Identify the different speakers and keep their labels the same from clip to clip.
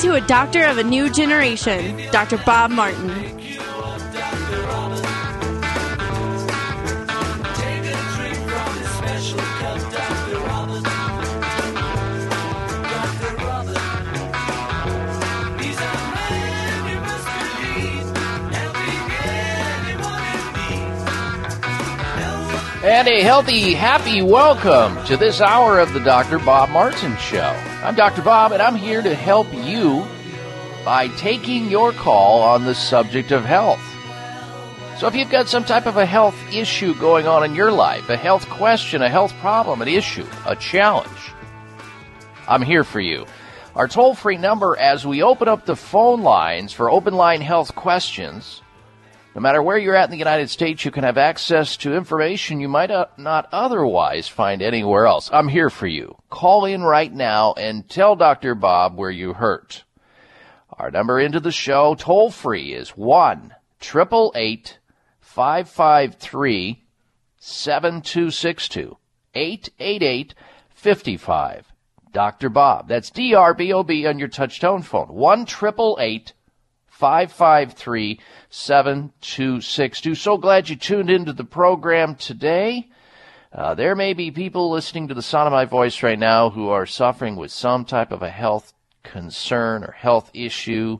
Speaker 1: To a doctor of a new generation, Dr. Bob Martin.
Speaker 2: And a healthy, happy welcome to this hour of the Dr. Bob Martin Show. I'm Dr. Bob, and I'm here to help you by taking your call on the subject of health. So if you've got some type of a health issue going on in your life, a health question, a health problem, an issue, a challenge, I'm here for you. Our toll free number as we open up the phone lines for open line health questions no matter where you're at in the United States, you can have access to information you might uh, not otherwise find anywhere else. I'm here for you. Call in right now and tell Dr. Bob where you hurt. Our number into the show, toll free, is 1 553 7262 888 55. Dr. Bob. That's D R B O B on your touchtone phone. 1 553 7262. So glad you tuned into the program today. Uh, there may be people listening to the sound of my voice right now who are suffering with some type of a health concern or health issue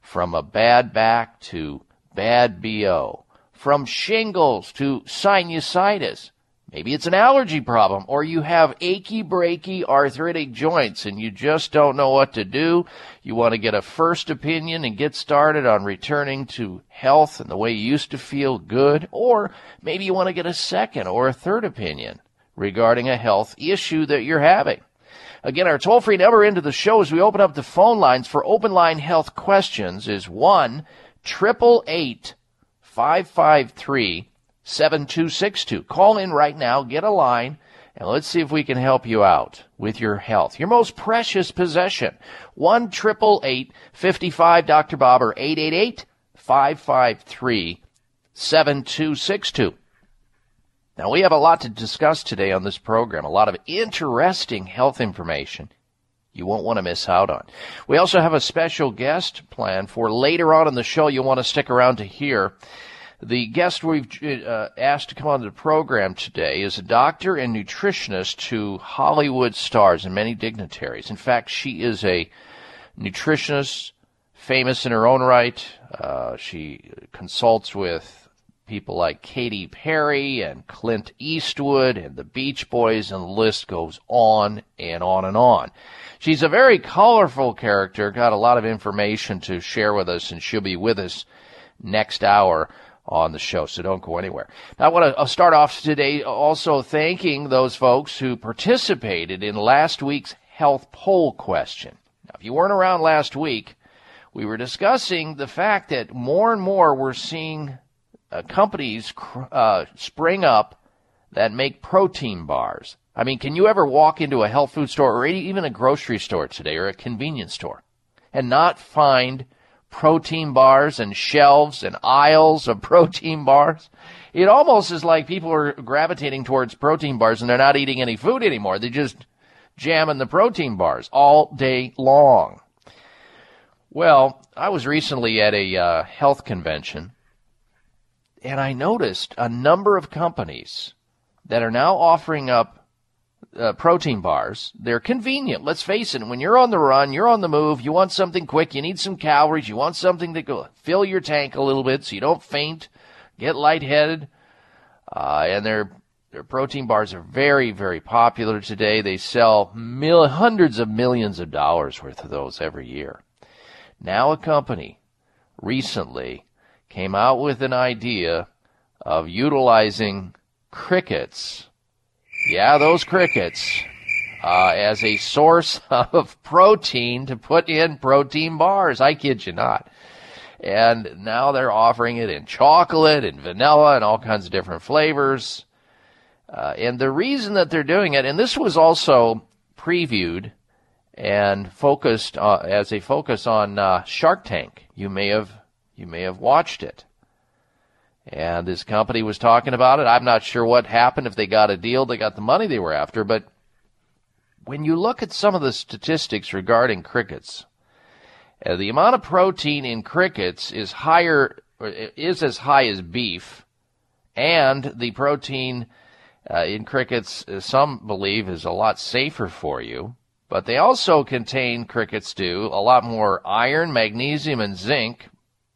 Speaker 2: from a bad back to bad BO, from shingles to sinusitis. Maybe it's an allergy problem or you have achy breaky arthritic joints and you just don't know what to do. You want to get a first opinion and get started on returning to health and the way you used to feel good. Or maybe you want to get a second or a third opinion regarding a health issue that you're having. Again, our toll free number into the show as we open up the phone lines for open line health questions is 1 888 553 7262. Call in right now, get a line, and let's see if we can help you out with your health. Your most precious possession. 1 55 Dr. Bob or 888 553 7262. Now, we have a lot to discuss today on this program, a lot of interesting health information. you won't want to miss out on. We also have a special guest plan for later on in the show you'll want to stick around to hear. The guest we've uh, asked to come on the program today is a doctor and nutritionist to Hollywood stars and many dignitaries. In fact, she is a nutritionist, famous in her own right. Uh, she consults with people like Katy Perry and Clint Eastwood and the Beach Boys, and the list goes on and on and on. She's a very colorful character, got a lot of information to share with us, and she'll be with us next hour on the show, so don't go anywhere. Now, I want to start off today also thanking those folks who participated in last week's health poll question. Now, if you weren't around last week, we were discussing the fact that more and more we're seeing uh, companies uh, spring up that make protein bars. I mean, can you ever walk into a health food store or even a grocery store today or a convenience store and not find protein bars and shelves and aisles of protein bars? It almost is like people are gravitating towards protein bars and they're not eating any food anymore. They just jamming the protein bars all day long. Well, I was recently at a uh, health convention and I noticed a number of companies that are now offering up uh, protein bars. They're convenient. Let's face it. When you're on the run, you're on the move, you want something quick, you need some calories, you want something to fill your tank a little bit so you don't faint, get lightheaded. Uh, and their their protein bars are very, very popular today. They sell mil- hundreds of millions of dollars worth of those every year. Now, a company recently came out with an idea of utilizing crickets. Yeah, those crickets. Uh, as a source of protein to put in protein bars. I kid you not. And now they're offering it in chocolate and vanilla and all kinds of different flavors. Uh, and the reason that they're doing it, and this was also previewed and focused uh, as a focus on uh, Shark Tank. You may have you may have watched it. And this company was talking about it. I'm not sure what happened if they got a deal, they got the money they were after, but when you look at some of the statistics regarding crickets, uh, the amount of protein in crickets is higher is as high as beef, and the protein uh, in crickets, uh, some believe, is a lot safer for you. But they also contain crickets do a lot more iron, magnesium, and zinc,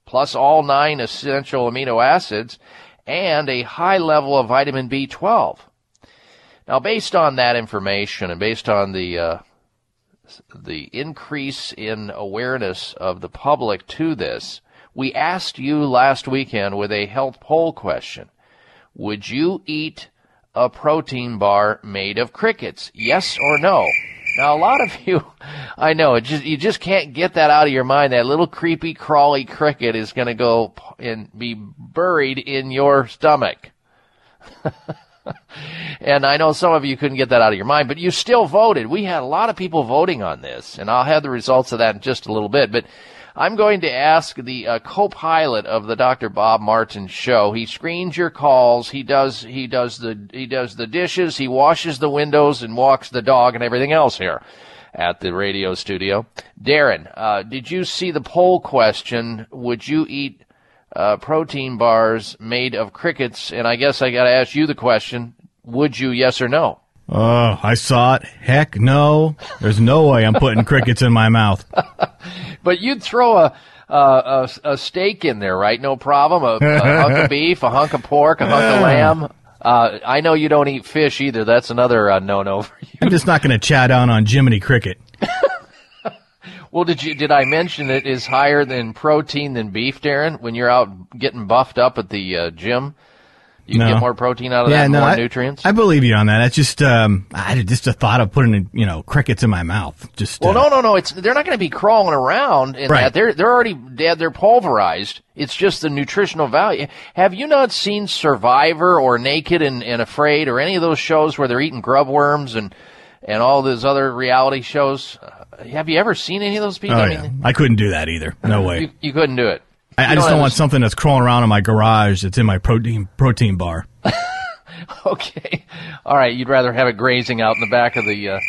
Speaker 2: plus all nine essential amino acids, and a high level of vitamin B12. Now, based on that information and based on the uh, the increase in awareness of the public to this, we asked you last weekend with a health poll question: Would you eat a protein bar made of crickets? Yes or no? Now, a lot of you, I know, just you just can't get that out of your mind. That little creepy, crawly cricket is going to go and be buried in your stomach. and I know some of you couldn't get that out of your mind, but you still voted. We had a lot of people voting on this, and I'll have the results of that in just a little bit. But I'm going to ask the uh, co-pilot of the Dr. Bob Martin show. He screens your calls. He does he does the he does the dishes. He washes the windows and walks the dog and everything else here at the radio studio. Darren, uh, did you see the poll question? Would you eat uh, protein bars made of crickets? And I guess I got to ask you the question: Would you? Yes or no?
Speaker 3: Oh, I saw it. Heck no. There's no way I'm putting crickets in my mouth.
Speaker 2: but you'd throw a, a, a, steak in there, right? No problem. A, a hunk of beef, a hunk of pork, a hunk of lamb. Uh, I know you don't eat fish either. That's another uh, no-no for you.
Speaker 3: I'm just not going to chat on on Jiminy Cricket.
Speaker 2: well, did you did I mention it is higher than protein than beef, Darren? When you're out getting buffed up at the uh, gym, you no. get more protein out of yeah, that, no, more
Speaker 3: I,
Speaker 2: nutrients.
Speaker 3: I believe you on that. That's just um, I just a thought of putting you know crickets in my mouth. Just
Speaker 2: well, uh, no, no, no. It's they're not going to be crawling around in right. that. They're they're already dead. They're pulverized. It's just the nutritional value. Have you not seen Survivor or Naked and, and Afraid or any of those shows where they're eating grub worms and and all those other reality shows? Uh, have you ever seen any of those people?
Speaker 3: Oh, I, mean, yeah. I couldn't do that either. No way.
Speaker 2: You, you couldn't do it.
Speaker 3: I, I just don't want something that's crawling around in my garage that's in my protein protein bar.
Speaker 2: okay, all right. You'd rather have it grazing out in the back of the uh,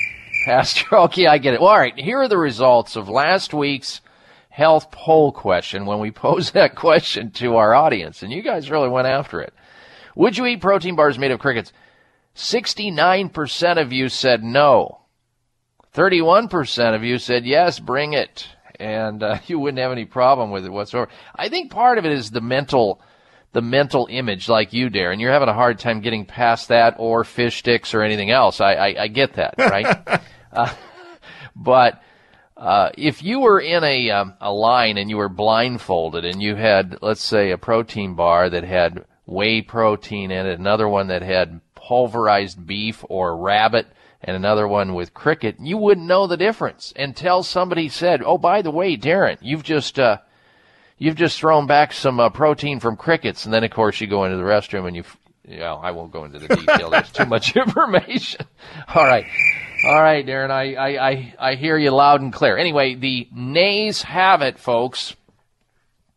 Speaker 2: Pastor. Okay, I get it. Well, all right, here are the results of last week's health poll question when we posed that question to our audience, and you guys really went after it. Would you eat protein bars made of crickets? 69% of you said no. 31% of you said yes, bring it. And uh, you wouldn't have any problem with it whatsoever. I think part of it is the mental the mental image like you, Darren. You're having a hard time getting past that or fish sticks or anything else. I, I, I get that, right? uh, but uh, if you were in a um, a line and you were blindfolded and you had, let's say, a protein bar that had whey protein in it, another one that had pulverized beef or rabbit, and another one with cricket, you wouldn't know the difference until somebody said, "Oh, by the way, Darren, you've just uh, you've just thrown back some uh, protein from crickets, and then of course you go into the restroom and you, know, I won't go into the detail. There's too much information. All right. All right, Darren, I, I, I, I hear you loud and clear. Anyway, the nays have it, folks.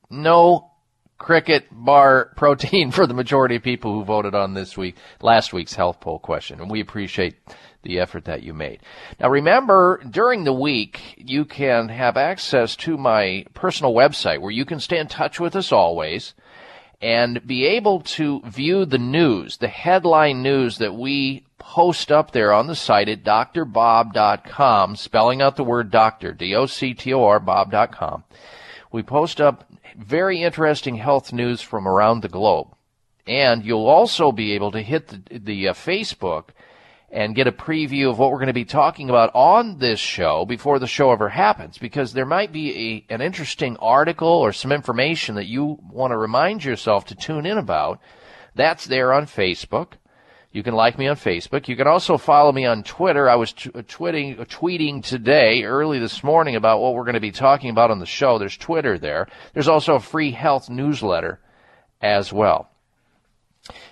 Speaker 2: No cricket bar protein for the majority of people who voted on this week, last week's health poll question. And we appreciate the effort that you made. Now remember, during the week, you can have access to my personal website where you can stay in touch with us always and be able to view the news, the headline news that we post up there on the site at drbob.com, spelling out the word doctor, D-O-C-T-O-R, bob.com. We post up very interesting health news from around the globe. And you'll also be able to hit the, the uh, Facebook and get a preview of what we're going to be talking about on this show before the show ever happens because there might be a, an interesting article or some information that you want to remind yourself to tune in about. That's there on Facebook. You can like me on Facebook. You can also follow me on Twitter. I was t- tweeting, tweeting today, early this morning, about what we're going to be talking about on the show. There's Twitter there. There's also a free health newsletter as well.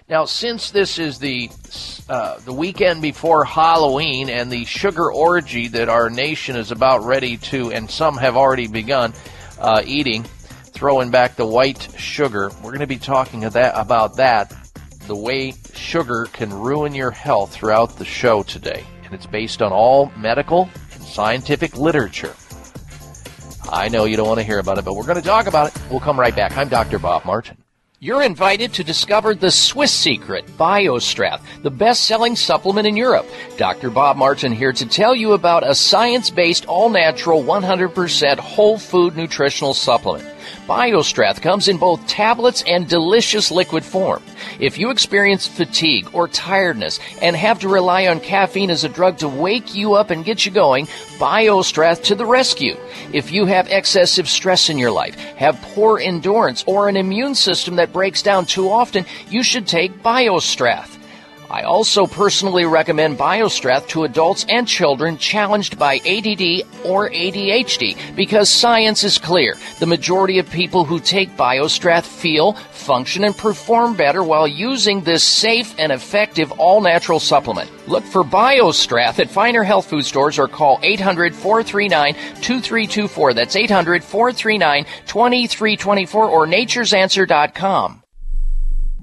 Speaker 2: Now, since this is the uh, the weekend before Halloween and the sugar orgy that our nation is about ready to, and some have already begun uh, eating, throwing back the white sugar, we're going to be talking that, about that, the way sugar can ruin your health throughout the show today, and it's based on all medical and scientific literature. I know you don't want to hear about it, but we're going to talk about it. We'll come right back. I'm Dr. Bob Martin. You're invited to discover the Swiss secret, BioStrath, the best selling supplement in Europe. Dr. Bob Martin here to tell you about a science based, all natural, 100% whole food nutritional supplement. BioStrath comes in both tablets and delicious liquid form. If you experience fatigue or tiredness and have to rely on caffeine as a drug to wake you up and get you going, BioStrath to the rescue. If you have excessive stress in your life, have poor endurance, or an immune system that breaks down too often, you should take BioStrath. I also personally recommend BioStrath to adults and children challenged by ADD or ADHD because science is clear. The majority of people who take BioStrath feel, function, and perform better while using this safe and effective all natural supplement. Look for BioStrath at finer health food stores or call 800 439 2324. That's 800 439 2324 or naturesanswer.com.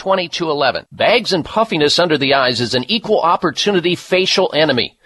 Speaker 2: 855-888-2211. Bags and puffiness under the eyes is an equal opportunity facial enemy.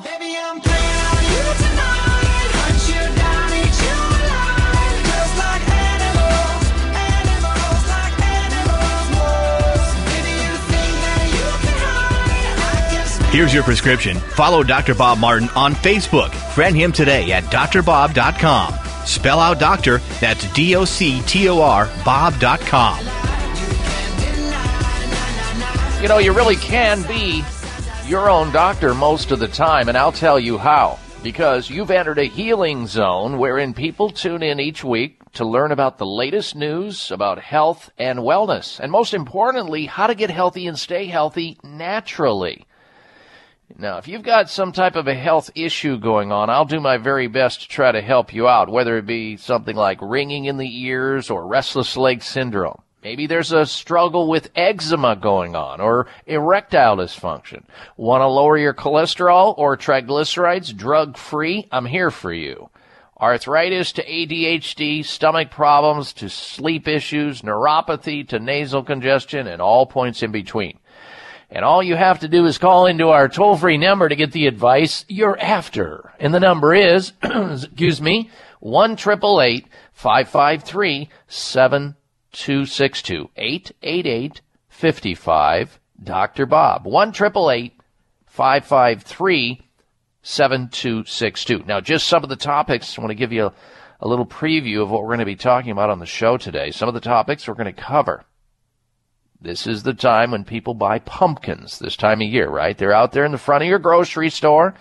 Speaker 4: Baby, I'm playing on you tonight. Hunt you down, eat you alive. Just like animals, animals, like animals most. Baby, you think that you can hide? I can smell
Speaker 3: Here's your prescription. Follow Dr. Bob Martin on Facebook. Friend him today at drbob.com. Spell out doctor, that's D O C T O R, Bob.com.
Speaker 2: You know, you really can be your own doctor most of the time, and I'll tell you how. Because you've entered a healing zone wherein people tune in each week to learn about the latest news about health and wellness, and most importantly, how to get healthy and stay healthy naturally. Now, if you've got some type of a health issue going on, I'll do my very best to try to help you out, whether it be something like ringing in the ears or restless leg syndrome. Maybe there's a struggle with eczema going on or erectile dysfunction. Want to lower your cholesterol or triglycerides drug free? I'm here for you. Arthritis to ADHD, stomach problems to sleep issues, neuropathy to nasal congestion, and all points in between. And all you have to do is call into our toll free number to get the advice you're after. And the number is, excuse me, 1 553 7262 888 55 Dr. Bob. 1 553 7262. Now, just some of the topics. I want to give you a, a little preview of what we're going to be talking about on the show today. Some of the topics we're going to cover. This is the time when people buy pumpkins this time of year, right? They're out there in the front of your grocery store.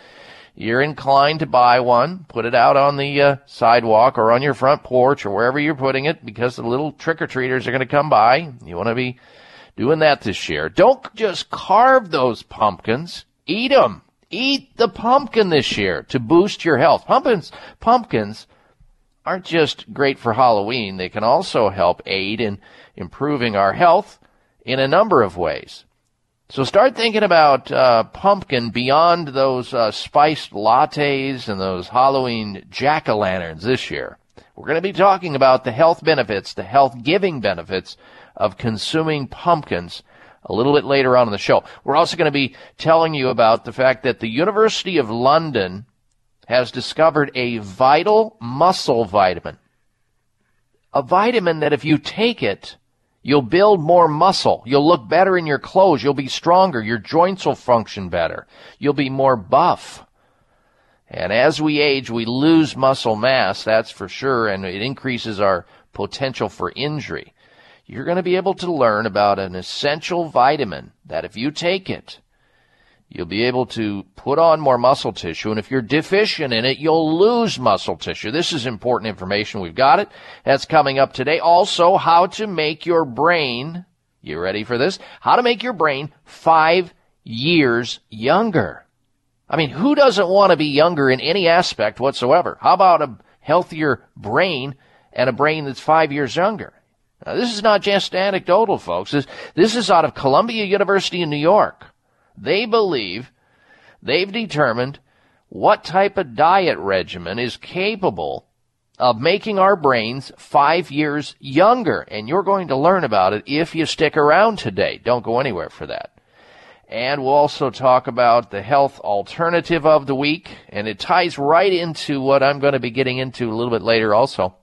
Speaker 2: You're inclined to buy one, put it out on the uh, sidewalk or on your front porch or wherever you're putting it because the little trick or treaters are going to come by. You want to be doing that this year. Don't just carve those pumpkins. Eat them. Eat the pumpkin this year to boost your health. Pumpkins, pumpkins aren't just great for Halloween. They can also help aid in improving our health in a number of ways. So start thinking about uh, pumpkin beyond those uh, spiced lattes and those Halloween jack o' lanterns this year. We're going to be talking about the health benefits, the health giving benefits of consuming pumpkins a little bit later on in the show. We're also going to be telling you about the fact that the University of London has discovered a vital muscle vitamin. A vitamin that if you take it, You'll build more muscle. You'll look better in your clothes. You'll be stronger. Your joints will function better. You'll be more buff. And as we age, we lose muscle mass, that's for sure, and it increases our potential for injury. You're going to be able to learn about an essential vitamin that if you take it, You'll be able to put on more muscle tissue, and if you're deficient in it, you'll lose muscle tissue. This is important information. We've got it. That's coming up today. Also, how to make your brain, you ready for this? How to make your brain five years younger. I mean, who doesn't want to be younger in any aspect whatsoever? How about a healthier brain and a brain that's five years younger? Now, this is not just anecdotal, folks. This, this is out of Columbia University in New York. They believe they've determined what type of diet regimen is capable of making our brains five years younger. And you're going to learn about it if you stick around today. Don't go anywhere for that. And we'll also talk about the health alternative of the week. And it ties right into what I'm going to be getting into a little bit later also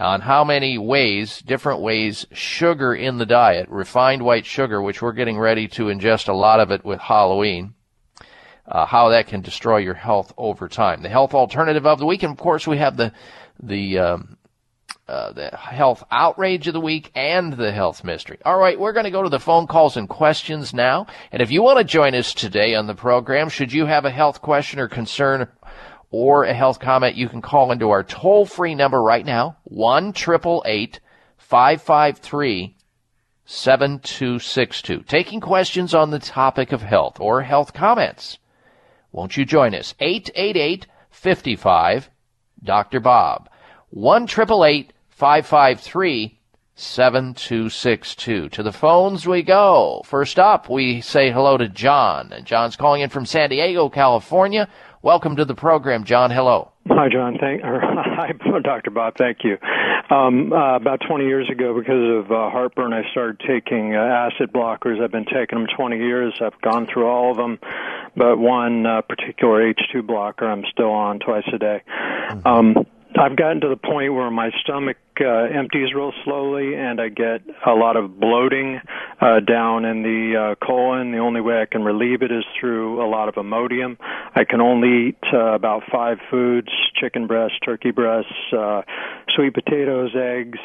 Speaker 2: on how many ways, different ways, sugar in the diet, refined white sugar, which we're getting ready to ingest a lot of it with Halloween, uh, how that can destroy your health over time. The health alternative of the week, and of course, we have the the um, uh, the health outrage of the week and the health mystery. All right, we're going to go to the phone calls and questions now. And if you want to join us today on the program, should you have a health question or concern or a health comment, you can call into our toll free number right now, 1 553 7262. Taking questions on the topic of health or health comments. Won't you join us? 888 55 Dr. Bob. 1 553 7262. To the phones we go. First up, we say hello to John. And John's calling in from San Diego, California. Welcome to the program, John. Hello.
Speaker 5: Hi, John. Thank, or, hi, Dr. Bob. Thank you. Um, uh, about 20 years ago, because of uh, heartburn, I started taking uh, acid blockers. I've been taking them 20 years. I've gone through all of them, but one uh, particular H2 blocker I'm still on twice a day. Um, I've gotten to the point where my stomach uh, empties real slowly, and I get a lot of bloating uh, down in the uh, colon. The only way I can relieve it is through a lot of Imodium. I can only eat uh, about five foods: chicken breast, turkey breasts, uh, sweet potatoes, eggs,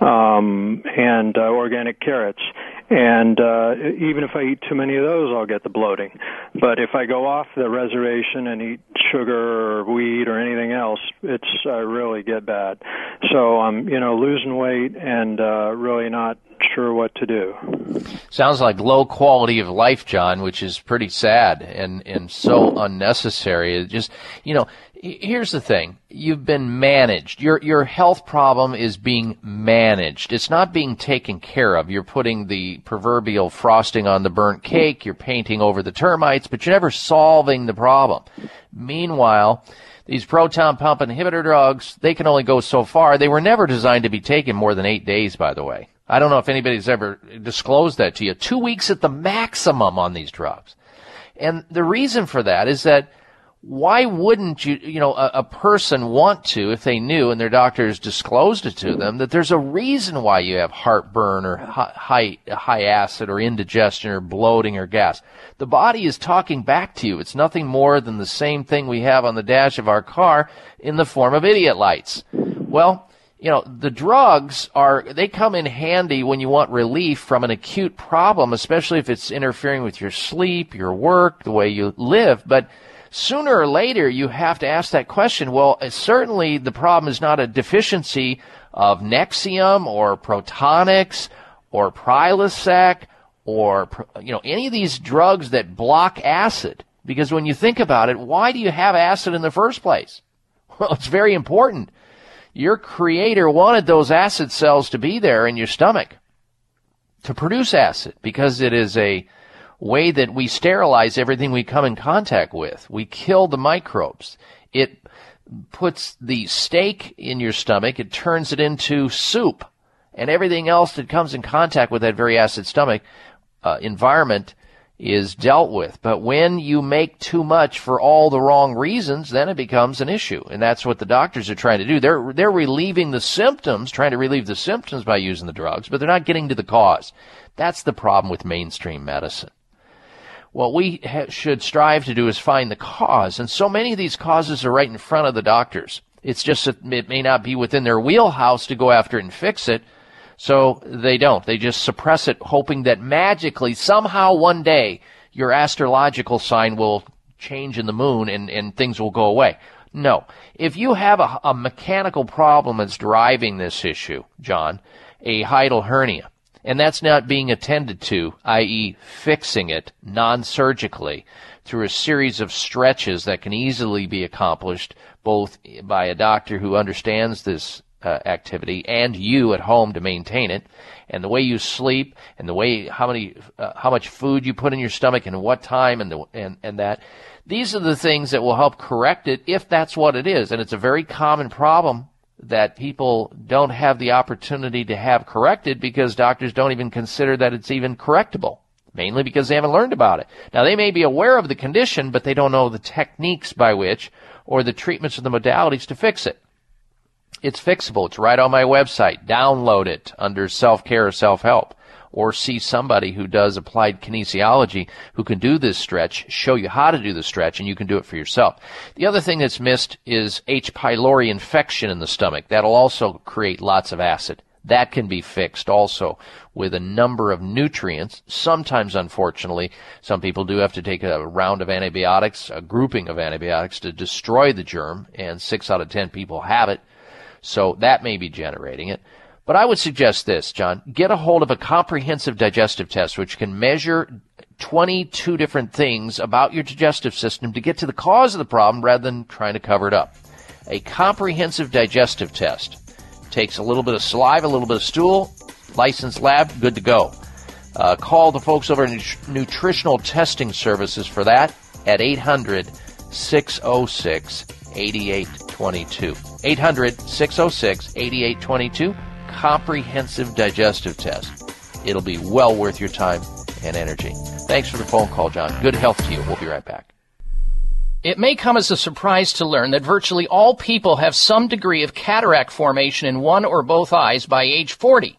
Speaker 5: um, and uh, organic carrots. And uh, even if I eat too many of those, I'll get the bloating. But if I go off the reservation and eat sugar or wheat or anything else, it's I really get bad. So I'm you know losing weight and uh, really not sure what to do.
Speaker 2: Sounds like low quality of life, John, which is pretty sad and, and so unnecessary. It just, you know, here's the thing. You've been managed. Your, your health problem is being managed. It's not being taken care of. You're putting the proverbial frosting on the burnt cake. You're painting over the termites, but you're never solving the problem. Meanwhile, these proton pump inhibitor drugs, they can only go so far. They were never designed to be taken more than eight days, by the way. I don't know if anybody's ever disclosed that to you. Two weeks at the maximum on these drugs. And the reason for that is that why wouldn't you, you know, a, a person want to, if they knew and their doctors disclosed it to them, that there's a reason why you have heartburn or high, high acid or indigestion or bloating or gas. The body is talking back to you. It's nothing more than the same thing we have on the dash of our car in the form of idiot lights. Well, you know, the drugs are, they come in handy when you want relief from an acute problem, especially if it's interfering with your sleep, your work, the way you live. But sooner or later, you have to ask that question. Well, uh, certainly the problem is not a deficiency of Nexium or Protonix or Prilosec or, you know, any of these drugs that block acid. Because when you think about it, why do you have acid in the first place? Well, it's very important your creator wanted those acid cells to be there in your stomach to produce acid because it is a way that we sterilize everything we come in contact with. We kill the microbes. It puts the steak in your stomach, it turns it into soup. And everything else that comes in contact with that very acid stomach uh, environment is dealt with. But when you make too much for all the wrong reasons, then it becomes an issue. And that's what the doctors are trying to do. They're, they're relieving the symptoms, trying to relieve the symptoms by using the drugs, but they're not getting to the cause. That's the problem with mainstream medicine. What we ha- should strive to do is find the cause. And so many of these causes are right in front of the doctors. It's just that it may not be within their wheelhouse to go after and fix it. So they don't. They just suppress it, hoping that magically, somehow one day, your astrological sign will change in the moon and, and things will go away. No. If you have a, a mechanical problem that's driving this issue, John, a hiatal hernia, and that's not being attended to, i.e., fixing it non surgically through a series of stretches that can easily be accomplished both by a doctor who understands this uh, activity and you at home to maintain it. And the way you sleep and the way how many uh, how much food you put in your stomach and what time and the and and that. These are the things that will help correct it if that's what it is. And it's a very common problem that people don't have the opportunity to have corrected because doctors don't even consider that it's even correctable mainly because they haven't learned about it now they may be aware of the condition but they don't know the techniques by which or the treatments or the modalities to fix it it's fixable. It's right on my website. Download it under self-care or self-help.
Speaker 6: Or see somebody who does applied kinesiology who can do this stretch, show you how to do the stretch, and you can do it for yourself. The other thing that's missed is H. pylori infection in the stomach. That'll also create lots of acid. That can be fixed also with a number of nutrients. Sometimes, unfortunately, some people do have to take a round of antibiotics, a grouping of antibiotics to destroy the germ, and six out of ten people have it. So that may be generating it. But I would suggest this, John. Get a hold of a comprehensive digestive test which can measure 22 different things about your digestive system to get to the cause of the problem rather than trying to cover it up. A comprehensive digestive test takes a little bit of saliva, a little bit of stool, licensed lab, good to go. Uh, call the folks over at Nutritional Testing Services for that at 800 606 8822. 800 606 8822. Comprehensive digestive test. It'll be well worth your time and energy. Thanks for the phone call, John. Good health to you. We'll be right back.
Speaker 2: It may come as a surprise to learn that virtually all people have some degree of cataract formation in one or both eyes by age 40.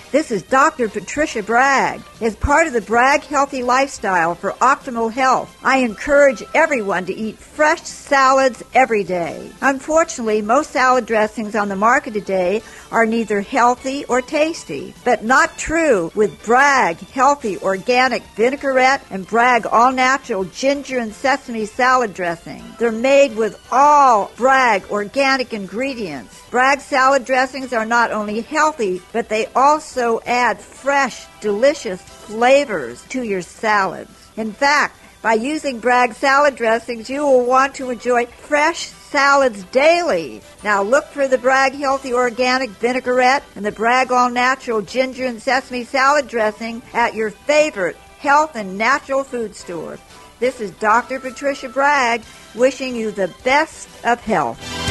Speaker 7: This is Dr. Patricia Bragg. As part of the Bragg Healthy Lifestyle for optimal health, I encourage everyone to eat fresh salads every day. Unfortunately, most salad dressings on the market today are neither healthy or tasty, but not true with Bragg Healthy Organic Vinaigrette and Bragg All Natural Ginger and Sesame Salad Dressing. They're made with all Bragg organic ingredients. Bragg salad dressings are not only healthy, but they also add fresh, delicious flavors to your salads. In fact, by using Bragg salad dressings, you will want to enjoy fresh salads daily. Now look for the Bragg Healthy Organic Vinaigrette and the Bragg All Natural Ginger and Sesame Salad Dressing at your favorite health and natural food store. This is Dr. Patricia Bragg wishing you the best of health.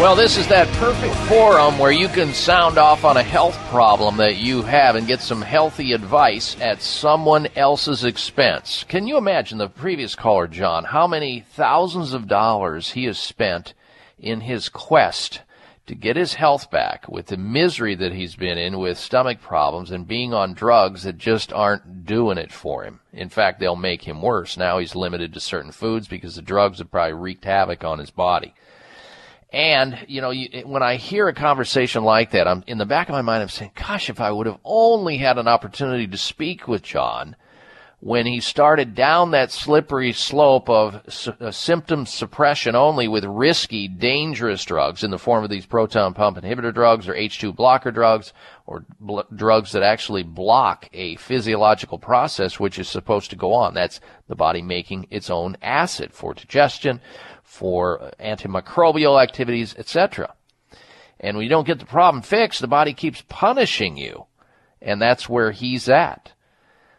Speaker 2: Well, this is that perfect forum where you can sound off on a health problem that you have and get some healthy advice at someone else's expense. Can you imagine the previous caller, John, how many thousands of dollars he has spent in his quest to get his health back with the misery that he's been in with stomach problems and being on drugs that just aren't doing it for him. In fact, they'll make him worse. Now he's limited to certain foods because the drugs have probably wreaked havoc on his body. And, you know, you, when I hear a conversation like that, I'm in the back of my mind, I'm saying, gosh, if I would have only had an opportunity to speak with John when he started down that slippery slope of su- uh, symptom suppression only with risky, dangerous drugs in the form of these proton pump inhibitor drugs or H2 blocker drugs or bl- drugs that actually block a physiological process which is supposed to go on. That's the body making its own acid for digestion, for antimicrobial activities, etc. And when you don't get the problem fixed, the body keeps punishing you. And that's where he's at.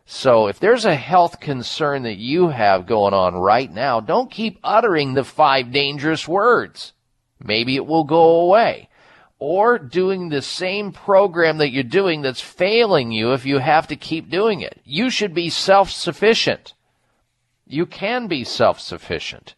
Speaker 2: So if there's a health concern that you have going on right now, don't keep uttering the five dangerous words. Maybe it will go away. Or doing the same program that you're doing that's failing you if you have to keep doing it. You should be self-sufficient. You can be self-sufficient.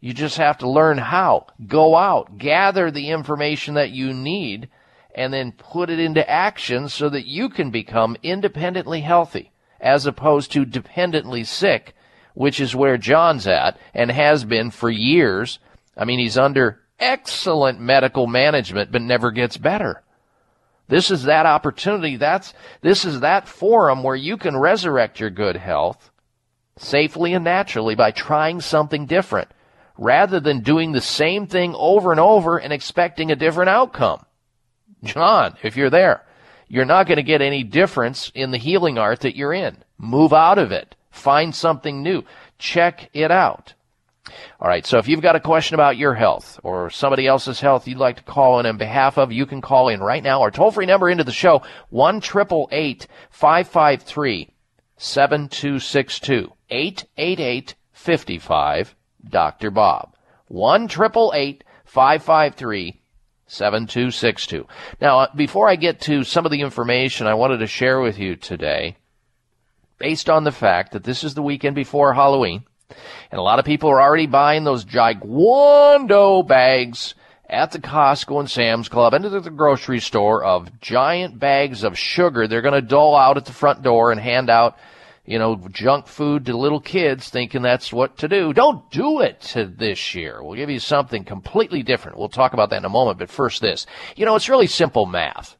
Speaker 2: You just have to learn how. Go out, gather the information that you need, and then put it into action so that you can become independently healthy as opposed to dependently sick, which is where John's at and has been for years. I mean, he's under excellent medical management, but never gets better. This is that opportunity. That's, this is that forum where you can resurrect your good health safely and naturally by trying something different rather than doing the same thing over and over and expecting a different outcome. John, if you're there, you're not going to get any difference in the healing art that you're in. Move out of it. Find something new. Check it out. All right. So if you've got a question about your health or somebody else's health you'd like to call in on behalf of, you can call in right now. Our toll free number into the show, 1 553 7262 888 55 Dr. Bob. 1 553 7262. Now, uh, before I get to some of the information I wanted to share with you today, based on the fact that this is the weekend before Halloween, and a lot of people are already buying those giguando bags at the Costco and Sam's Club and at the grocery store of giant bags of sugar they're going to dole out at the front door and hand out you know, junk food to little kids thinking that's what to do. Don't do it this year. We'll give you something completely different. We'll talk about that in a moment, but first this. You know, it's really simple math.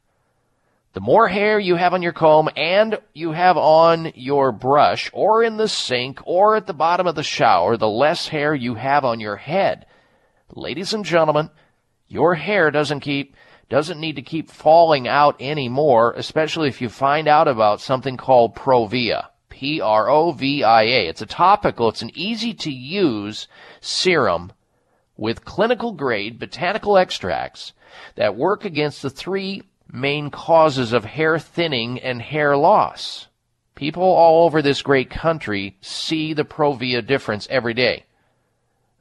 Speaker 2: The more hair you have on your comb and you have on your brush or in the sink or at the bottom of the shower, the less hair you have on your head. Ladies and gentlemen, your hair doesn't keep doesn't need to keep falling out anymore, especially if you find out about something called Provia. P-R-O-V-I-A. It's a topical, it's an easy to use serum with clinical grade botanical extracts that work against the three main causes of hair thinning and hair loss. People all over this great country see the Provia difference every day.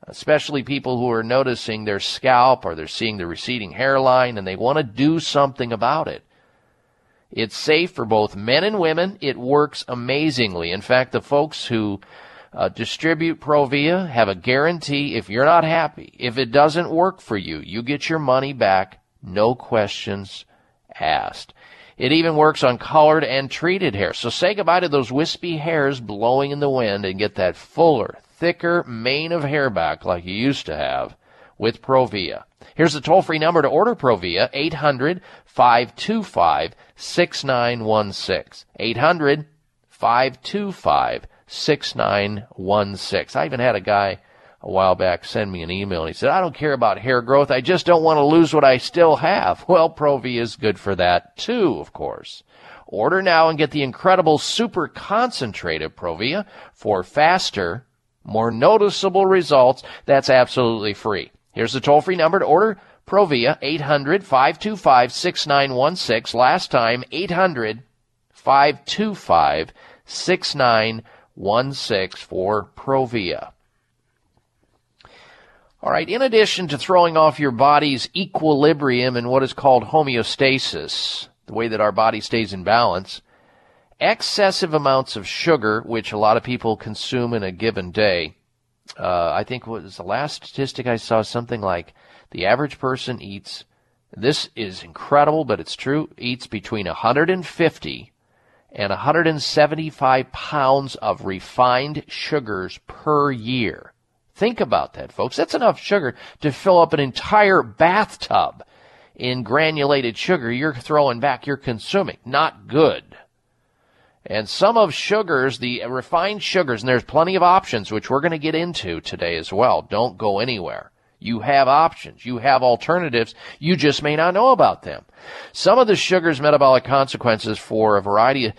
Speaker 2: Especially people who are noticing their scalp or they're seeing the receding hairline and they want to do something about it. It's safe for both men and women. It works amazingly. In fact, the folks who uh, distribute Provia have a guarantee if you're not happy, if it doesn't work for you, you get your money back, no questions asked. It even works on colored and treated hair. So say goodbye to those wispy hairs blowing in the wind and get that fuller, thicker mane of hair back like you used to have with Provia. Here's the toll free number to order Provia 800 525 6916. 800 525 6916. I even had a guy a while back send me an email and he said, I don't care about hair growth. I just don't want to lose what I still have. Well, Provia is good for that too, of course. Order now and get the incredible super concentrated Provia for faster, more noticeable results. That's absolutely free. Here's the toll free number to order Provia 800 525 6916. Last time 800 525 6916 for Provia. All right, in addition to throwing off your body's equilibrium and what is called homeostasis, the way that our body stays in balance, excessive amounts of sugar, which a lot of people consume in a given day, uh, I think was the last statistic I saw something like the average person eats, this is incredible, but it's true, eats between 150 and 175 pounds of refined sugars per year. Think about that, folks. That's enough sugar to fill up an entire bathtub in granulated sugar you're throwing back, you're consuming. Not good. And some of sugars, the refined sugars, and there's plenty of options, which we're going to get into today as well. Don't go anywhere. You have options. You have alternatives. You just may not know about them. Some of the sugar's metabolic consequences for a variety of,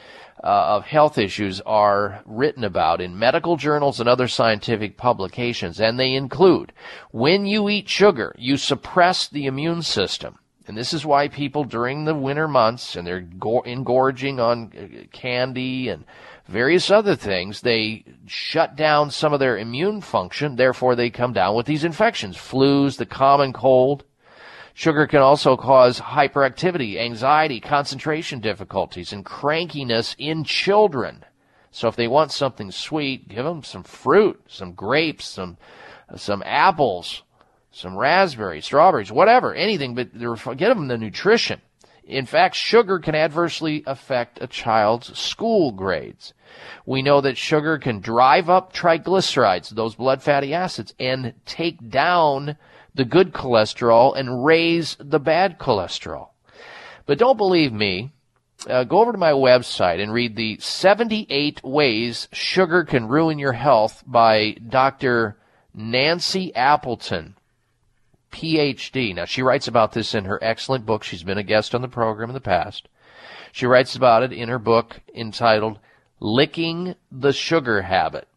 Speaker 2: uh, of health issues are written about in medical journals and other scientific publications, and they include when you eat sugar, you suppress the immune system. And this is why people during the winter months, and they're go- engorging on uh, candy and various other things, they shut down some of their immune function. Therefore, they come down with these infections, flus, the common cold. Sugar can also cause hyperactivity, anxiety, concentration difficulties, and crankiness in children. So if they want something sweet, give them some fruit, some grapes, some some apples, some raspberries, strawberries, whatever, anything, but get them the nutrition. In fact, sugar can adversely affect a child's school grades. We know that sugar can drive up triglycerides, those blood fatty acids, and take down the good cholesterol and raise the bad cholesterol. But don't believe me. Uh, go over to my website and read the 78 ways sugar can ruin your health by Dr. Nancy Appleton. PhD. Now, she writes about this in her excellent book. She's been a guest on the program in the past. She writes about it in her book entitled Licking the Sugar Habit.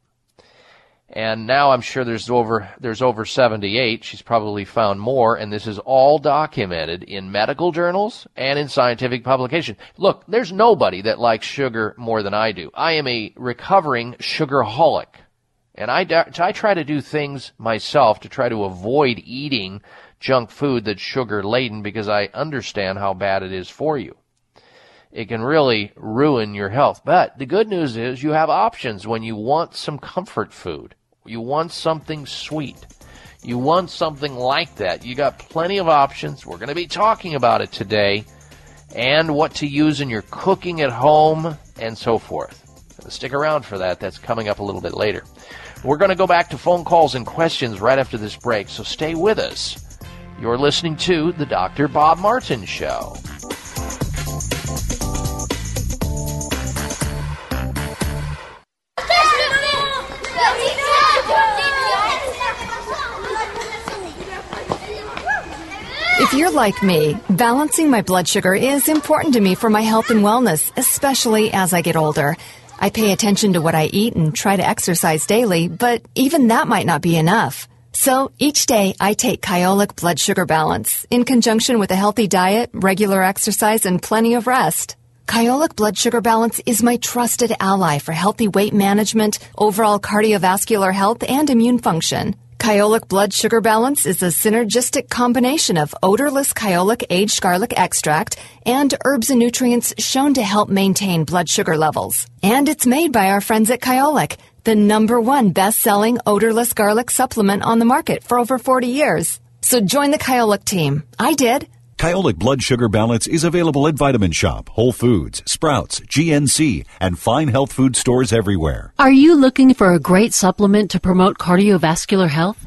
Speaker 2: And now I'm sure there's over there's over 78. She's probably found more, and this is all documented in medical journals and in scientific publication. Look, there's nobody that likes sugar more than I do. I am a recovering sugarholic. And I, I try to do things myself to try to avoid eating junk food that's sugar laden because I understand how bad it is for you. It can really ruin your health. But the good news is you have options when you want some comfort food. You want something sweet. You want something like that. You got plenty of options. We're going to be talking about it today and what to use in your cooking at home and so forth. Stick around for that. That's coming up a little bit later. We're going to go back to phone calls and questions right after this break, so stay with us. You're listening to The Dr. Bob Martin Show.
Speaker 8: If you're like me, balancing my blood sugar is important to me for my health and wellness, especially as I get older. I pay attention to what I eat and try to exercise daily, but even that might not be enough. So each day I take Kyolic Blood Sugar Balance in conjunction with a healthy diet, regular exercise, and plenty of rest. Kyolic Blood Sugar Balance is my trusted ally for healthy weight management, overall cardiovascular health, and immune function. Kyolic Blood Sugar Balance is a synergistic combination of odorless kyolic aged garlic extract and herbs and nutrients shown to help maintain blood sugar levels. And it's made by our friends at Kyolic, the number one best-selling odorless garlic supplement on the market for over 40 years. So join the Kyolic team. I did.
Speaker 9: Kyolic Blood Sugar Balance is available at Vitamin Shoppe, Whole Foods, Sprouts, GNC, and fine health food stores everywhere.
Speaker 10: Are you looking for a great supplement to promote cardiovascular health?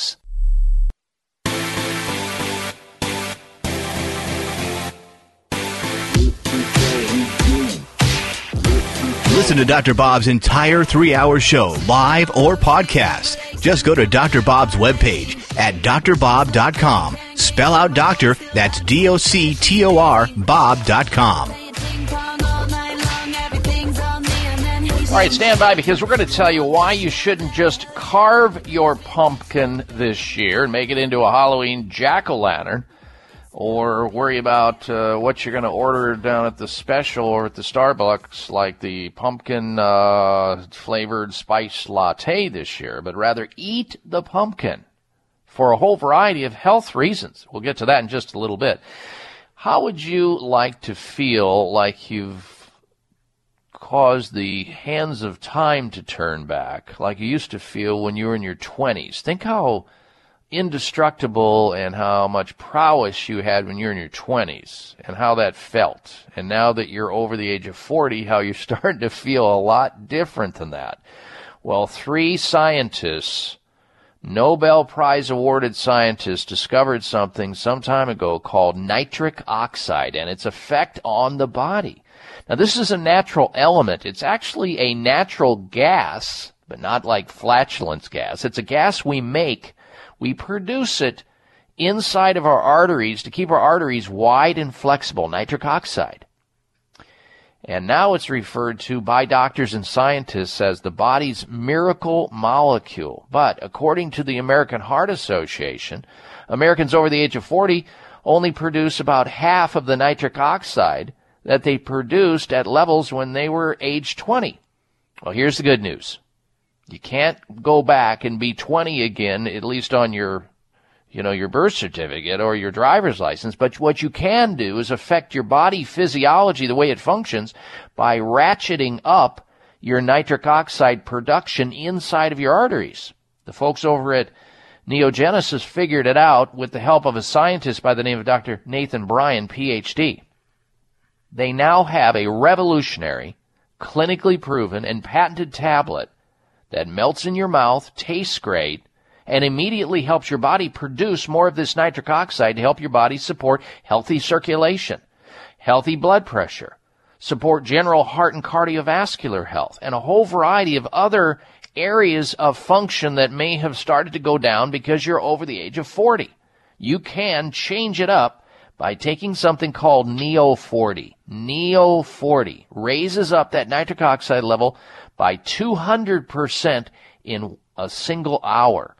Speaker 3: Listen to Dr. Bob's entire three hour show, live or podcast. Just go to Dr. Bob's webpage at drbob.com. Spell out doctor, that's D O C T O R, Bob.com.
Speaker 2: All right, stand by because we're going to tell you why you shouldn't just carve your pumpkin this year and make it into a Halloween jack o' lantern or worry about uh, what you're going to order down at the special or at the Starbucks, like the pumpkin uh, flavored spice latte this year, but rather eat the pumpkin for a whole variety of health reasons. We'll get to that in just a little bit. How would you like to feel like you've caused the hands of time to turn back, like you used to feel when you were in your 20s? Think how indestructible and how much prowess you had when you were in your 20s and how that felt. And now that you're over the age of 40, how you're starting to feel a lot different than that. Well, three scientists, Nobel Prize awarded scientists, discovered something some time ago called nitric oxide and its effect on the body. Now, this is a natural element. It's actually a natural gas, but not like flatulence gas. It's a gas we make we produce it inside of our arteries to keep our arteries wide and flexible, nitric oxide. And now it's referred to by doctors and scientists as the body's miracle molecule. But according to the American Heart Association, Americans over the age of 40 only produce about half of the nitric oxide that they produced at levels when they were age 20. Well, here's the good news. You can't go back and be 20 again, at least on your, you know, your birth certificate or your driver's license. But what you can do is affect your body physiology, the way it functions, by ratcheting up your nitric oxide production inside of your arteries. The folks over at Neogenesis figured it out with the help of a scientist by the name of Dr. Nathan Bryan, PhD. They now have a revolutionary, clinically proven, and patented tablet that melts in your mouth, tastes great, and immediately helps your body produce more of this nitric oxide to help your body support healthy circulation, healthy blood pressure, support general heart and cardiovascular health, and a whole variety of other areas of function that may have started to go down because you're over the age of 40. You can change it up by taking something called Neo 40. Neo 40 raises up that nitric oxide level by 200% in a single hour.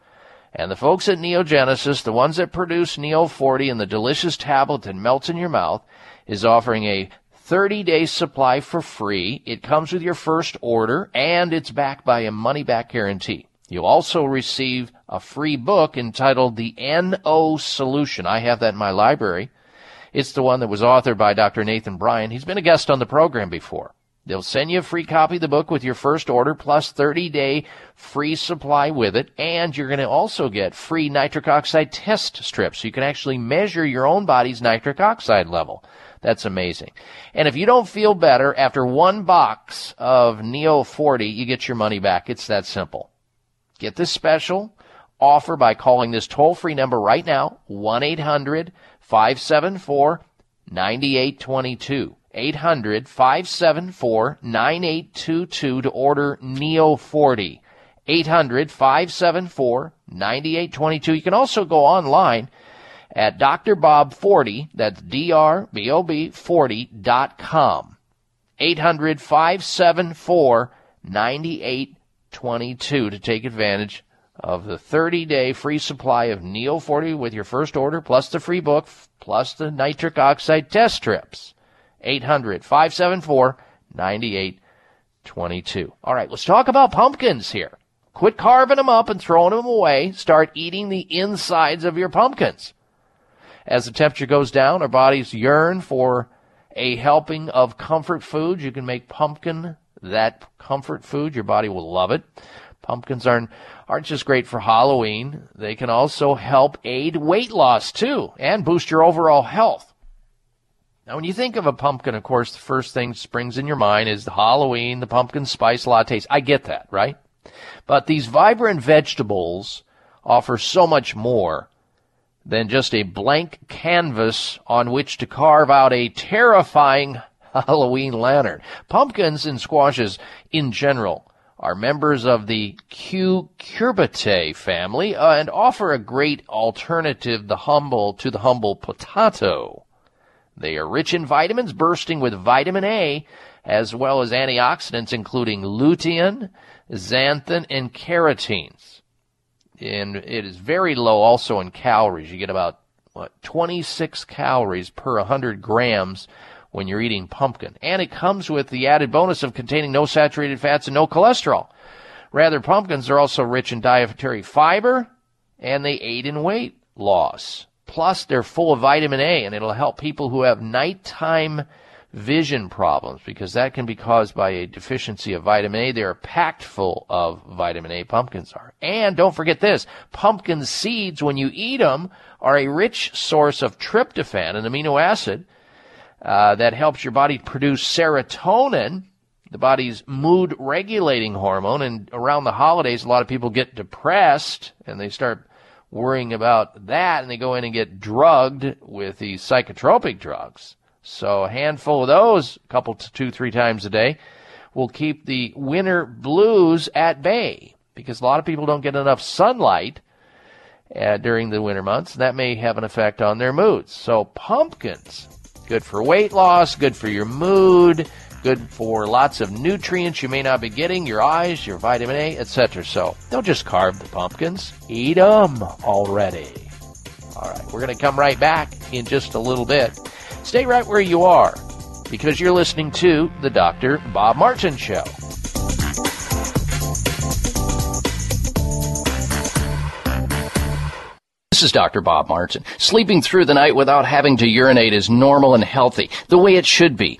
Speaker 2: And the folks at Neogenesis, the ones that produce Neo 40 and the delicious tablet that melts in your mouth, is offering a 30 day supply for free. It comes with your first order and it's backed by a money back guarantee. You'll also receive a free book entitled The NO Solution. I have that in my library. It's the one that was authored by Dr. Nathan Bryan. He's been a guest on the program before. They'll send you a free copy of the book with your first order plus 30 day free supply with it. And you're going to also get free nitric oxide test strips. So you can actually measure your own body's nitric oxide level. That's amazing. And if you don't feel better after one box of Neo 40, you get your money back. It's that simple. Get this special offer by calling this toll free number right now 1 800 574 9822. 800 574 9822 to order Neo 40. 800 574 9822. You can also go online at drbob40, that's D-R-B-O-B 40.com. 800 574 9822 to take advantage of the 30 day free supply of Neo 40 with your first order, plus the free book, plus the nitric oxide test strips. 800 574 9822. All right, let's talk about pumpkins here. Quit carving them up and throwing them away. Start eating the insides of your pumpkins. As the temperature goes down, our bodies yearn for a helping of comfort food. You can make pumpkin that comfort food. Your body will love it. Pumpkins aren't, aren't just great for Halloween. They can also help aid weight loss too and boost your overall health. Now, when you think of a pumpkin, of course, the first thing springs in your mind is the Halloween, the pumpkin spice lattes. I get that, right? But these vibrant vegetables offer so much more than just a blank canvas on which to carve out a terrifying Halloween lantern. Pumpkins and squashes in general are members of the cucurbitaceae family uh, and offer a great alternative the humble to the humble potato. They are rich in vitamins, bursting with vitamin A, as well as antioxidants including lutein, xanthan, and carotenes. And it is very low also in calories. You get about what 26 calories per 100 grams when you're eating pumpkin. And it comes with the added bonus of containing no saturated fats and no cholesterol. Rather, pumpkins are also rich in dietary fiber and they aid in weight loss. Plus, they're full of vitamin A and it'll help people who have nighttime vision problems because that can be caused by a deficiency of vitamin A. They're packed full of vitamin A, pumpkins are. And don't forget this, pumpkin seeds, when you eat them, are a rich source of tryptophan, an amino acid, uh, that helps your body produce serotonin, the body's mood regulating hormone. And around the holidays, a lot of people get depressed and they start worrying about that and they go in and get drugged with these psychotropic drugs. So a handful of those, a couple to two, three times a day, will keep the winter blues at bay because a lot of people don't get enough sunlight uh, during the winter months. And that may have an effect on their moods. So pumpkins, good for weight loss, good for your mood, good for lots of nutrients you may not be getting, your eyes, your vitamin A, etc. So don't just carve the pumpkins, eat them already. All right, we're going to come right back in just a little bit. Stay right where you are because you're listening to the Dr. Bob Martin Show. This is Dr. Bob Martin. Sleeping through the night without having to urinate is normal and healthy, the way it should be.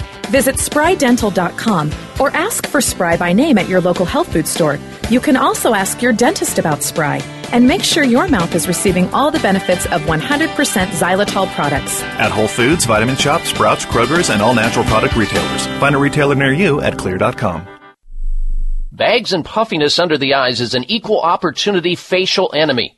Speaker 11: Visit sprydental.com or ask for Spry by name at your local health food store. You can also ask your dentist about Spry and make sure your mouth is receiving all the benefits of 100% xylitol products.
Speaker 12: At Whole Foods, Vitamin Shoppe, Sprouts, Kroger's, and all natural product retailers. Find a retailer near you at xlear.com.
Speaker 13: Bags and puffiness under the eyes is an equal opportunity facial enemy.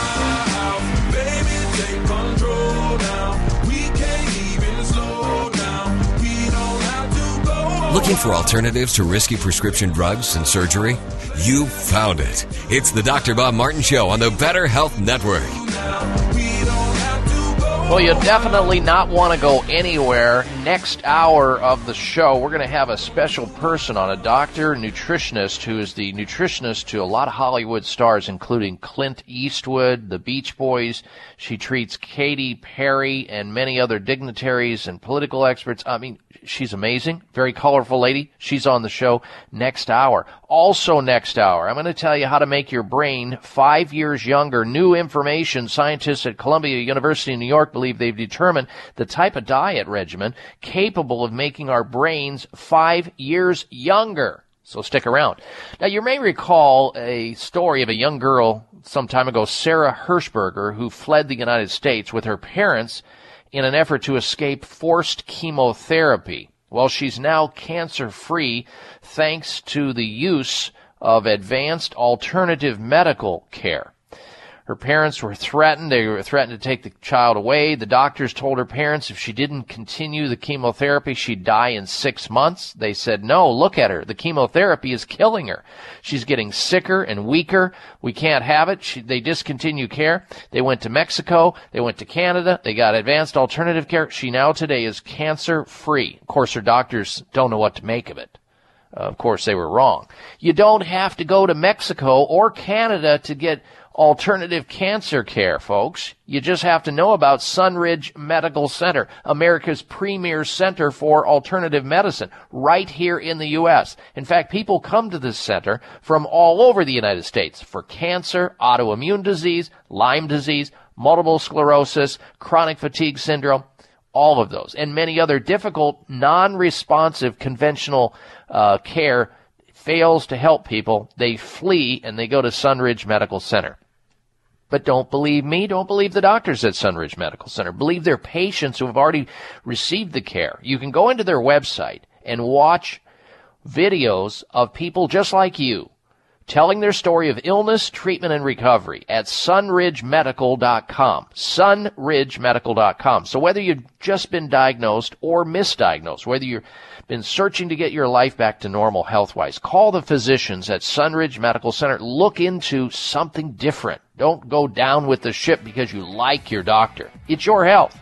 Speaker 14: Looking for alternatives to risky prescription drugs and surgery? You found it. It's the Dr. Bob Martin Show on the Better Health Network.
Speaker 2: Well, you definitely not want to go anywhere. Next hour of the show, we're going to have a special person on, a doctor, nutritionist, who is the nutritionist to a lot of Hollywood stars, including Clint Eastwood, the Beach Boys. She treats Katy Perry and many other dignitaries and political experts. I mean, she's amazing. Very colorful lady. She's on the show next hour. Also next hour, I'm going to tell you how to make your brain five years younger. New information. Scientists at Columbia University in New York believe they've determined the type of diet regimen capable of making our brains five years younger. So stick around. Now you may recall a story of a young girl some time ago, Sarah Hershberger, who fled the United States with her parents in an effort to escape forced chemotherapy. Well, she's now cancer free thanks to the use of advanced alternative medical care. Her parents were threatened. They were threatened to take the child away. The doctors told her parents if she didn't continue the chemotherapy, she'd die in six months. They said, no, look at her. The chemotherapy is killing her. She's getting sicker and weaker. We can't have it. She, they discontinue care. They went to Mexico. They went to Canada. They got advanced alternative care. She now today is cancer free. Of course, her doctors don't know what to make of it. Uh, of course, they were wrong. You don't have to go to Mexico or Canada to get alternative cancer care, folks. You just have to know about Sunridge Medical Center, America's premier center for alternative medicine, right here in the U.S. In fact, people come to this center from all over the United States for cancer, autoimmune disease, Lyme disease, multiple sclerosis, chronic fatigue syndrome, all of those, and many other difficult, non-responsive conventional uh, care fails to help people. They flee and they go to Sunridge Medical Center. But don't believe me. Don't believe the doctors at Sunridge Medical Center. Believe their patients who have already received the care. You can go into their website and watch videos of people just like you telling their story of illness, treatment, and recovery at sunridgemedical.com. Sunridgemedical.com. So whether you've just been diagnosed or misdiagnosed, whether you've been searching to get your life back to normal health wise, call the physicians at Sunridge Medical Center. Look into something different. Don't go down with the ship because you like your doctor. It's your health.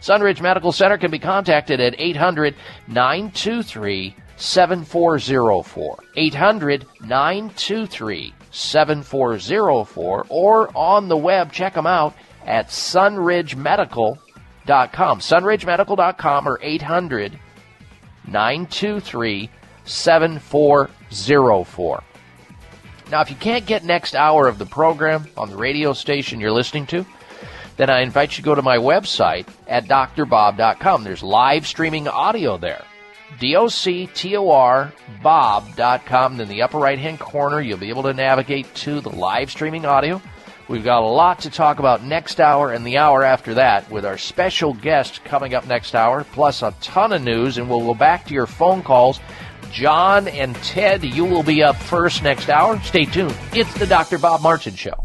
Speaker 2: Sunridge Medical Center can be contacted at 800 923 7404. 800 923 7404 or on the web, check them out at sunridgemedical.com. Sunridgemedical.com or 800 923 7404. Now, if you can't get next hour of the program on the radio station you're listening to, then I invite you to go to my website at drbob.com. There's live streaming audio there. D-O-C-T-O-R Bob.com. In the upper right hand corner, you'll be able to navigate to the live streaming audio. We've got a lot to talk about next hour and the hour after that with our special guest coming up next hour, plus a ton of news, and we'll go back to your phone calls. John and Ted, you will be up first next hour. Stay tuned. It's the Dr. Bob Martin Show.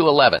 Speaker 2: to 11.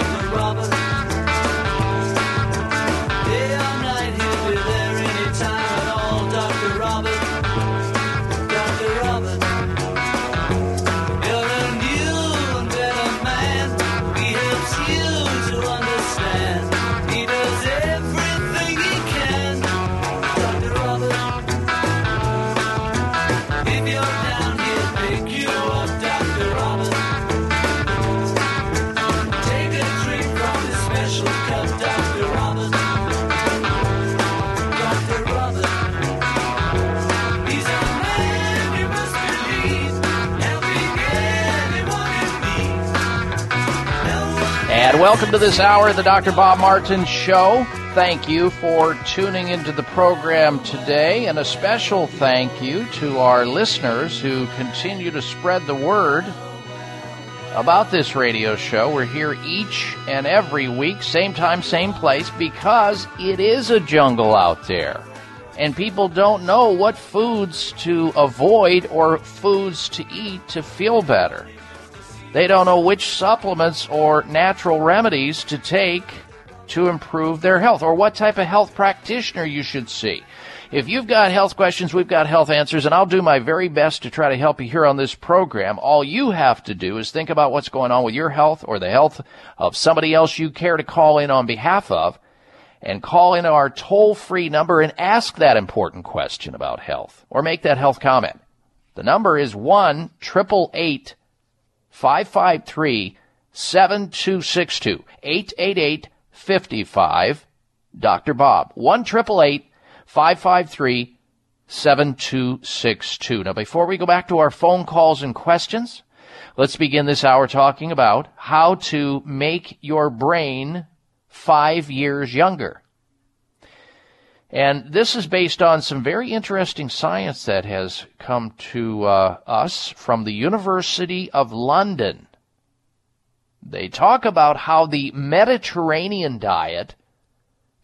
Speaker 2: Welcome to this hour of the Dr. Bob Martin Show. Thank you for tuning into the program today, and a special thank you to our listeners who continue to spread the word about this radio show. We're here each and every week, same time, same place, because it is a jungle out there. And people don't know what foods to avoid or foods to eat to feel better. They don't know which supplements or natural remedies to take to improve their health or what type of health practitioner you should see. If you've got health questions, we've got health answers, and I'll do my very best to try to help you here on this program. All you have to do is think about what's going on with your health or the health of somebody else you care to call in on behalf of, and call in our toll free number and ask that important question about health or make that health comment. The number is 1 888 553 7262 888 55 Dr. Bob 1 553 7262. Now, before we go back to our phone calls and questions, let's begin this hour talking about how to make your brain five years younger. And this is based on some very interesting science that has come to uh, us from the University of London. They talk about how the Mediterranean diet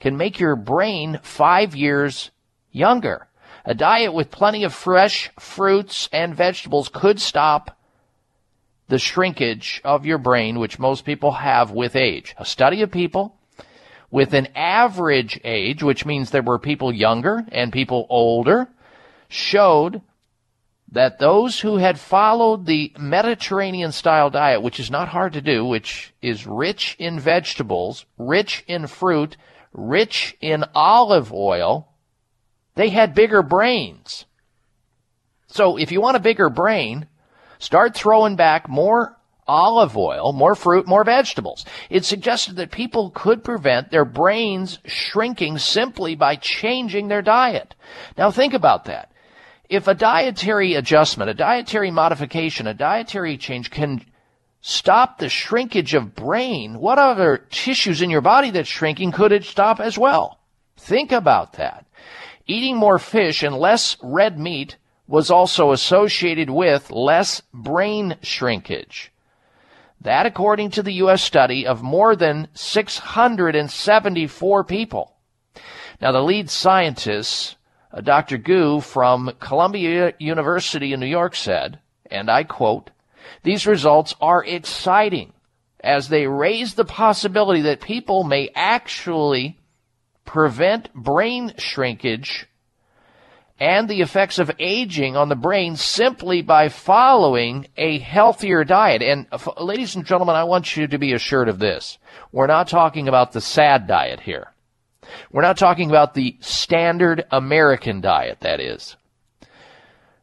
Speaker 2: can make your brain five years younger. A diet with plenty of fresh fruits and vegetables could stop the shrinkage of your brain, which most people have with age. A study of people with an average age, which means there were people younger and people older, showed that those who had followed the Mediterranean style diet, which is not hard to do, which is rich in vegetables, rich in fruit, rich in olive oil, they had bigger brains. So if you want a bigger brain, start throwing back more olive oil, more fruit, more vegetables. It suggested that people could prevent their brains shrinking simply by changing their diet. Now think about that. If a dietary adjustment, a dietary modification, a dietary change can stop the shrinkage of brain, what other tissues in your body that's shrinking could it stop as well? Think about that. Eating more fish and less red meat was also associated with less brain shrinkage. That according to the U.S. study of more than 674 people. Now the lead scientist, uh, Dr. Gu from Columbia University in New York said, and I quote, these results are exciting as they raise the possibility that people may actually prevent brain shrinkage and the effects of aging on the brain simply by following a healthier diet. And ladies and gentlemen, I want you to be assured of this. We're not talking about the sad diet here. We're not talking about the standard American diet, that is.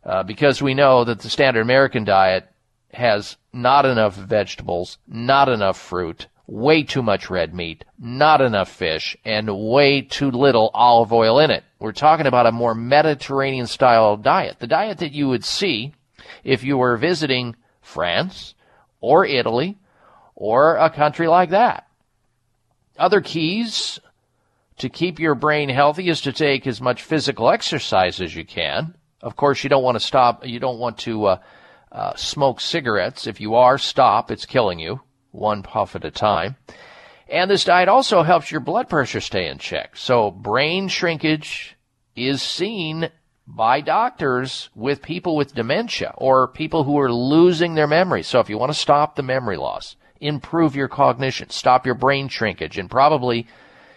Speaker 2: Uh, because we know that the standard American diet has not enough vegetables, not enough fruit, way too much red meat, not enough fish, and way too little olive oil in it. We're talking about a more Mediterranean style diet. The diet that you would see if you were visiting France or Italy or a country like that. Other keys to keep your brain healthy is to take as much physical exercise as you can. Of course, you don't want to stop, you don't want to uh, uh, smoke cigarettes. If you are, stop. It's killing you. One puff at a time. And this diet also helps your blood pressure stay in check. So brain shrinkage is seen by doctors with people with dementia or people who are losing their memory. So if you want to stop the memory loss, improve your cognition, stop your brain shrinkage, and probably,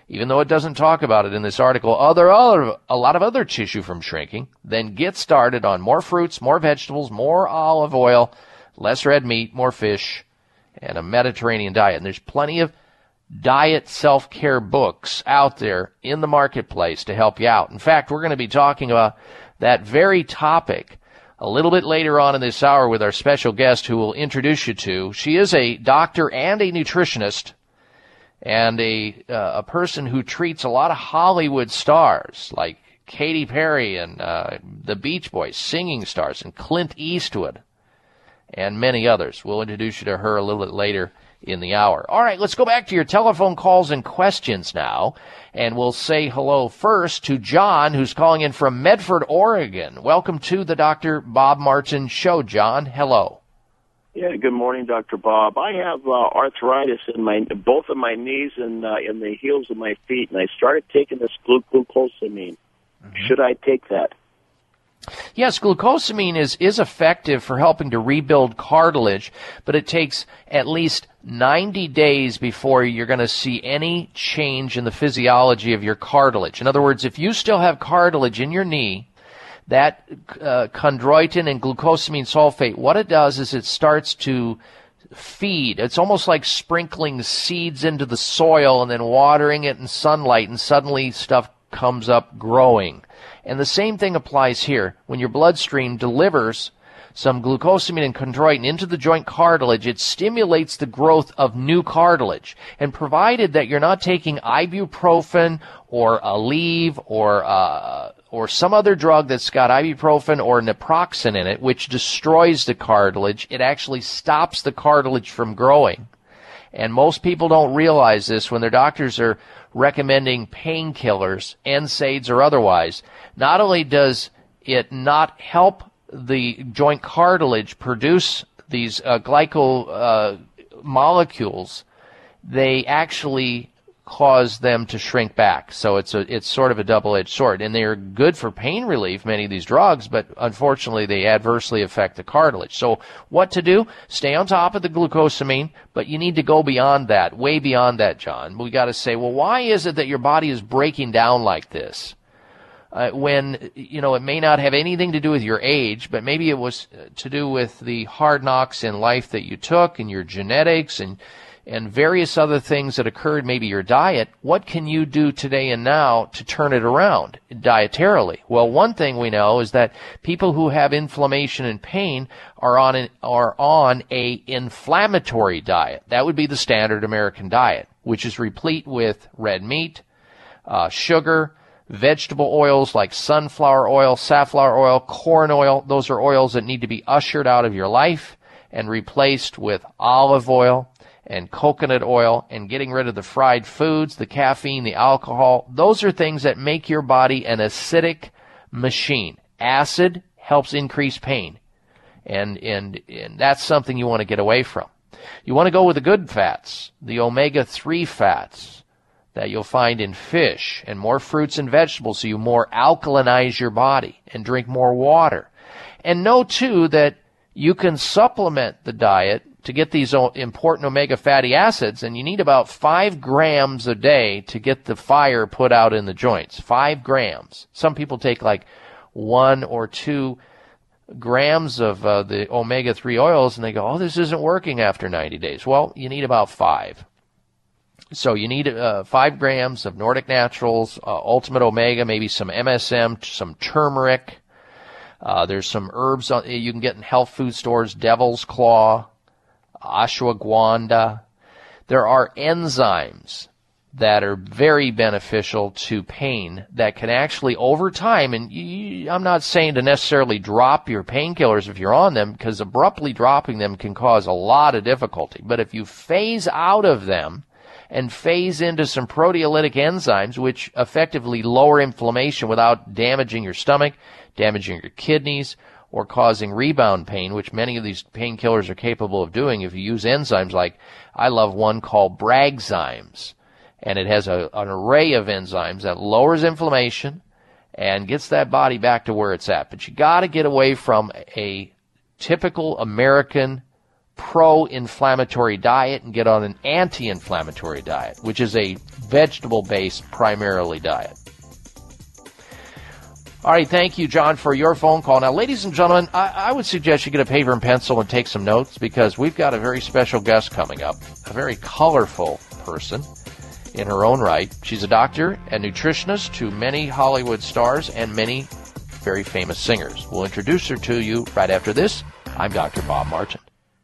Speaker 2: even though it doesn't talk about it in this article, other, other a lot of other tissue from shrinking, then get started on more fruits, more vegetables, more olive oil, less red meat, more fish, and a Mediterranean diet. And there's plenty of diet self care books out there in the marketplace to help you out. In fact, we're going to be talking about that very topic a little bit later on in this hour with our special guest who will introduce you to. She is a doctor and a nutritionist and a, uh, a person who treats a lot of Hollywood stars like Katy Perry and uh, the Beach Boys, singing stars, and Clint Eastwood and many others. We'll introduce you to her a little bit later in the hour. All right, let's go back to your telephone calls and questions now. And we'll say hello first to John, who's calling in from Medford, Oregon. Welcome to the Dr. Bob Martin Show, John. Hello.
Speaker 15: Yeah, good morning, Dr. Bob. I have uh, arthritis in my both of my knees and uh, in the heels of my feet, and I started taking this glu- glucosamine. Should I take that?
Speaker 2: Yes, glucosamine is, is effective for helping to rebuild cartilage, but it takes at least 90 days before you're going to see any change in the physiology of your cartilage. In other words, if you still have cartilage in your knee, that uh, chondroitin and glucosamine sulfate, what it does is it starts to feed. It's almost like sprinkling seeds into the soil and then watering it in sunlight, and suddenly stuff comes up growing. And the same thing applies here. When your bloodstream delivers some glucosamine and chondroitin into the joint cartilage, it stimulates the growth of new cartilage. And provided that you're not taking ibuprofen or Aleve or uh, or some other drug that's got ibuprofen or naproxen in it, which destroys the cartilage, it actually stops the cartilage from growing. And most people don't realize this when their doctors are recommending painkillers, NSAIDs or otherwise. Not only does it not help the joint cartilage produce these uh, uh, molecules, they actually cause them to shrink back. So it's a it's sort of a double-edged sword, and they are good for pain relief. Many of these drugs, but unfortunately, they adversely affect the cartilage. So what to do? Stay on top of the glucosamine, but you need to go beyond that, way beyond that, John. We got to say, well, why is it that your body is breaking down like this? Uh, when you know it may not have anything to do with your age, but maybe it was uh, to do with the hard knocks in life that you took and your genetics and and various other things that occurred, maybe your diet, what can you do today and now to turn it around dietarily? Well, one thing we know is that people who have inflammation and pain are on an, are on a inflammatory diet. That would be the standard American diet, which is replete with red meat, uh, sugar, vegetable oils like sunflower oil, safflower oil, corn oil. Those are oils that need to be ushered out of your life and replaced with olive oil, and coconut oil and getting rid of the fried foods, the caffeine, the alcohol. Those are things that make your body an acidic machine. Acid helps increase pain. And, and, and that's something you want to get away from. You want to go with the good fats, the omega-3 fats that you'll find in fish and more fruits and vegetables so you more alkalinize your body and drink more water. And know too that you can supplement the diet to get these important omega fatty acids, and you need about five grams a day to get the fire put out in the joints. Five grams. Some people take like one or two grams of uh, the omega 3 oils and they go, oh, this isn't working after 90 days. Well, you need about five. So you need uh, five grams of Nordic Naturals, uh, Ultimate Omega, maybe some MSM, some turmeric. Uh, there's some herbs you can get in health food stores, Devil's Claw, ashwagandha. There are enzymes that are very beneficial to pain that can actually over time and you, I'm not saying to necessarily drop your painkillers if you're on them because abruptly dropping them can cause a lot of difficulty but if you phase out of them and phase into some proteolytic enzymes which effectively lower inflammation without damaging your stomach damaging your kidneys or causing rebound pain, which many of these painkillers are capable of doing if you use enzymes like I love one called Bragzymes. And it has a, an array of enzymes that lowers inflammation and gets that body back to where it's at. But you gotta get away from a typical American pro-inflammatory diet and get on an anti-inflammatory diet, which is a vegetable-based primarily diet. All right, thank you, John, for your phone call. Now, ladies and gentlemen, I, I, would suggest you get a paper and pencil and take some notes because we've got a very special guest coming up, a very colorful person in her own right. She's a doctor and nutritionist to many Hollywood stars and many very famous singers. We'll introduce her to you right after this. I'm Dr. Bob Martin.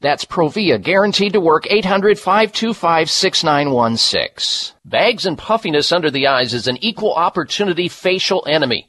Speaker 2: That's Provia, guaranteed to work 800-525-6916. Bags and puffiness under the eyes is an equal opportunity facial enemy.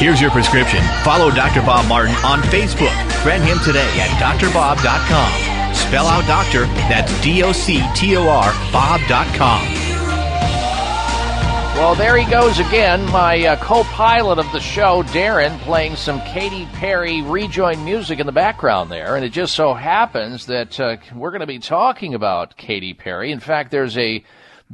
Speaker 3: Here's your prescription. Follow Dr. Bob Martin on Facebook. Friend him today at drbob.com. Spell out doctor, that's D O C T O R, Bob.com.
Speaker 2: Well, there he goes again, my uh, co pilot of the show, Darren, playing some Katy Perry rejoin music in the background there. And it just so happens that uh, we're going to be talking about Katy Perry. In fact, there's a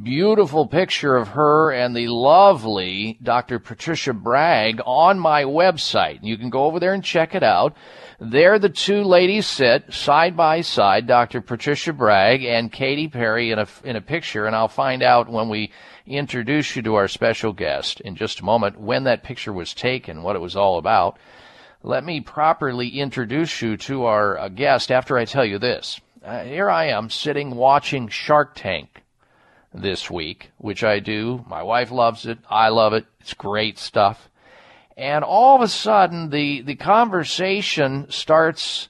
Speaker 2: beautiful picture of her and the lovely Dr. Patricia Bragg on my website. You can go over there and check it out. There the two ladies sit side by side, Dr. Patricia Bragg and Katy Perry in a, in a picture, and I'll find out when we introduce you to our special guest in just a moment when that picture was taken, what it was all about. Let me properly introduce you to our uh, guest after I tell you this. uh, here I am sitting watching Shark Tank this week, which I do. My wife loves it. I love it. It's great stuff. And all of a sudden, the, the conversation starts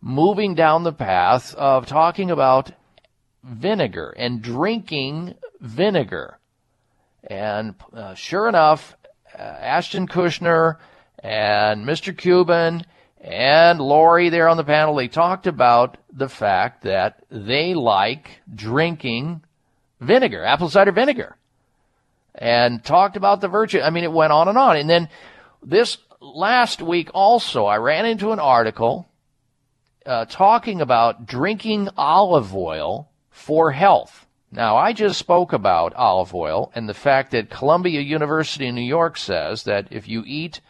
Speaker 2: moving down the path of talking about vinegar and drinking vinegar. And uh, sure enough, uh, Ashton Kushner and Mr. Cuban and Lori there on the panel, they talked about the fact that they like drinking vinegar, apple cider vinegar, and talked about the virtue. I mean, it went on and on. And then this last week also, I ran into an article uh, talking about drinking olive oil for health. Now, I just spoke about olive oil and the fact that Columbia University in New York says that if you eat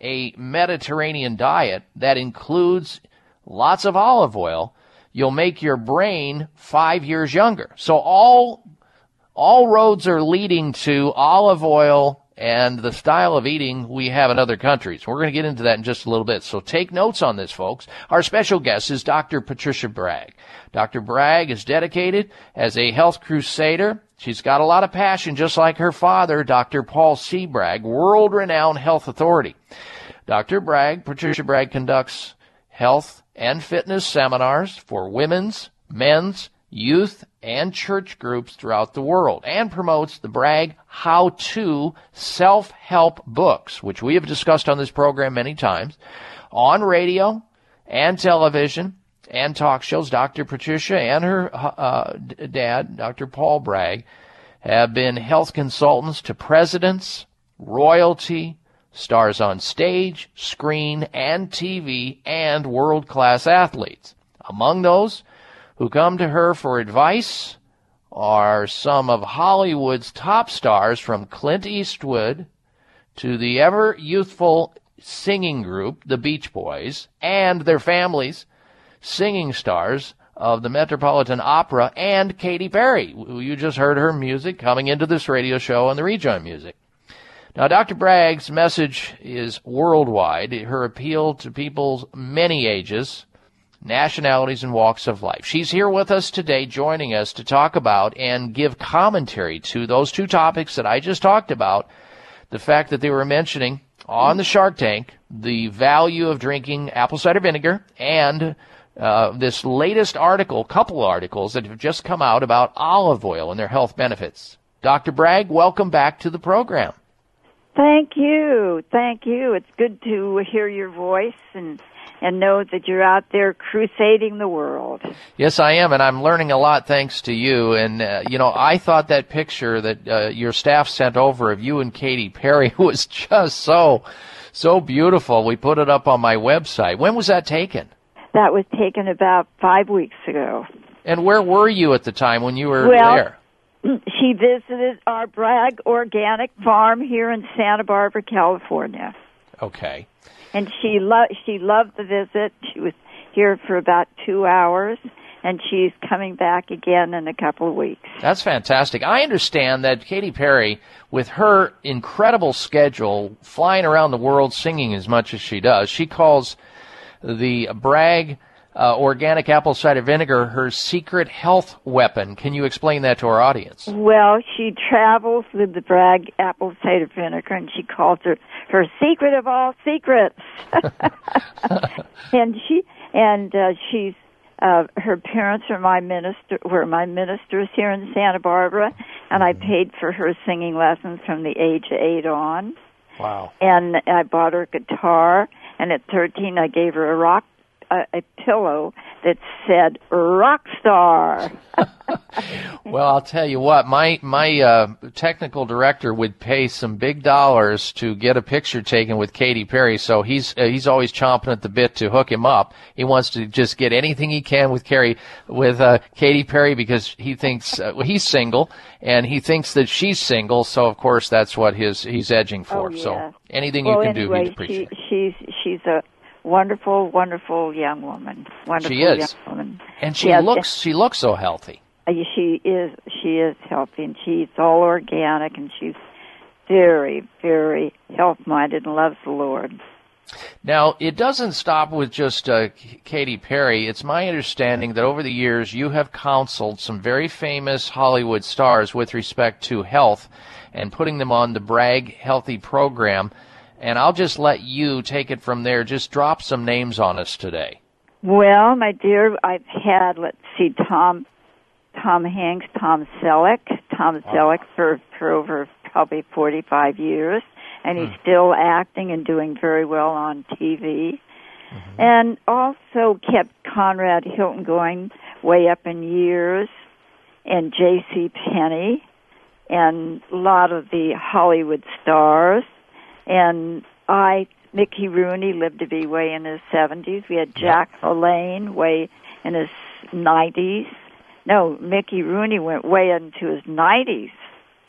Speaker 2: a Mediterranean diet that includes lots of olive oil, you'll make your brain five years younger. So all all roads are leading to olive oil and the style of eating we have in other countries. We're going to get into that in just a little bit. So take notes on this, folks. Our special guest is Dr. Patricia Bragg. Dr. Bragg is dedicated as a health crusader. She's got a lot of passion, just like her father, Dr. Paul C. Bragg, world-renowned health authority. Dr. Bragg, Patricia Bragg conducts health and fitness seminars for women's, men's, youth, and church groups throughout the world and promotes the Bragg How To Self Help books, which we have discussed on this program many times, on radio and television and talk shows. Dr. Patricia and her uh, dad, Dr. Paul Bragg, have been health consultants to presidents, royalty, stars on stage, screen, and TV, and world class athletes. Among those, who come to her for advice are some of Hollywood's top stars from Clint Eastwood to the ever youthful singing group, the Beach Boys, and their families, singing stars of the Metropolitan Opera, and Katy Perry, you just heard her music coming into this radio show on the Rejoin Music. Now, Dr. Bragg's message is worldwide. Her appeal to people's many ages, nationalities, and walks of life. She's here with us today, joining us to talk about and give commentary to those two topics that I just talked about. The fact that they were mentioning on the Shark Tank the value of drinking apple cider vinegar and uh, this latest article, couple articles that have just come out about olive oil and their health benefits. Dr. Bragg, welcome back to the program.
Speaker 16: Thank you. Thank you. It's good to hear your voice and and know that you're out there crusading the world.
Speaker 2: Yes, I am, and I'm learning a lot thanks to you. And uh, you know, I thought that picture that uh, your staff sent over of you and Katy Perry was just so, so beautiful. We put it up on my website. When was that taken?
Speaker 16: That was taken about five weeks ago.
Speaker 2: And where were you at the time when you were
Speaker 16: Well,
Speaker 2: there?
Speaker 16: She visited our Bragg Organic Farm here in Santa Barbara, California.
Speaker 2: Okay.
Speaker 16: And she loved she loved the visit. She was here for about two hours, and she's coming back again in a couple of weeks.
Speaker 2: That's fantastic. I understand that Katy Perry, with her incredible schedule, flying around the world singing as much as she does, she calls the Bragg uh, organic apple cider vinegar her secret health weapon. Can you explain that to our audience?
Speaker 16: Well, she travels with the Bragg apple cider vinegar, and she calls her her secret of all secrets. and she and uh, she's uh, her parents are my minister were my ministers here in Santa Barbara, and I paid for her singing lessons from the age of eight on.
Speaker 2: Wow.
Speaker 16: And I bought her a guitar, and at thirteen, I gave her a rock a, a pillow that said rock star.
Speaker 2: Well, I'll tell you what, my my uh, technical director would pay some big dollars to get a picture taken with Katy Perry. So he's uh, he's always chomping at the bit to hook him up. He wants to just get anything he can with Carrie with uh, Katy Perry because he thinks uh, well, he's single and he thinks that she's single. So of course that's what his he's edging for.
Speaker 16: Oh, yeah.
Speaker 2: So anything
Speaker 16: well,
Speaker 2: you can
Speaker 16: anyway,
Speaker 2: do, he'd appreciate.
Speaker 16: She, she's she's a wonderful, wonderful young woman. Wonderful
Speaker 2: She is.
Speaker 16: young woman.
Speaker 2: And she
Speaker 16: Yes,
Speaker 2: looks she looks so healthy.
Speaker 16: uh, She is she is healthy, and she's all organic, and she's very, very health minded and loves the Lord.
Speaker 2: Now, it doesn't stop with just uh, Katy Perry. It's my understanding that over the years you have counseled some very famous Hollywood stars with respect to health and putting them on the Bragg Healthy program. And I'll just let you take it from there. Just drop some names on us today.
Speaker 16: Well, my dear, I've had let's see, Tom, Tom Hanks, Tom Selleck, Tom oh. Selleck for for over probably forty five years, and he's hmm. still acting and doing very well on TV. Mm-hmm. And also kept Conrad Hilton going way up in years, and J.C. Penney, and a lot of the Hollywood stars, and I Mickey Rooney lived to be way in his seventies. We had Jack LaLanne way in his nineties. No, Mickey Rooney went way into his nineties.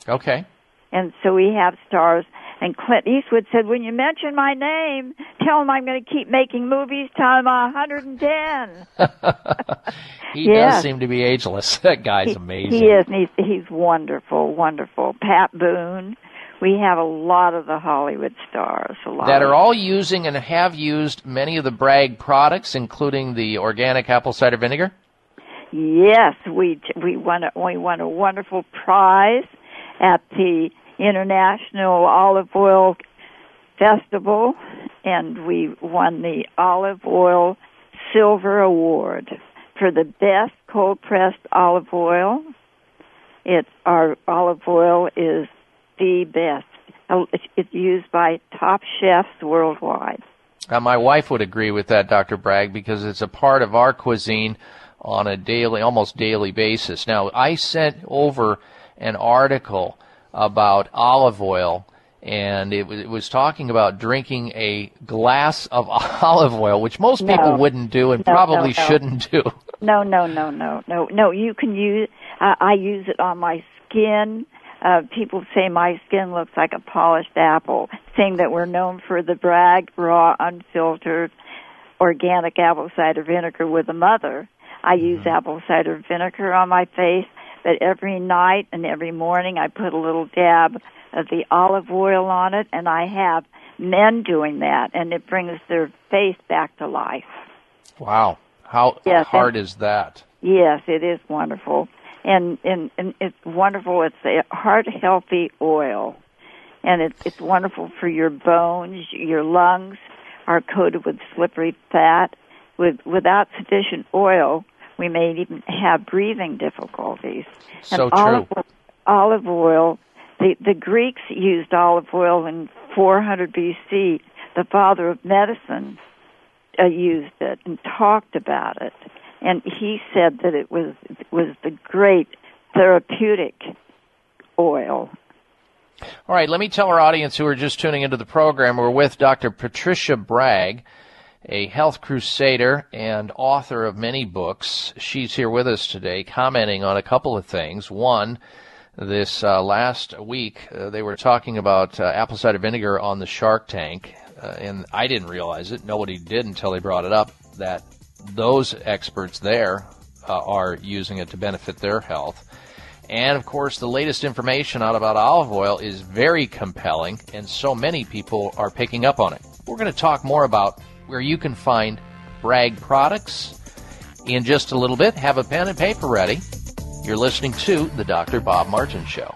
Speaker 2: Okay.
Speaker 16: And so we have stars. And Clint Eastwood said, when you mention my name, tell him I'm going to keep making movies till I'm 110.
Speaker 2: He
Speaker 16: Yes.
Speaker 2: does seem to be ageless. That guy's
Speaker 16: He-
Speaker 2: amazing.
Speaker 16: He is, and he's, he's wonderful, wonderful. Pat Boone. We have a lot of the Hollywood stars. A lot
Speaker 2: that are all using and have used many of the Bragg products, including the organic apple cider vinegar.
Speaker 16: Yes, we we won a, we won a wonderful prize at the International Olive Oil Festival, and we won the Olive Oil Silver Award for the best cold pressed olive oil. It our olive oil is the best. It's, it's used by top chefs worldwide.
Speaker 2: Uh, my wife would agree with that, Dr. Bragg, because it's a part of our cuisine on a daily, almost daily basis. Now, I sent over an article about olive oil, and it was, it was talking about drinking a glass of olive oil, which most people wouldn't do and
Speaker 16: No,
Speaker 2: probably
Speaker 16: no, no.
Speaker 2: shouldn't do.
Speaker 16: No, no, no, no, no, no. You can use. Uh, I use it on my skin. Uh, people say my skin looks like a polished apple, saying that we're known for the Bragg raw, unfiltered, organic apple cider vinegar with a mother. I use apple cider vinegar on my face, but every night and every morning I put a little dab of the olive oil on it, and I have men doing that, and it brings their face back to life.
Speaker 2: Wow. How
Speaker 16: Yes,
Speaker 2: hard is that?
Speaker 16: Yes, it is wonderful, and and, and it's wonderful. It's a heart healthy oil, and it's it's wonderful for your bones. Your lungs are coated with slippery fat. With without sufficient oil, we may even have breathing difficulties.
Speaker 2: So
Speaker 16: and olive,
Speaker 2: true.
Speaker 16: olive oil. The the Greeks used olive oil in 400 BC. The father of medicine uh, used it and talked about it, and he said that it was was the great therapeutic oil.
Speaker 2: All right, let me tell our audience who are just tuning into the program, we're with Dr. Patricia Bragg, a health crusader and author of many books. She's here with us today commenting on a couple of things. One, this uh, last week, uh, they were talking about uh, apple cider vinegar on the Shark Tank, uh, and I didn't realize it. Nobody did until they brought it up that those experts there uh, are using it to benefit their health. And of course, the latest information out about olive oil is very compelling, and so many people are picking up on it. We're going to talk more about where you can find Bragg products in just a little bit. Have a pen and paper ready. You're listening to The Dr. Bob Martin Show.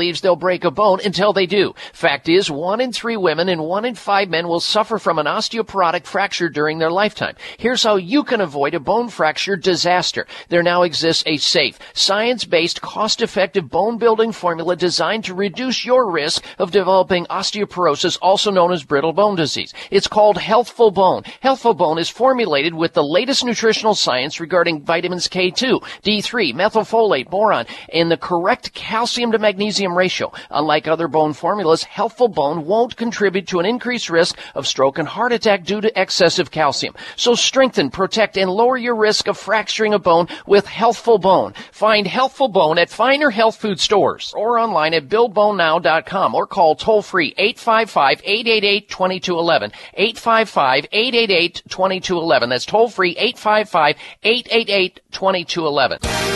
Speaker 13: believes they'll break a bone until they do. Fact is, one in three women and one in five men will suffer from an osteoporotic fracture during their lifetime. Here's how you can avoid a bone fracture disaster. There now exists a safe, science-based, cost-effective bone building formula designed to reduce your risk of developing osteoporosis, also known as brittle bone disease. It's called Healthful Bone. Healthful Bone is formulated with the latest nutritional science regarding vitamins K2, D3, methylfolate, boron, and the correct calcium to magnesium ratio. Unlike other bone formulas, Healthful Bone won't contribute to an increased risk of stroke and heart attack due to excessive calcium. So strengthen, protect, and lower your risk of fracturing a bone with Healthful Bone. Find Healthful Bone at finer health food stores or online at buildbonenow.com or call toll free 855-888-2211. 855-888-2211. That's toll free 855-888-2211.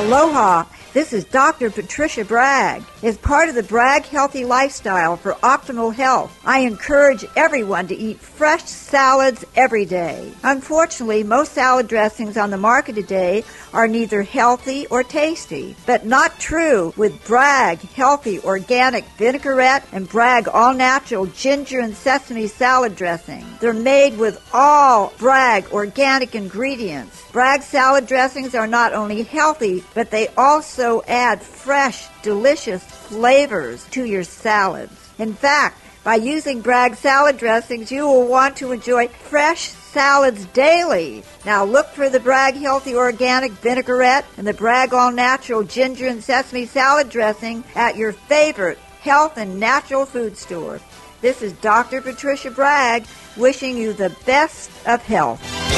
Speaker 7: Aloha. This is Dr. Patricia Bragg. As part of the Bragg Healthy Lifestyle for optimal health, I encourage everyone to eat fresh salads every day. Unfortunately, most salad dressings on the market today are neither healthy or tasty, but not true with Bragg Healthy Organic Vinaigrette and Bragg All Natural Ginger and Sesame Salad Dressing. They're made with all Bragg organic ingredients. Bragg salad dressings are not only healthy, but they also add fresh, delicious flavors to your salads. In fact, by using Bragg salad dressings, you will want to enjoy fresh salads daily. Now look for the Bragg Healthy Organic Vinaigrette and the Bragg All Natural Ginger and Sesame Salad Dressing at your favorite health and natural food store. This is Dr. Patricia Bragg wishing you the best of health.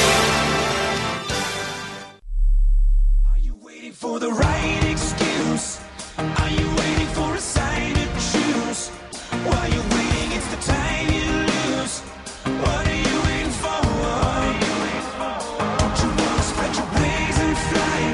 Speaker 4: For the right excuse? Are you waiting for a sign to choose? While you're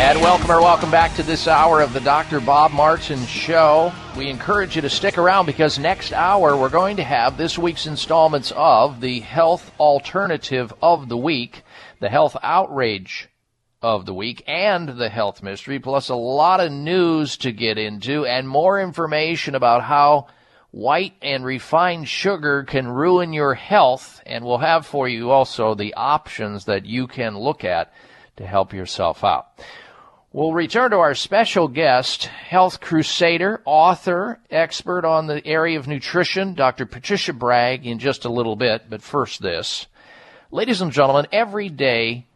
Speaker 2: And welcome or welcome back to this hour of the Dr. Bob Martin Show. We encourage you to stick around because next hour we're going to have this week's installments of the Health Alternative of the Week, the Health Outrage of the Week, and the Health Mystery, plus a lot of news to get into and more information about how white and refined sugar can ruin your health. And we'll have for you also the options that you can look at to help yourself out. We'll return to our special guest, health crusader, author, expert on the area of nutrition, Dr. Patricia Bragg, in just a little bit. But first, this. Ladies and gentlemen, every day,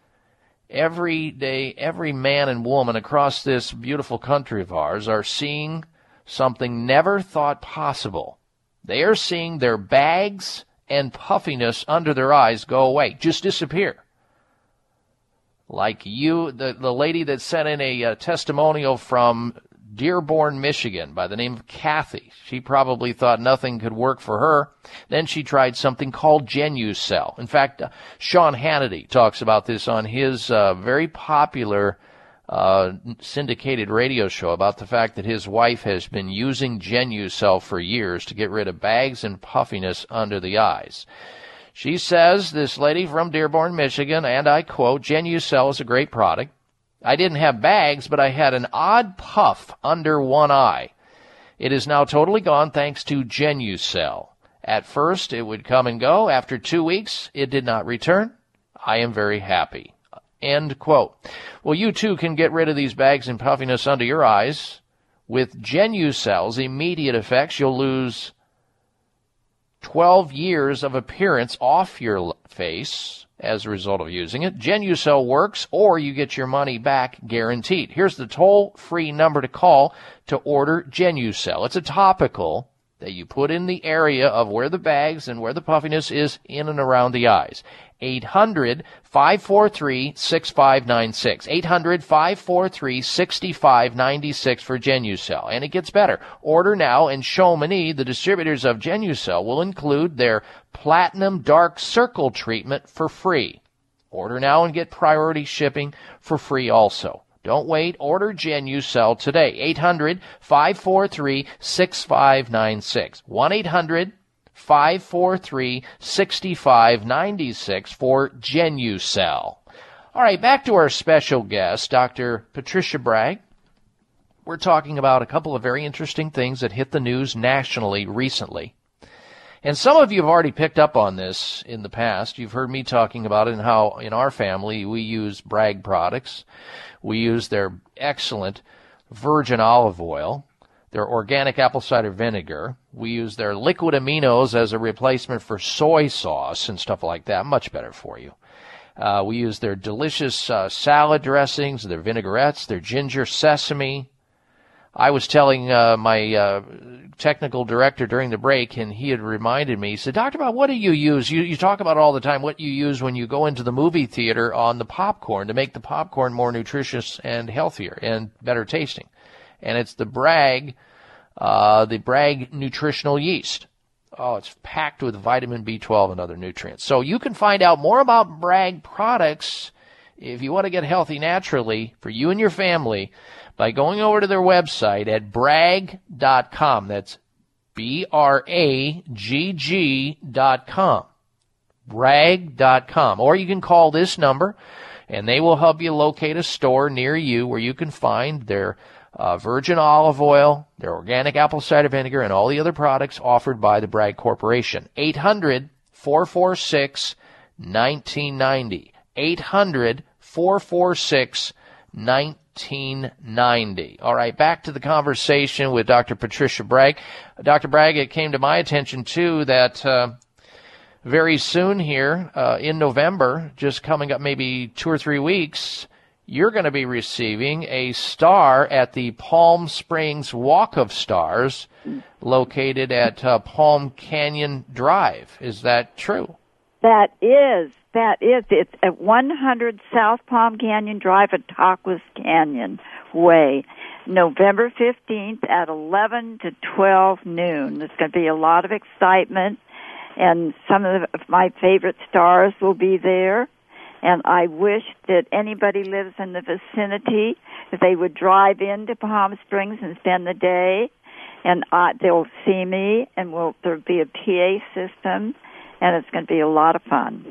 Speaker 2: every day, every man and woman across this beautiful country of ours are seeing something never thought possible. They are seeing their bags and puffiness under their eyes go away, just disappear like you, the, the lady that sent in a uh, testimonial from Dearborn, Michigan, by the name of Kathy. She probably thought nothing could work for her. Then she tried something called Genucell. In fact, uh, Sean Hannity talks about this on his uh, very popular uh, syndicated radio show about the fact that his wife has been using Genucell for years to get rid of bags and puffiness under the eyes. She says, this lady from Dearborn, Michigan, and I quote, Genucell is a great product. I didn't have bags, but I had an odd puff under one eye. It is now totally gone thanks to Genucell. At first, it would come and go. After two weeks, it did not return. I am very happy. End quote. Well, you too can get rid of these bags and puffiness under your eyes. With Genucell's immediate effects, you'll lose 12 years of appearance off your face as a result of using it. Genucell works or you get your money back guaranteed. Here's the toll free number to call to order Genucell. It's a topical that you put in the area of where the bags and where the puffiness is in and around the eyes. 800 543 6596. 800 543 6596 for Genucell. And it gets better. Order now and Chamonix, the distributors of Genucell, will include their Platinum Dark Circle treatment for free. Order now and get priority shipping for free also. Don't wait. Order Genucell today. 800 543 6596. 1 800 543 6596 for Genucell. All right, back to our special guest, Dr. Patricia Bragg. We're talking about a couple of very interesting things that hit the news nationally recently. And some of you have already picked up on this in the past. You've heard me talking about it and how in our family we use Bragg products. We use their excellent virgin olive oil, their organic apple cider vinegar. We use their liquid aminos as a replacement for soy sauce and stuff like that. Much better for you. Uh, we use their delicious uh, salad dressings, their vinaigrettes, their ginger sesame. I was telling uh, my uh, technical director during the break, and he had reminded me. He said, "Doctor Bob, what do you use? You you talk about all the time. What you use when you go into the movie theater on the popcorn to make the popcorn more nutritious and healthier and better tasting, and it's the Bragg, uh, the Bragg nutritional yeast." Oh, it's packed with vitamin B12 and other nutrients. So you can find out more about Bragg products if you want to get healthy naturally for you and your family by going over to their website at bragg.com. That's B R A G G dot com. Bragg.com. Or you can call this number and they will help you locate a store near you where you can find their uh, virgin olive oil, their organic apple cider vinegar, and all the other products offered by the Bragg Corporation. 800 446 1990. 800 446 1990. All right, back to the conversation with Dr. Patricia Bragg. Dr. Bragg, it came to my attention too that uh, very soon here uh, in November, just coming up maybe two or three weeks, you're going to be receiving a star at the Palm Springs Walk of Stars located at uh, Palm Canyon Drive. Is that true?
Speaker 16: That is, that is. It's at 100 South Palm Canyon Drive at Tahquitz Canyon Way. November 15th at 11 to 12 noon. There's going to be a lot of excitement, and some of my favorite stars will be there. And I wish that anybody lives in the vicinity that they would drive into Palm Springs and spend the day, and uh, they'll see me, and we'll, there'll be a PA system, and it's going to be a lot of fun.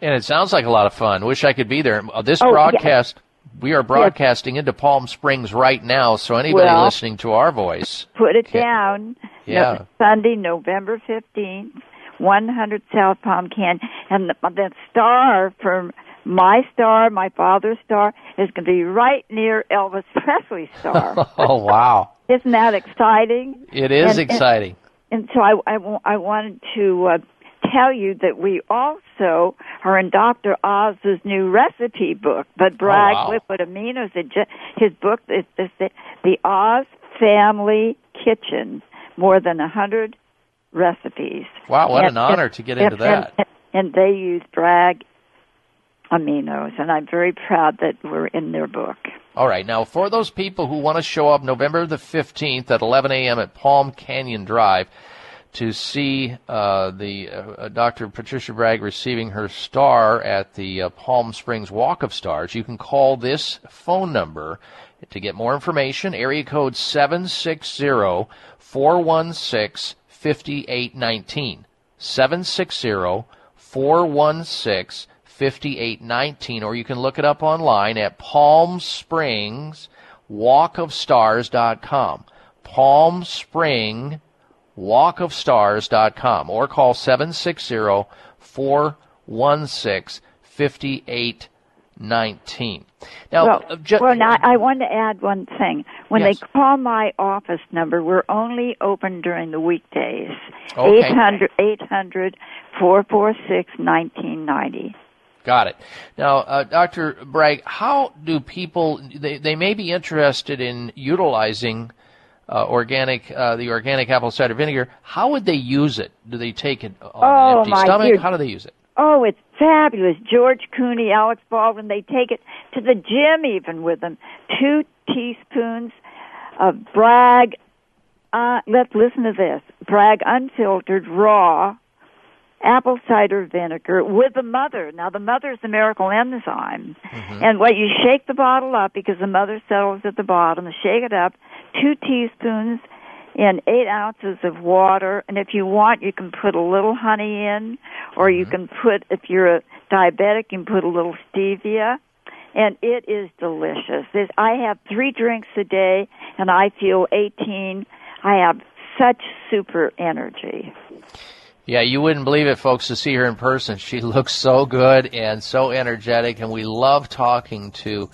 Speaker 2: And it sounds like a lot of fun. Wish I could be there. Uh, This
Speaker 16: Oh,
Speaker 2: broadcast, we are broadcasting into Palm Springs right now, so anybody
Speaker 16: Well-
Speaker 2: listening to our voice,
Speaker 16: Put it down.
Speaker 2: Yeah.
Speaker 16: No, Sunday, November 15th, 100 South Palm Canyon. And the, the star from my star, my father's star, is going to be right near Elvis Presley's star.
Speaker 2: oh wow,
Speaker 16: Isn't that exciting?
Speaker 2: it is
Speaker 16: And- and-
Speaker 2: exciting.
Speaker 16: And so I, I, I wanted to uh, tell you that we also are in Dr. Oz's new recipe book, but Bragg oh,
Speaker 2: wow.
Speaker 16: Liquid Aminos, his book is, is the, the Oz Family Kitchen, more than a hundred recipes.
Speaker 2: Wow, what
Speaker 16: And-
Speaker 2: an honor
Speaker 16: and-
Speaker 2: to get into
Speaker 16: and-
Speaker 2: that.
Speaker 16: And, and they use Bragg aminos, and I'm very proud that we're in their book.
Speaker 2: All right, now for those people who want to show up November the 15th at 11 a.m. at Palm Canyon Drive to see uh, the uh, Dr. Patricia Bragg receiving her star at the uh, Palm Springs Walk of Stars, you can call this phone number to get more information. Area code 760 416 5819. 760 416 5819, or you can look it up online at Palm Springs walkofstars.com. Palm Spring walkofstars.com or call 760 416 5819. Now,
Speaker 16: well,
Speaker 2: uh, ju-
Speaker 16: well, now I want to add one thing. When
Speaker 2: Yes.
Speaker 16: they call my office number, we're only open during the weekdays.
Speaker 2: Okay.
Speaker 16: Eight hundred eight hundred four four six nineteen ninety.
Speaker 2: Got it. Now, uh, Dr. Bragg, how do people, they, they may be interested in utilizing
Speaker 17: uh, organic, uh, the organic apple cider vinegar. How would they use it? Do they take it on
Speaker 16: Oh,
Speaker 17: an empty
Speaker 16: my
Speaker 17: stomach?
Speaker 16: dear.
Speaker 17: How do they use it?
Speaker 16: Oh, it's fabulous. George Clooney, Alex Baldwin, they take it to the gym even with them. Two teaspoons of Bragg, uh, let's listen to this. Bragg unfiltered raw apple cider vinegar with the mother. Now the mother is the miracle enzyme. And what you shake the bottle up because the mother settles at the bottom, shake it up, two teaspoons in eight ounces of water. And if you want, you can put a little honey in, or you mm-hmm. can put, if you're a diabetic, you can put a little stevia. And it is delicious. This, I have three drinks a day, and I feel 18. I have such super energy.
Speaker 17: Yeah, you wouldn't believe it, folks, to see her in person. She looks so good and so energetic, and we love talking to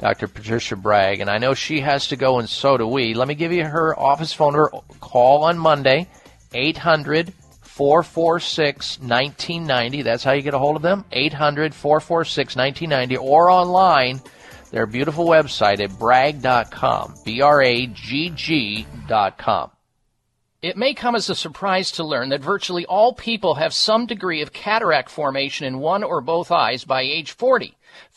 Speaker 17: Dr. Patricia Bragg. And I know she has to go, and so do we. Let me give you her office phone number. Call on Monday, 800 446 1990. That's how you get a hold of them, 800 446 1990, or online. Their beautiful website at bragg.com, B R A G G.com.
Speaker 2: It may come as a surprise to learn that virtually all people have some degree of cataract formation in one or both eyes by age 40.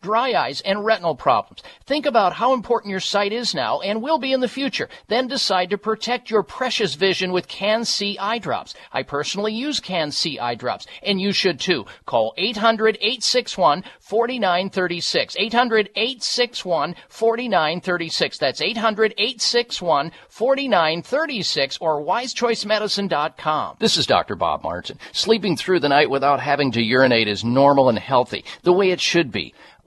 Speaker 2: dry eyes, and retinal problems. Think about how important your sight is now and will be in the future. Then decide to protect your precious vision with CAN-C eye drops. I personally use CAN-C eye drops, and you should too. Call 800-861-4936. 800-861-4936. That's 800-861-4936 or wisechoicemedicine.com. This is Dr. Bob Martin. Sleeping through the night without having to urinate is normal and healthy, the way it should be.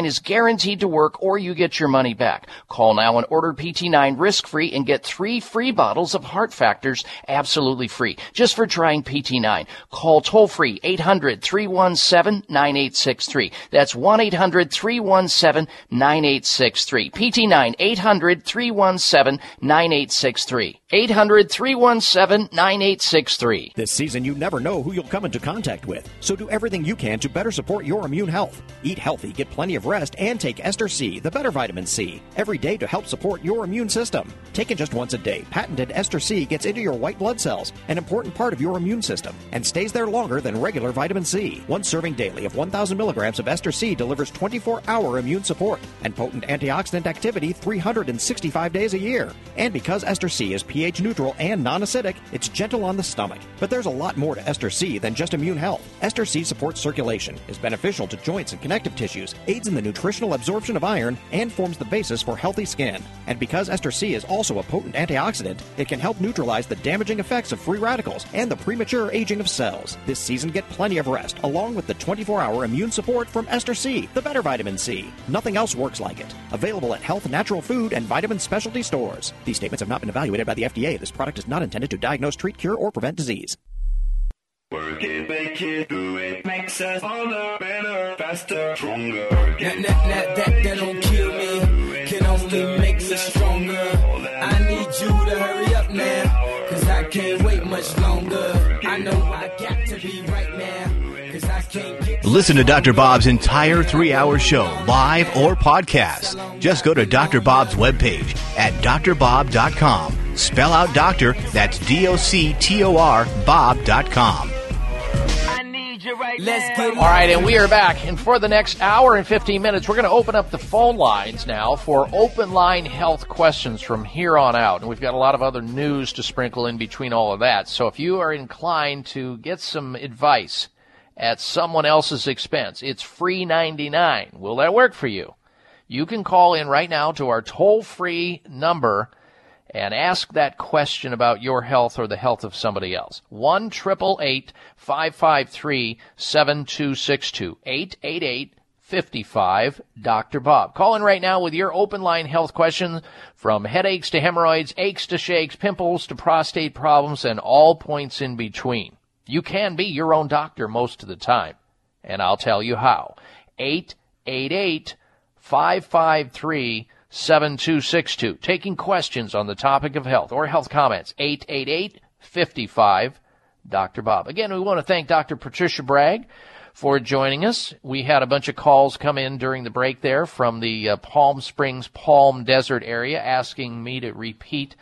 Speaker 2: is guaranteed to work or you get your money back. Call now and order PT9 risk-free and get three free bottles of Heart Factors absolutely free just for trying PT9. Call toll-free 800-317-9863. That's 1-800-317-9863. PT9 800-317-9863. 800-317-9863.
Speaker 18: This season, you never know who you'll come into contact with, so do everything you can to better support your immune health. Eat healthy, get plenty of rest, and take Ester C, the better vitamin C, every day to help support your immune system. Taken just once a day, patented Ester C gets into your white blood cells, an important part of your immune system, and stays there longer than regular vitamin C. One serving daily of 1,000 milligrams of Ester C delivers 24 hour immune support and potent antioxidant activity 365 days a year. And because Ester C is pH neutral and non acidic, it's gentle on the stomach. But there's a lot more to Ester C than just immune health. Ester C supports circulation, is beneficial to joints and connective tissues, aids in the nutritional absorption of iron, and forms the basis for healthy skin. And because Ester C is also a potent antioxidant, it can help neutralize the damaging effects of free radicals and the premature aging of cells. This season, get plenty of rest, along with the 24 hour immune support from Ester C, the better vitamin C. Nothing else works like it. Available at health, natural food, and vitamin specialty stores. These statements have not been evaluated by the FDA. This product is not intended to diagnose, treat, cure, or prevent disease.
Speaker 19: Work it, make it, do it. Makes us harder, better, faster, stronger.
Speaker 4: That, that, that, that, that don't kill me, can only make me stronger. I need you to hurry up now, cause I can't wait much longer. I know I got to be right now, cause I can't get
Speaker 3: Listen to Dr. Bob's entire three hour show, live or podcast. Just go to Dr. Bob's webpage at drbob.com. Spell out doctor, that's D O C T O R, Bob.com.
Speaker 4: I
Speaker 20: Let's get
Speaker 2: All right, and we are back. And for the next hour and 15 minutes, we're going to open up the phone lines now for open line health questions from here on out. And we've got a lot of other news to sprinkle in between all of that. So if you are inclined to get some advice at someone else's expense, it's free 99. Will that work for you? You can call in right now to our toll free number and ask that question about your health or the health of somebody else. 1 553 7262 888 55 Dr. Bob. Call in right now with your open line health questions from headaches to hemorrhoids, aches to shakes, pimples to prostate problems, and all points in between. You can be your own doctor most of the time, and I'll tell you how. 888 553 7262. Taking questions on the topic of health or health comments. 888 55 Dr. Bob. Again, we want to thank Dr. Patricia Bragg for joining us. We had a bunch of calls come in during the break there from the uh, Palm Springs, Palm Desert area asking me to repeat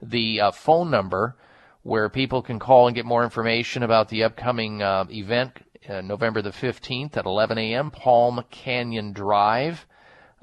Speaker 2: the uh, phone number where people can call and get more information about the upcoming uh, event uh, November the 15th at 11 a.m. Palm Canyon Drive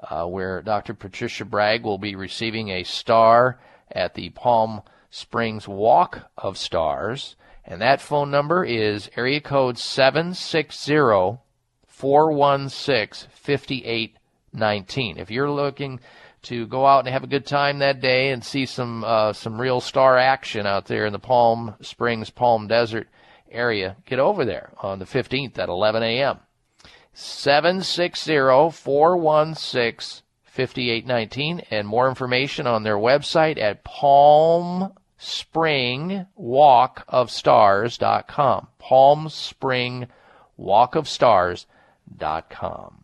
Speaker 2: uh, where Dr. Patricia Bragg will be receiving a star at the Palm Springs Walk of Stars. And that phone number is area code 760 416 5819. If you're looking to go out and have a good time that day and see some uh, some real star action out there in the Palm Springs Palm Desert area, get over there on the 15th at 11 a.m. 760-416-5819 and more information on their website at palmspringwalkofstars.com. palmspringwalkofstars.com.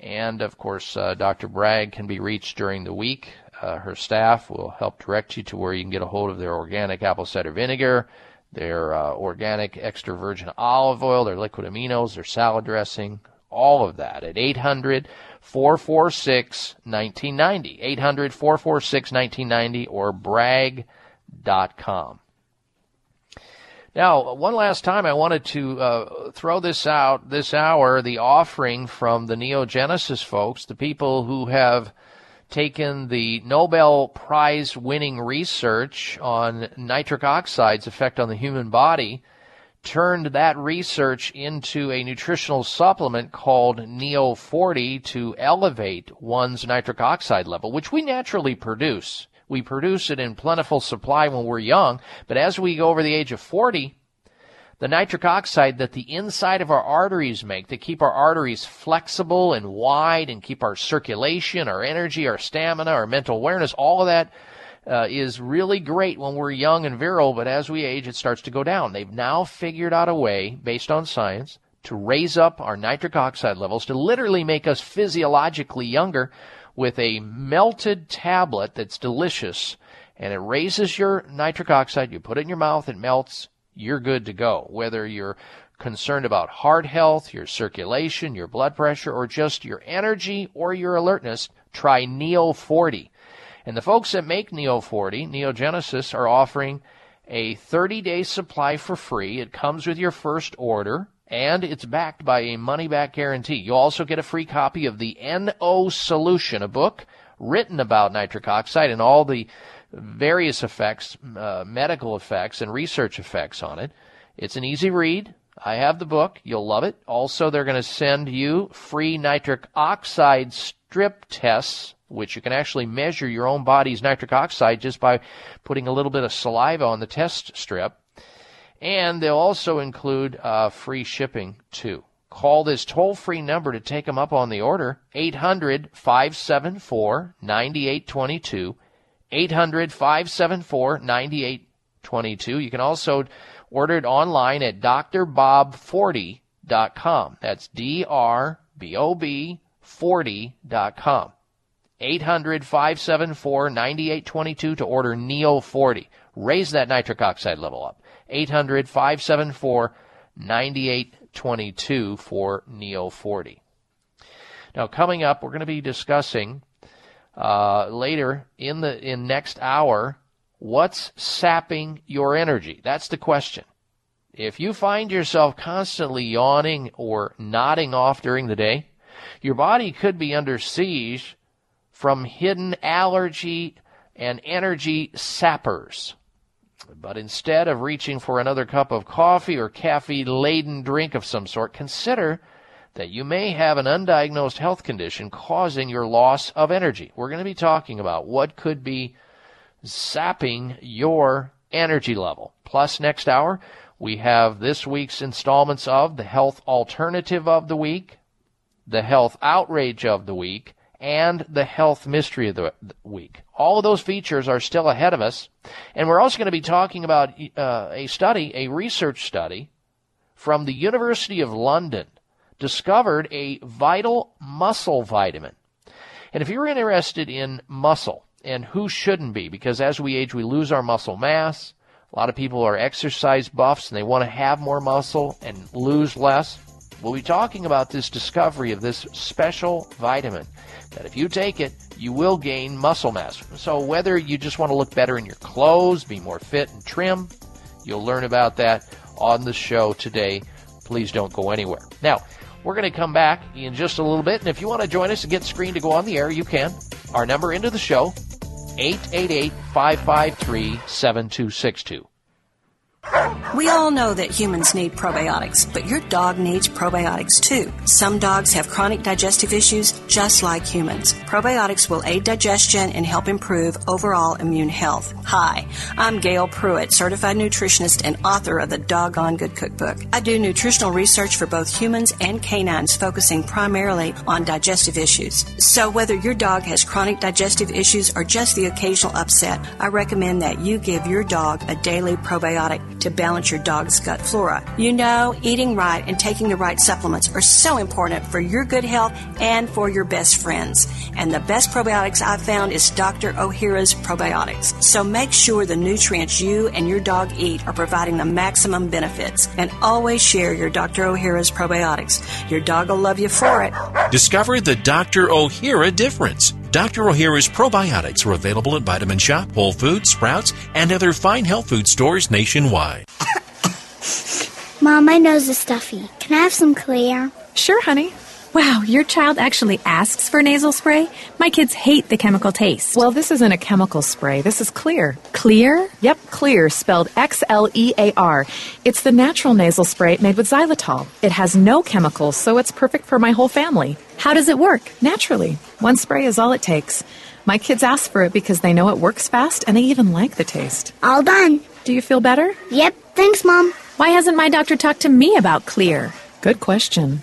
Speaker 2: And of course, uh, Dr. Bragg can be reached during the week. Uh, her staff will help direct you to where you can get a hold of their organic apple cider vinegar, their uh, organic extra virgin olive oil, their liquid aminos, their salad dressing, all of that at 800 446 1990. 800 446 1990 or bragg.com. Now, one last time, I wanted to uh, throw this out this hour the offering from the Neogenesis folks, the people who have taken the Nobel Prize winning research on nitric oxide's effect on the human body, turned that research into a nutritional supplement called Neo 40 to elevate one's nitric oxide level, which we naturally produce. We produce it in plentiful supply when we're young, but as we go over the age of 40, the nitric oxide that the inside of our arteries make that keep our arteries flexible and wide and keep our circulation, our energy, our stamina, our mental awareness, all of that uh, is really great when we're young and virile, but as we age, it starts to go down. They've now figured out a way, based on science, to raise up our nitric oxide levels to literally make us physiologically younger with a melted tablet that's delicious and it raises your nitric oxide. You put it in your mouth, it melts, you're good to go. Whether you're concerned about heart health, your circulation, your blood pressure, or just your energy or your alertness, try Neo 40. And the folks that make Neo 40, Neogenesis, are offering a 30 day supply for free. It comes with your first order and it's backed by a money back guarantee. You'll also get a free copy of the NO Solution, a book written about nitric oxide and all the various effects, uh, medical effects and research effects on it. It's an easy read. I have the book. You'll love it. Also, they're going to send you free nitric oxide strip tests, which you can actually measure your own body's nitric oxide just by putting a little bit of saliva on the test strip. And they'll also include uh, free shipping too. Call this toll free number to take them up on the order 800 574 9822. 800 574 9822. You can also order it online at drbob40.com. That's D R B O B 40.com. 800 574 9822 to order Neo 40. Raise that nitric oxide level up. 800 574 9822 for Neo 40. Now, coming up, we're going to be discussing uh, later in the in next hour what's sapping your energy. That's the question. If you find yourself constantly yawning or nodding off during the day, your body could be under siege from hidden allergy and energy sappers. But instead of reaching for another cup of coffee or caffeine laden drink of some sort, consider that you may have an undiagnosed health condition causing your loss of energy. We're going to be talking about what could be sapping your energy level. Plus, next hour, we have this week's installments of the health alternative of the week, the health outrage of the week, and the health mystery of the week. All of those features are still ahead of us. And we're also going to be talking about uh, a study, a research study from the University of London discovered a vital muscle vitamin. And if you're interested in muscle, and who shouldn't be, because as we age, we lose our muscle mass. A lot of people are exercise buffs and they want to have more muscle and lose less. We'll be talking about this discovery of this special vitamin that if you take it, you will gain muscle mass. So whether you just want to look better in your clothes, be more fit and trim, you'll learn about that on the show today. Please don't go anywhere. Now, we're going to come back in just a little bit, and if you want to join us and get screened to go on the air, you can. Our number into the show, 888 553 7262.
Speaker 21: We all know that humans need probiotics, but your dog needs probiotics too. Some dogs have chronic digestive issues just like humans. Probiotics will aid digestion and help improve overall immune health. Hi, I'm Gail Pruitt, certified nutritionist and author of the Doggone Good Cookbook. I do nutritional research for both humans and canines, focusing primarily on digestive issues. So whether your dog has chronic digestive issues or just the occasional upset, I recommend that you give your dog a daily probiotic to balance your dog's gut flora. You know, eating right and taking the right supplements are so important for your good health and for your best friends. And the best probiotics I've found is Dr. O'Hara's probiotics. So make sure the nutrients you and your dog eat are providing the maximum benefits. And always share your Dr. O'Hara's probiotics. Your dog will love you for it.
Speaker 22: Discover the Dr. O'Hara difference. Dr. O'Hara's probiotics are available at Vitamin Shoppe, Whole Foods, Sprouts, and other fine health food stores nationwide.
Speaker 23: Mom, my nose is stuffy. Can I have some Xlear?
Speaker 11: Sure, honey. Wow, your child actually asks for nasal spray? My kids hate the chemical taste. Well, this isn't a chemical spray. This is Xlear. Xlear? Yep, Xlear, spelled X L E A R. It's the natural nasal spray made with xylitol. It has no chemicals, so it's perfect for my whole family. How does it work? Naturally. One spray is all it takes. My kids ask for it because they know it works fast and they even like the taste.
Speaker 23: All done.
Speaker 11: Do you feel better?
Speaker 23: Yep, thanks, Mom.
Speaker 11: Why hasn't my doctor talked to me about Xlear? Good question.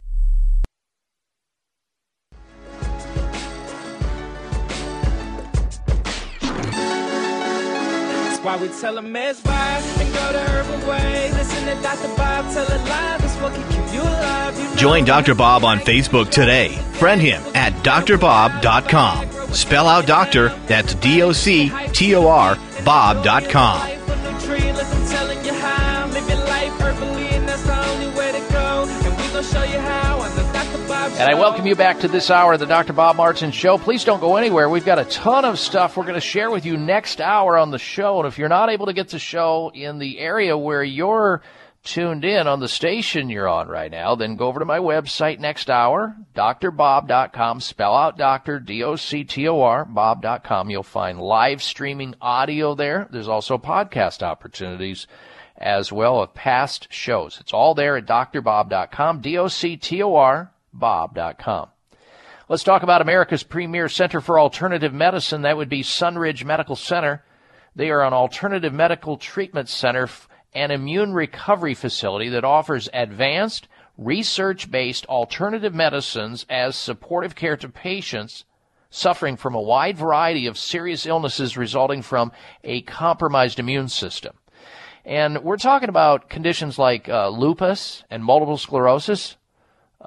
Speaker 20: Why we tell them and go the herbal. Listen to Dr. Bob tell a lie. That's what can keep you alive. You know
Speaker 3: Join Dr. Bob on Facebook today. Friend him at drbob.com. Spell out doctor, that's D O C T O R, Bob.com.
Speaker 20: And
Speaker 2: I welcome you back to this hour of the Dr. Bob Martin Show. Please don't go anywhere. We've got a ton of stuff we're going to share with you next hour on the show. And if you're not able to get the show in the area where you're tuned in on the station you're on right now, then go over to my website next hour, drbob.com. Spell out doctor, D-O-C-T-O-R, bob.com. You'll find live streaming audio there. There's also podcast opportunities as well of past shows. It's all there at drbob.com, D-O-C-T-O-R, bob.com. Let's talk about America's premier center for alternative medicine. That would be Sunridge Medical Center. They are an alternative medical treatment center and immune recovery facility that offers advanced, research based alternative medicines as supportive care to patients suffering from a wide variety of serious illnesses resulting from a compromised immune system. And we're talking about conditions like uh, lupus and multiple sclerosis,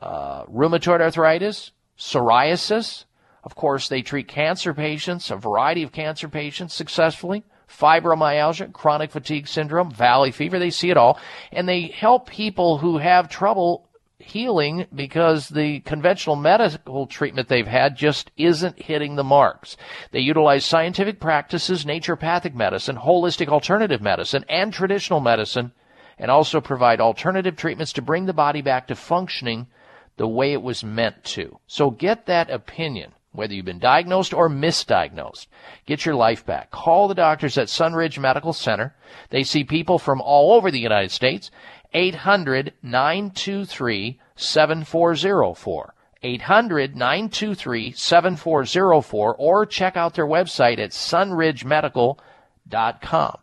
Speaker 2: uh, rheumatoid arthritis, psoriasis. Of course, they treat cancer patients, a variety of cancer patients successfully. Fibromyalgia, chronic fatigue syndrome, valley fever, they see it all. And they help people who have trouble healing because the conventional medical treatment they've had just isn't hitting the marks. They utilize scientific practices, naturopathic medicine, holistic alternative medicine, and traditional medicine, and also provide alternative treatments to bring the body back to functioning the way it was meant to. So get that opinion, whether you've been diagnosed or misdiagnosed. Get your life back. Call the doctors at Sunridge Medical Center. They see people from all over the United States. 800 923 7404. 800 923 7404 or check out their website at sunridgemedical.com.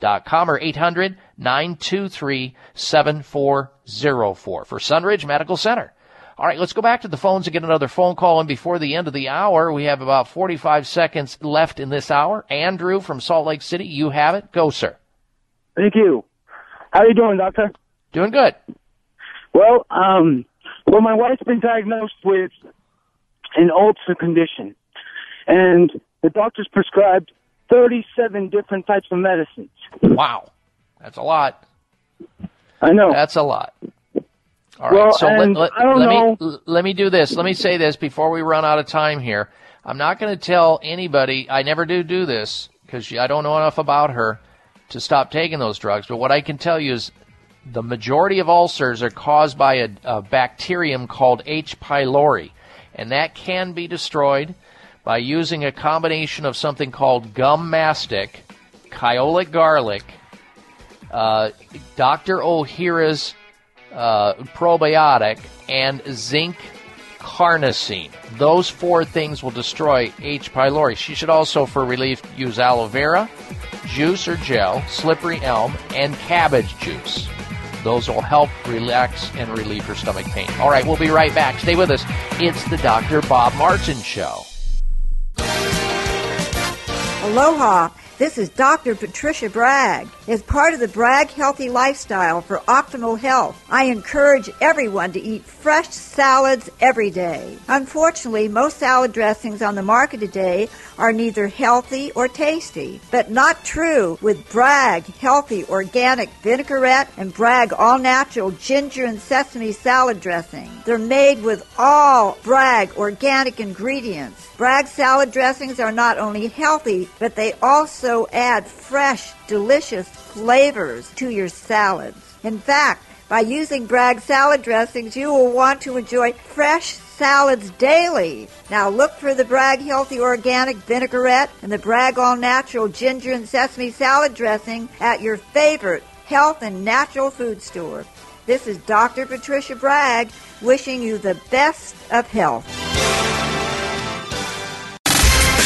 Speaker 2: Sunridgemedical.com or 800 923 7404 for Sunridge Medical Center. All right, let's go back to the phones and get another phone call in before the end of the hour. We have about 45 seconds left in this hour. Andrew from Salt Lake City, you have it. Go, sir.
Speaker 24: Thank you. How are you doing, doctor?
Speaker 2: Doing good.
Speaker 24: Well, um, well, my wife's been diagnosed with an ulcer condition, and the doctor's prescribed 37 different types of medicines.
Speaker 2: Wow. That's a lot.
Speaker 24: I know.
Speaker 2: That's a lot. All right.
Speaker 24: Well,
Speaker 2: so let, let, let me let me do this. Let me say this before we run out of time here. I'm not going to tell anybody. I never do do this because I don't know enough about her to stop taking those drugs. But what I can tell you is the majority of ulcers are caused by a, a bacterium called H. pylori, and that can be destroyed by using a combination of something called gum mastic, kyolic garlic, uh, Dr. O'Hara's uh, probiotic, and zinc carnosine. Those four things will destroy H. pylori. She should also, for relief, use aloe vera, juice or gel, slippery elm, and cabbage juice. Those will help relax and relieve her stomach pain. All right, we'll be right back. Stay with us. It's the Dr. Bob Martin Show.
Speaker 7: Aloha. This is Dr. Patricia Bragg. As part of the Bragg Healthy Lifestyle for optimal health, I encourage everyone to eat fresh salads every day. Unfortunately, most salad dressings on the market today are neither healthy or tasty, but not true with Bragg Healthy Organic Vinaigrette and Bragg All Natural Ginger and Sesame Salad Dressing. They're made with all Bragg organic ingredients. Bragg salad dressings are not only healthy, but they also add fresh, delicious flavors to your salads. In fact, by using Bragg salad dressings, you will want to enjoy fresh salads daily. Now look for the Bragg Healthy Organic Vinaigrette and the Bragg All Natural Ginger and Sesame Salad Dressing at your favorite health and natural food store. This is Dr. Patricia Bragg wishing you the best of health.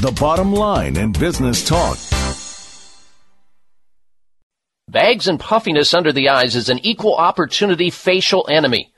Speaker 25: the bottom line in business talk.
Speaker 13: Bags and puffiness under the eyes is an equal opportunity facial enemy.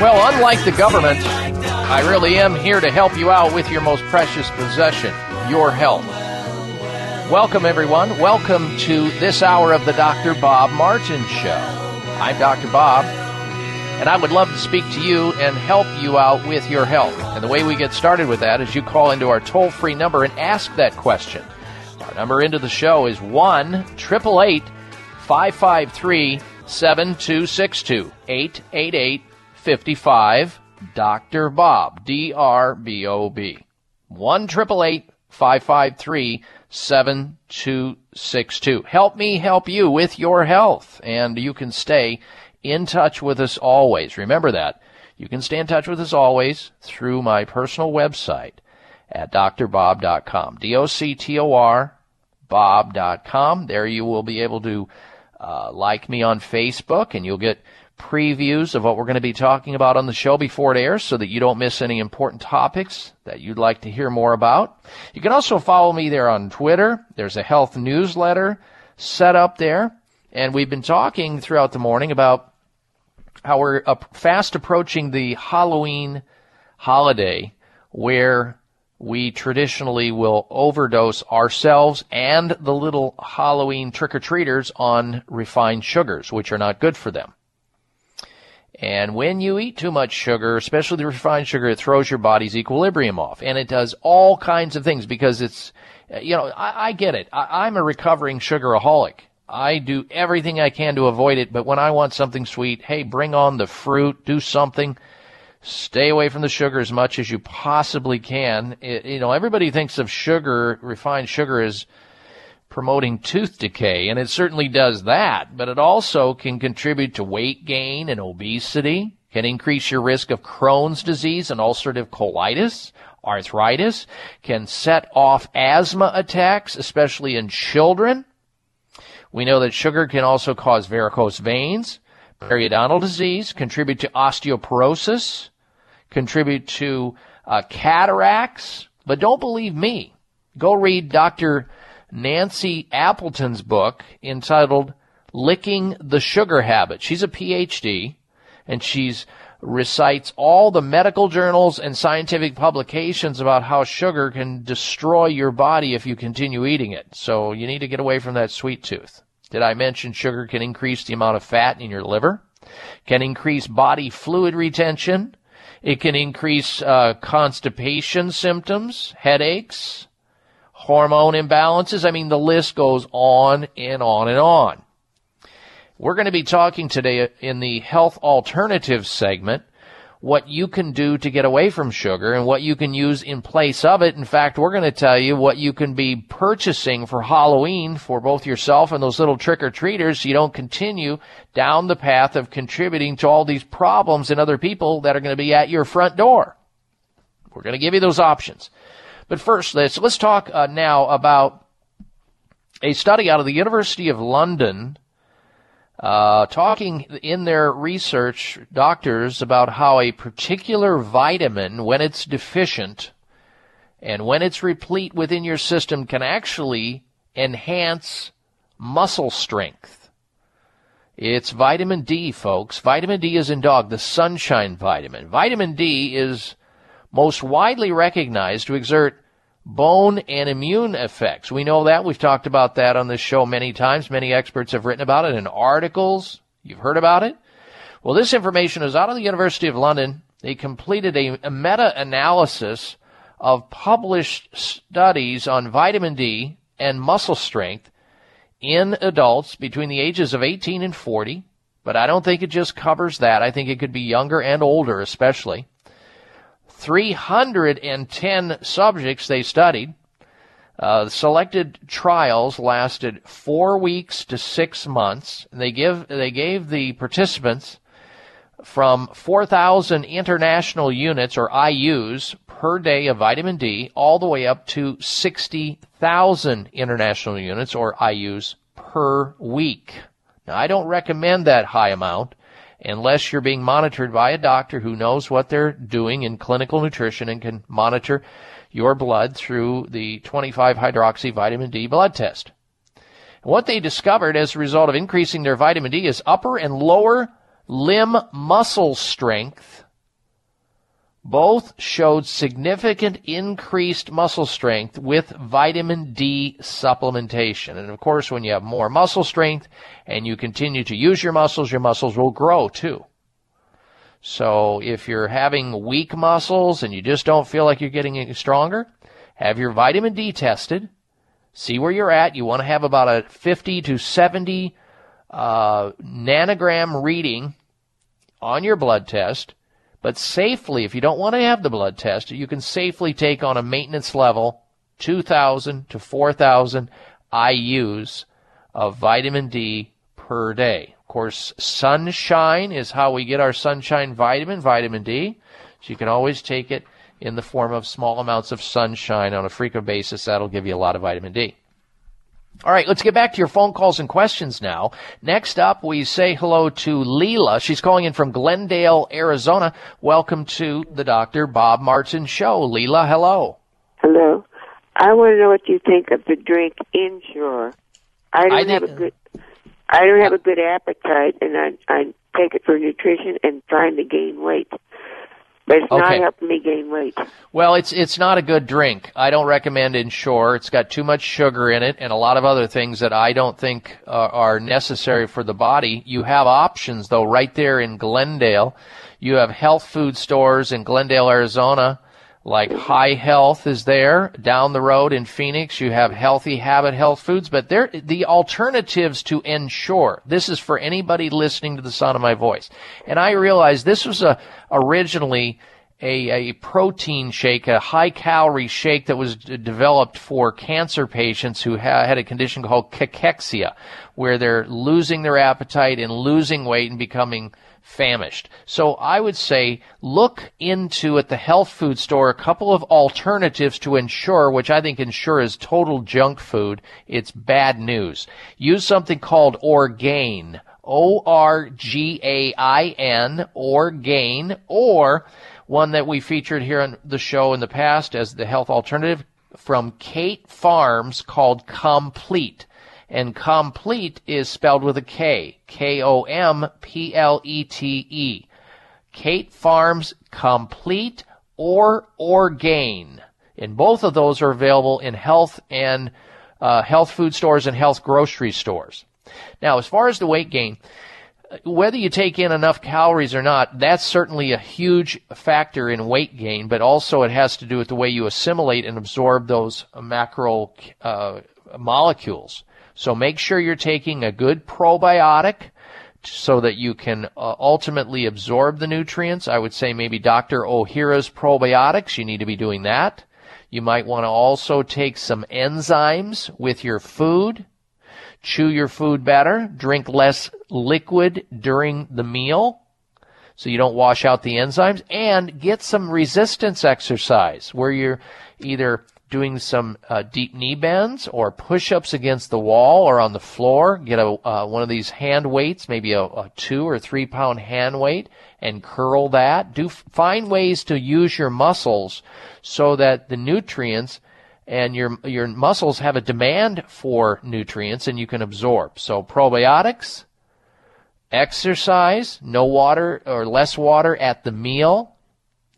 Speaker 2: Well, unlike the government, I really am here to help you out with your most precious possession, your health. Welcome, everyone. Welcome to this hour of the Dr. Bob Martin Show. I'm Dr. Bob, and I would love to speak to you and help you out with your health. And the way we get started with that is you call into our toll free number and ask that question. Our number into the show is 1 888 553 7262 888 55 Dr. Bob, D R B O B. 1 888 553 7262. Help me help you with your health, and you can stay in touch with us always. Remember that. You can stay in touch with us always through my personal website at drbob.com. D O C T O R Bob.com. There you will be able to Uh, like me on Facebook, and you'll get previews of what we're going to be talking about on the show before it airs so that you don't miss any important topics that you'd like to hear more about. You can also follow me there on Twitter. There's a health newsletter set up there. And we've been talking throughout the morning about how we're fast approaching the Halloween holiday where we traditionally will overdose ourselves and the little Halloween trick-or-treaters on refined sugars, which are not good for them. And when you eat too much sugar, especially the refined sugar, it throws your body's equilibrium off. And it does all kinds of things because it's, you know, I, I get it. I, I'm a recovering sugaraholic. I do everything I can to avoid it, but when I want something sweet, hey, bring on the fruit, do something. Stay away from the sugar as much as you possibly can. It, you know, everybody thinks of sugar, refined sugar, as promoting tooth decay, and it certainly does that, but it also can contribute to weight gain and obesity, can increase your risk of Crohn's disease and ulcerative colitis, arthritis, can set off asthma attacks, especially in children. We know that sugar can also cause varicose veins, periodontal disease, contribute to osteoporosis, contribute to uh, cataracts. But don't believe me. Go read Dr. Nancy Appleton's book entitled Licking the Sugar Habit. She's a PhD and she's recites all the medical journals and scientific publications about how sugar can destroy your body if you continue eating it. So you need to get away from that sweet tooth. Did I mention sugar can increase the amount of fat in your liver? Can increase body fluid retention. It can increase uh, constipation symptoms, headaches, hormone imbalances. I mean, the list goes on and on and on. We're going to be talking today in the health alternatives segment what you can do to get away from sugar and what you can use in place of it. In fact, we're going to tell you what you can be purchasing for Halloween for both yourself and those little trick or treaters so you don't continue down the path of contributing to all these problems and other people that are going to be at your front door. We're going to give you those options. But first, let's, let's talk uh, now about a study out of the University of London uh, talking in their research, doctors, about how a particular vitamin, when it's deficient and when it's replete within your system, can actually enhance muscle strength. It's vitamin D, folks. Vitamin D is in dog, the sunshine vitamin. Vitamin D is most widely recognized to exert bone and immune effects. We know that. We've talked about that on this show many times. Many experts have written about it in articles. You've heard about it. Well, this information is out of the University of London. They completed a, a meta-analysis of published studies on vitamin D and muscle strength in adults between the ages of 18 and 40. But I don't think it just covers that. I think it could be younger and older, especially. 310 subjects they studied. Uh, selected trials lasted four weeks to six months. They give they gave the participants from 4,000 international units or IU's per day of vitamin D, all the way up to 60,000 international units or IU's per week. Now, I don't recommend that high amount unless you're being monitored by a doctor who knows what they're doing in clinical nutrition and can monitor your blood through the 25 hydroxy vitamin D blood test. What they discovered as a result of increasing their vitamin D is upper and lower limb muscle strength both showed significant increased muscle strength with vitamin D supplementation. And of course, when you have more muscle strength and you continue to use your muscles, your muscles will grow too. So if you're having weak muscles and you just don't feel like you're getting any stronger, have your vitamin D tested. See where you're at. You want to have about a 50 to 70 uh, nanogram reading on your blood test but safely, if you don't want to have the blood test, you can safely take on a maintenance level 2,000 to 4,000 IUs of vitamin D per day. Of course, sunshine is how we get our sunshine vitamin, vitamin D. So you can always take it in the form of small amounts of sunshine on a frequent basis. That'll give you a lot of vitamin D. All right, let's get back to your phone calls and questions now. Next up, we say hello to Leela. She's calling in from Glendale, Arizona. Welcome to the Dr. Bob Martin Show. Leela, hello.
Speaker 26: Hello. I want to know what you think of the drink Ensure. I don't
Speaker 2: I
Speaker 26: have a good I don't have a good appetite and I I take it for nutrition and trying to gain weight. But it's not helping me gain weight.
Speaker 2: Well, it's it's not a good drink. I don't recommend Ensure. It's got too much sugar in it and a lot of other things that I don't think uh, are necessary for the body. You have options though right there in Glendale. You have health food stores in Glendale, Arizona. Like High Health is there down the road in Phoenix. You have Healthy Habit Health Foods, but they're the alternatives to Ensure. This is for anybody listening to the sound of my voice. And I realize this was a originally a, a protein shake, a high calorie shake that was d- developed for cancer patients who ha- had a condition called cachexia, where they're losing their appetite and losing weight and becoming famished. So I would say look into at the health food store a couple of alternatives to Ensure, which I think Ensure is total junk food. It's bad news. Use something called Orgain. O-R-G-A-I-N, Orgain, or one that we featured here on the show in the past as the health alternative from Kate Farms called Komplete. And complete is spelled with a K. K-O-M-P-L-E-T-E. Kate Farms Komplete or Orgain. And both of those are available in health and uh, health food stores and health grocery stores. Now, as far as the weight gain, whether you take in enough calories or not, that's certainly a huge factor in weight gain, but also it has to do with the way you assimilate and absorb those macro uh, molecules. So make sure you're taking a good probiotic so that you can uh, ultimately absorb the nutrients. I would say maybe Dr. Ohhira's probiotics. You need to be doing that. You might want to also take some enzymes with your food. Chew your food better. Drink less liquid during the meal so you don't wash out the enzymes. And get some resistance exercise where you're either doing some uh, deep knee bends or push-ups against the wall or on the floor. Get a uh, one of these hand weights, maybe a, a two or three pound hand weight, and curl that. Do find ways to use your muscles so that the nutrients and your your muscles have a demand for nutrients and you can absorb. So probiotics, exercise, no water or less water at the meal,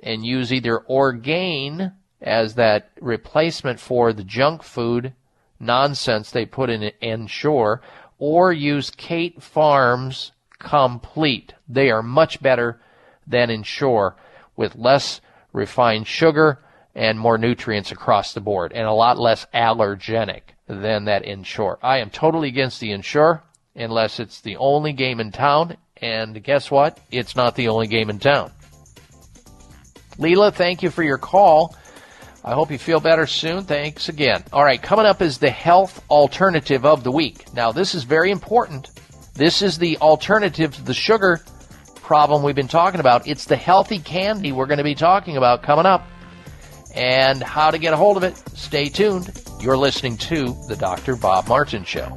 Speaker 2: and use either Orgain as that replacement for the junk food nonsense they put in Ensure, or use Kate Farms Komplete. They are much better than Ensure with less refined sugar and more nutrients across the board and a lot less allergenic than that Ensure. I am totally against the Ensure unless it's the only game in town and guess what? It's not the only game in town. Leela, thank you for your call. I hope you feel better soon. Thanks again. All right, coming up is the health alternative of the week. Now, this is very important. This is the alternative to the sugar problem we've been talking about. It's the healthy candy we're going to be talking about coming up. And how to get a hold of it. Stay tuned. You're listening to The Dr. Bob Martin Show.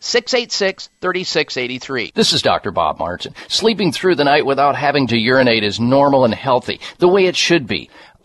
Speaker 13: 686 3683. This is Dr. Bob Martin. Sleeping through the night without having to urinate is normal and healthy, the way it should be.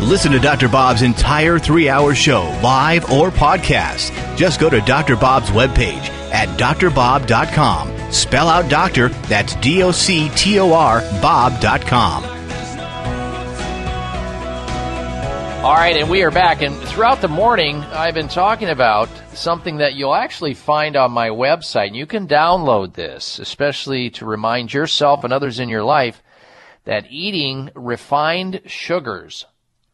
Speaker 3: Listen to Dr. Bob's entire three hour show, live or podcast. Just go to Dr. Bob's webpage at drbob.com. Spell out doctor, that's D O C T O R, Bob.com.
Speaker 2: All right, and we are back. And throughout the morning, I've been talking about something that you'll actually find on my website. You can download this, especially to remind yourself and others in your life that eating refined sugars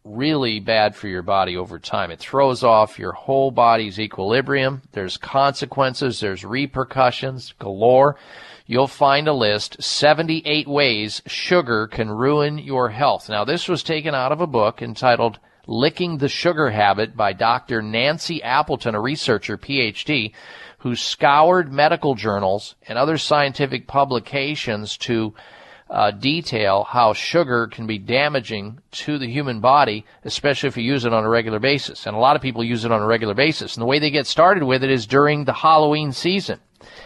Speaker 2: really bad for your body over time. It throws off your whole body's equilibrium. There's consequences, there's repercussions galore. You'll find a list 78 ways sugar can ruin your health. Now, this was taken out of a book entitled Licking the Sugar Habit by Dr. Nancy Appleton, a researcher, PhD, who scoured medical journals and other scientific publications to uh, detail how sugar can be damaging to the human body, especially if you use it on a regular basis. And a lot of people use it on a regular basis. And the way they get started with it is during the Halloween season.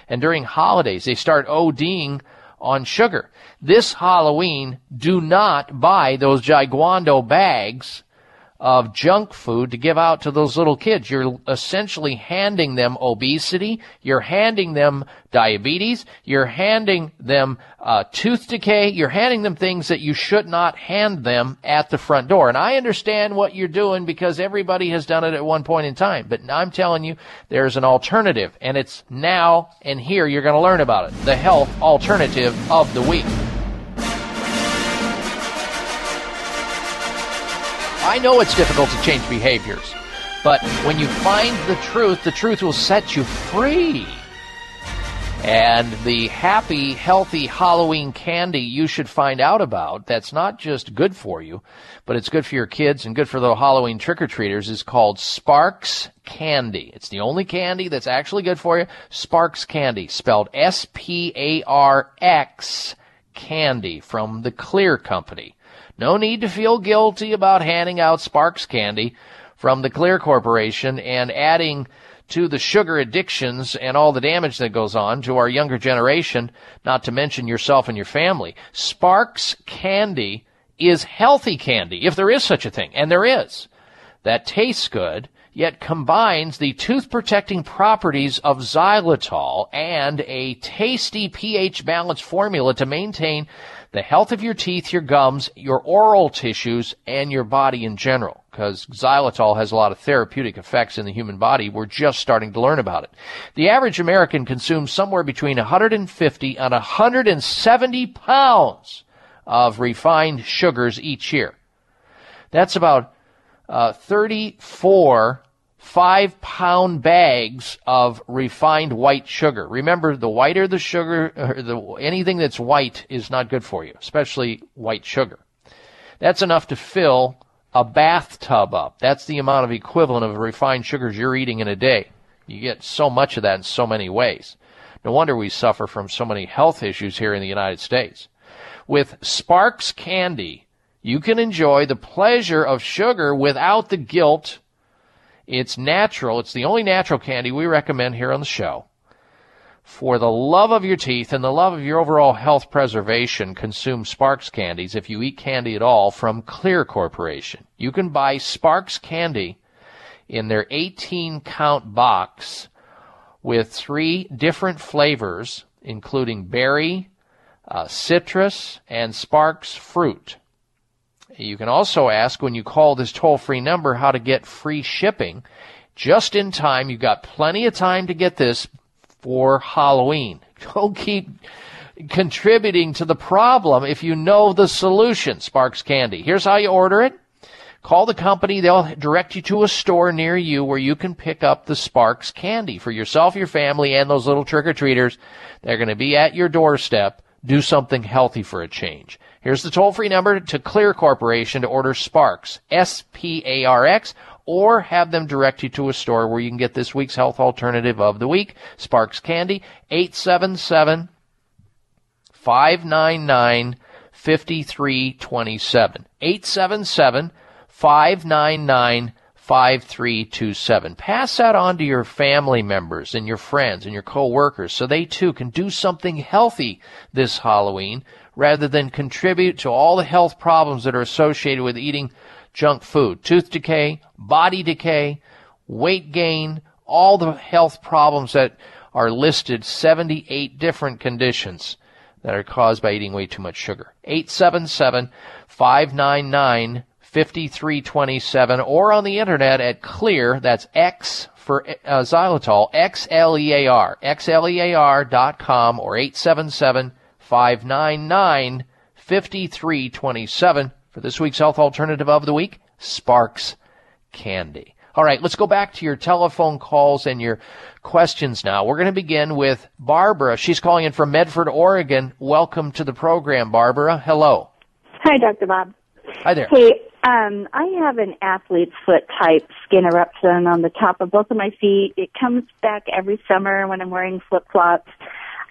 Speaker 2: And during holidays, they start ODing on sugar. This Halloween, do not buy those giguando bags of junk food to give out to those little kids. You're essentially handing them obesity. You're handing them diabetes. You're handing them uh, tooth decay. You're handing them things that you should not hand them at the front door. And I understand what you're doing because everybody has done it at one point in time. But I'm telling you, there's an alternative, and it's now and here you're going to learn about it. The health alternative of the week. I know it's difficult to change behaviors, but when you find the truth, the truth will set you free. And the happy, healthy Halloween candy you should find out about that's not just good for you, but it's good for your kids and good for the Halloween trick or treaters is called Sparx Candy. It's the only candy that's actually good for you. Sparx Candy, spelled S P A R X Candy from the Xlear Company. No need to feel guilty about handing out Sparx candy from the Xlear Corporation and adding to the sugar addictions and all the damage that goes on to our younger generation, not to mention yourself and your family. Sparx candy is healthy candy, if there is such a thing, and there is, that tastes good, yet combines the tooth protecting properties of xylitol and a tasty pH balanced formula to maintain the health of your teeth, your gums, your oral tissues, and your body in general. because xylitol has a lot of therapeutic effects in the human body. We're just starting to learn about it. The average American consumes somewhere between 150 and 170 pounds of refined sugars each year. That's about uh, 34 five pound bags of refined white sugar. Remember, the whiter the sugar, the, anything that's white is not good for you, especially white sugar. That's enough to fill a bathtub up. That's the amount of equivalent of refined sugars you're eating in a day. You get so much of that in so many ways. No wonder we suffer from so many health issues here in the United States. With Sparx Candy, you can enjoy the pleasure of sugar without the guilt. It's natural. It's the only natural candy we recommend here on the show. For the love of your teeth and the love of your overall health preservation, consume Sparx candies if you eat candy at all from Xlear Corporation. You can buy Sparx candy in their 18 count box with three different flavors, including berry, uh, citrus, and Sparx fruit. You can also ask when you call this toll free number how to get free shipping. Just in time, you've got plenty of time to get this for Halloween. Don't keep contributing to the problem if you know the solution, Sparx Candy. Here's how you order it. Call the company. They'll direct you to a store near you where you can pick up the Sparx candy for yourself, your family, and those little trick-or-treaters. They're going to be at your doorstep. Do something healthy for a change. Here's the toll-free number to Xlear Corporation to order Sparx, S-P-A-R-X, or have them direct you to a store where you can get this week's health alternative of the week, Sparx Candy, 877 599 5327. 877 599 5327. Pass that on to your family members and your friends and your coworkers so they too can do something healthy this Halloween rather than contribute to all the health problems that are associated with eating junk food. Tooth decay, body decay, weight gain, all the health problems that are listed, 78 different conditions that are caused by eating way too much sugar. 877 599 5327 or on the internet at Xlear, that's X for uh, xylitol, X-L-E-A-R, X-L-E-A-R dot com or 877 599 5327 for this week's health alternative of the week, Sparx Candy. All right, let's go back to your telephone calls and your questions now. We're going to begin with Barbara. She's calling in from Medford, Oregon. Welcome to the program, Barbara. Hello.
Speaker 27: Hi, Dr. Bob.
Speaker 2: Hi there.
Speaker 27: Hey, um, I have an athlete's foot type skin eruption on the top of both of my feet. It comes back every summer when I'm wearing flip flops.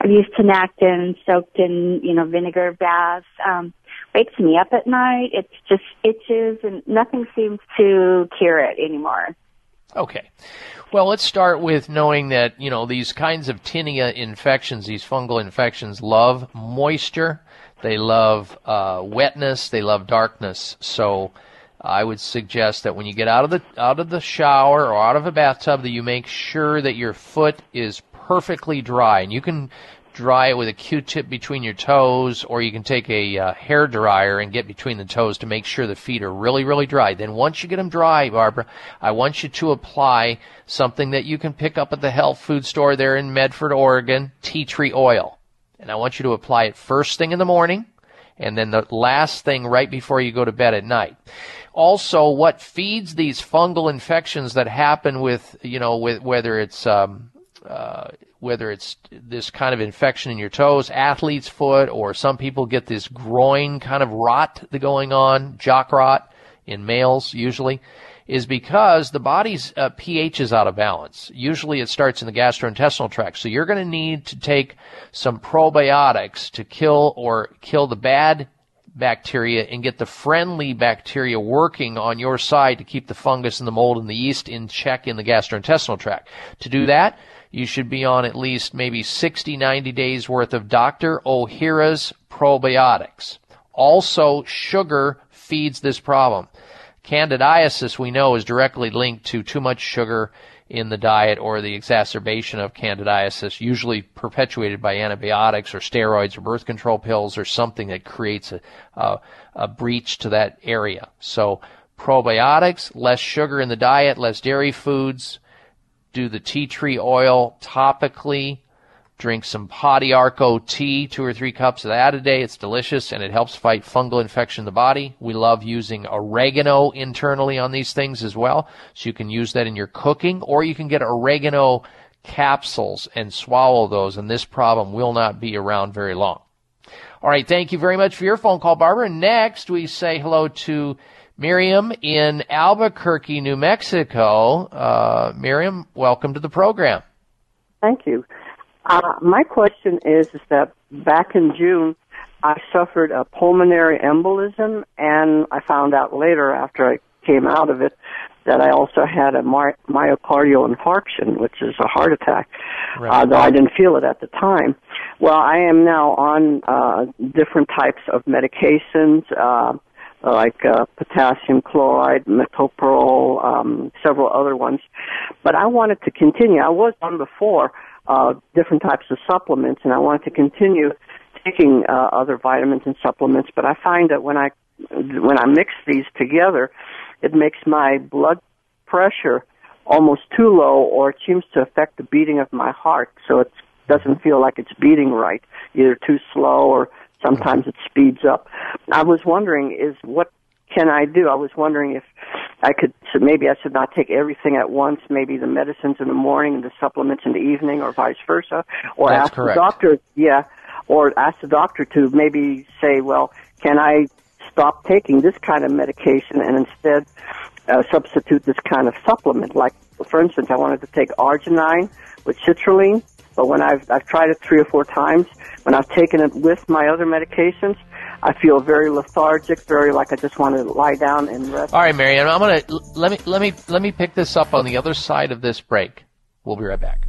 Speaker 27: I've used Tinactin soaked in, you know, vinegar baths. Um, wakes me up at night. It's just itches and nothing seems to cure it anymore.
Speaker 2: Okay. Well, let's start with knowing that, you know, these kinds of tinea infections, these fungal infections, love moisture. They love uh, wetness. They love darkness. So I would suggest that when you get out of the out of the shower or out of a bathtub, that you make sure that your foot is perfectly dry, and you can dry it with a Q-tip between your toes, or you can take a uh, hair dryer and get between the toes to make sure the feet are really, really dry. Then once you get them dry, Barbara, I want you to apply something that you can pick up at the health food store there in Medford, Oregon, tea tree oil. And I want you to apply it first thing in the morning, and then the last thing right before you go to bed at night. Also, what feeds these fungal infections that happen with, you know, with whether it's um, uh, whether it's this kind of infection in your toes, athlete's foot, or some people get this groin kind of rot that going on, jock rot in males usually, is because the body's uh, pH is out of balance. Usually it starts in the gastrointestinal tract. So you're going to need to take some probiotics to kill or kill the bad bacteria and get the friendly bacteria working on your side to keep the fungus and the mold and the yeast in check in the gastrointestinal tract. To do that, you should be on at least maybe 60, 90 days worth of Dr. Ohhira's probiotics. Also, sugar feeds this problem. Candidiasis, we know, is directly linked to too much sugar in the diet or the exacerbation of candidiasis, usually perpetuated by antibiotics or steroids or birth control pills or something that creates a, a, a breach to that area. So probiotics, less sugar in the diet, less dairy foods, do the tea tree oil topically, drink some Pau d'arco tea, two or three cups of that a day. It's delicious and it helps fight fungal infection in the body. We love using oregano internally on these things as well. So you can use that in your cooking or you can get oregano capsules and swallow those and this problem will not be around very long. All right. Thank you very much for your phone call, Barbara. Next, we say hello to Miriam in Albuquerque, New Mexico. Uh, Miriam, welcome to the program.
Speaker 28: Thank you. Uh, my question is, is that back in June, I suffered a pulmonary embolism, and I found out later after I came out of it that I also had a my- myocardial infarction, which is a heart attack, uh, though I didn't feel it at the time. Well, I am now on uh, different types of medications. Uh, like uh, potassium chloride, metoprolol, um, several other ones. But I wanted to continue. I was on before uh, different types of supplements, and I wanted to continue taking uh, other vitamins and supplements. But I find that when I when I mix these together, it makes my blood pressure almost too low, or it seems to affect the beating of my heart. So it doesn't feel like it's beating right, either too slow or sometimes it speeds up. I was wondering, is what can I do? I was wondering if I could, so maybe I should not take everything at once, maybe the medicines in the morning and the supplements in the evening or vice versa, or
Speaker 2: That's
Speaker 28: ask
Speaker 2: correct.
Speaker 28: the doctor, yeah, or ask the doctor to maybe say, well, can I stop taking this kind of medication and instead uh, substitute this kind of supplement? Like, for instance, I wanted to take arginine with citrulline, but when I've, I've tried it three or four times, when I've taken it with my other medications, I feel very lethargic, very like I just want to lie down and rest.
Speaker 2: All right, Marianne, I'm gonna let me let me let me pick this up on the other side of this break. We'll be right back.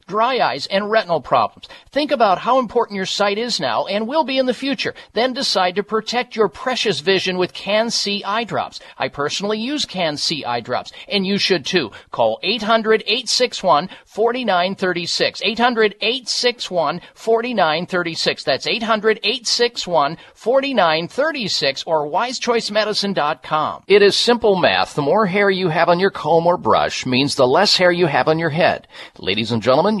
Speaker 2: dry eyes, and retinal problems. Think about how important your sight is now and will be in the future. Then decide to protect your precious vision with CAN-C eye drops. I personally use CAN-C eye drops, and you should too. Call 800-861-4936. 800-861-4936. That's 800-861-4936 or wisechoicemedicine.com. It is simple math. The more hair you have on your comb or brush means the less hair you have on your head. Ladies and gentlemen,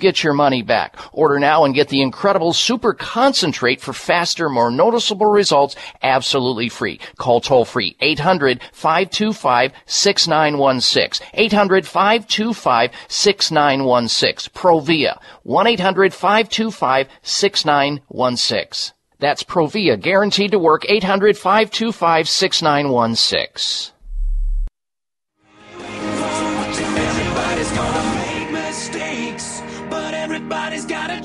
Speaker 2: get your money back. Order now and get the incredible super concentrate for faster, more noticeable results absolutely free. Call toll free 800 525 6916. 800 525 6916. Provia 1 800 525 6916. That's Provia, guaranteed to work 800 525 6916.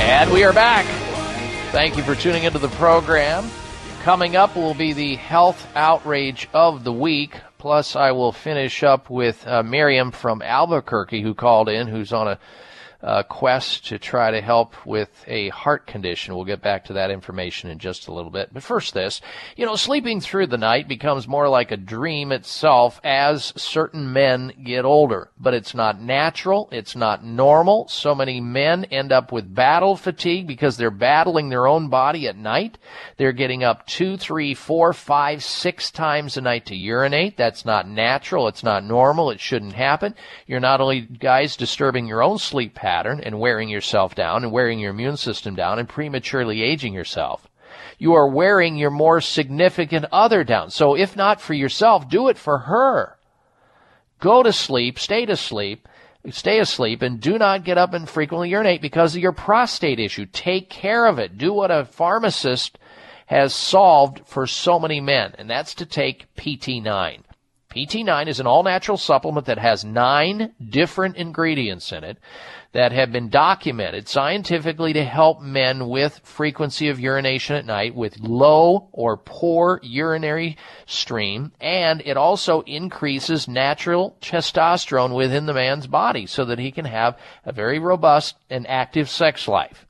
Speaker 2: And we are back. Thank you for tuning into the program. Coming up will be the health outrage of the week. Plus, I will finish up with uh, Miriam from Albuquerque who called in, who's on a uh, quest to try to help with a heart condition. We'll get back to that information in just a little bit. But first, this you know, sleeping through the night becomes more like a dream itself as certain men get older. But it's not natural, it's not normal. So many men end up with battle fatigue because they're battling their own body at night. They're getting up two, three, four, five, six times a night to urinate. That's not natural, it's not normal, it shouldn't happen. You're not only, guys, disturbing your own sleep pattern and wearing yourself down and wearing your immune system down and prematurely aging yourself. You are wearing your more significant other down. So if not for yourself, do it for her. Go to sleep, stay to sleep, stay asleep, and do not get up and frequently urinate because of your prostate issue. Take care of it. Do what a pharmacist has solved for so many men, and that's to take PT9. PT9 is an all natural supplement that has nine different ingredients in it that have been documented scientifically to help men with frequency of urination at night with low or poor urinary stream and it also increases natural testosterone within the man's body so that he can have a very robust and active sex life.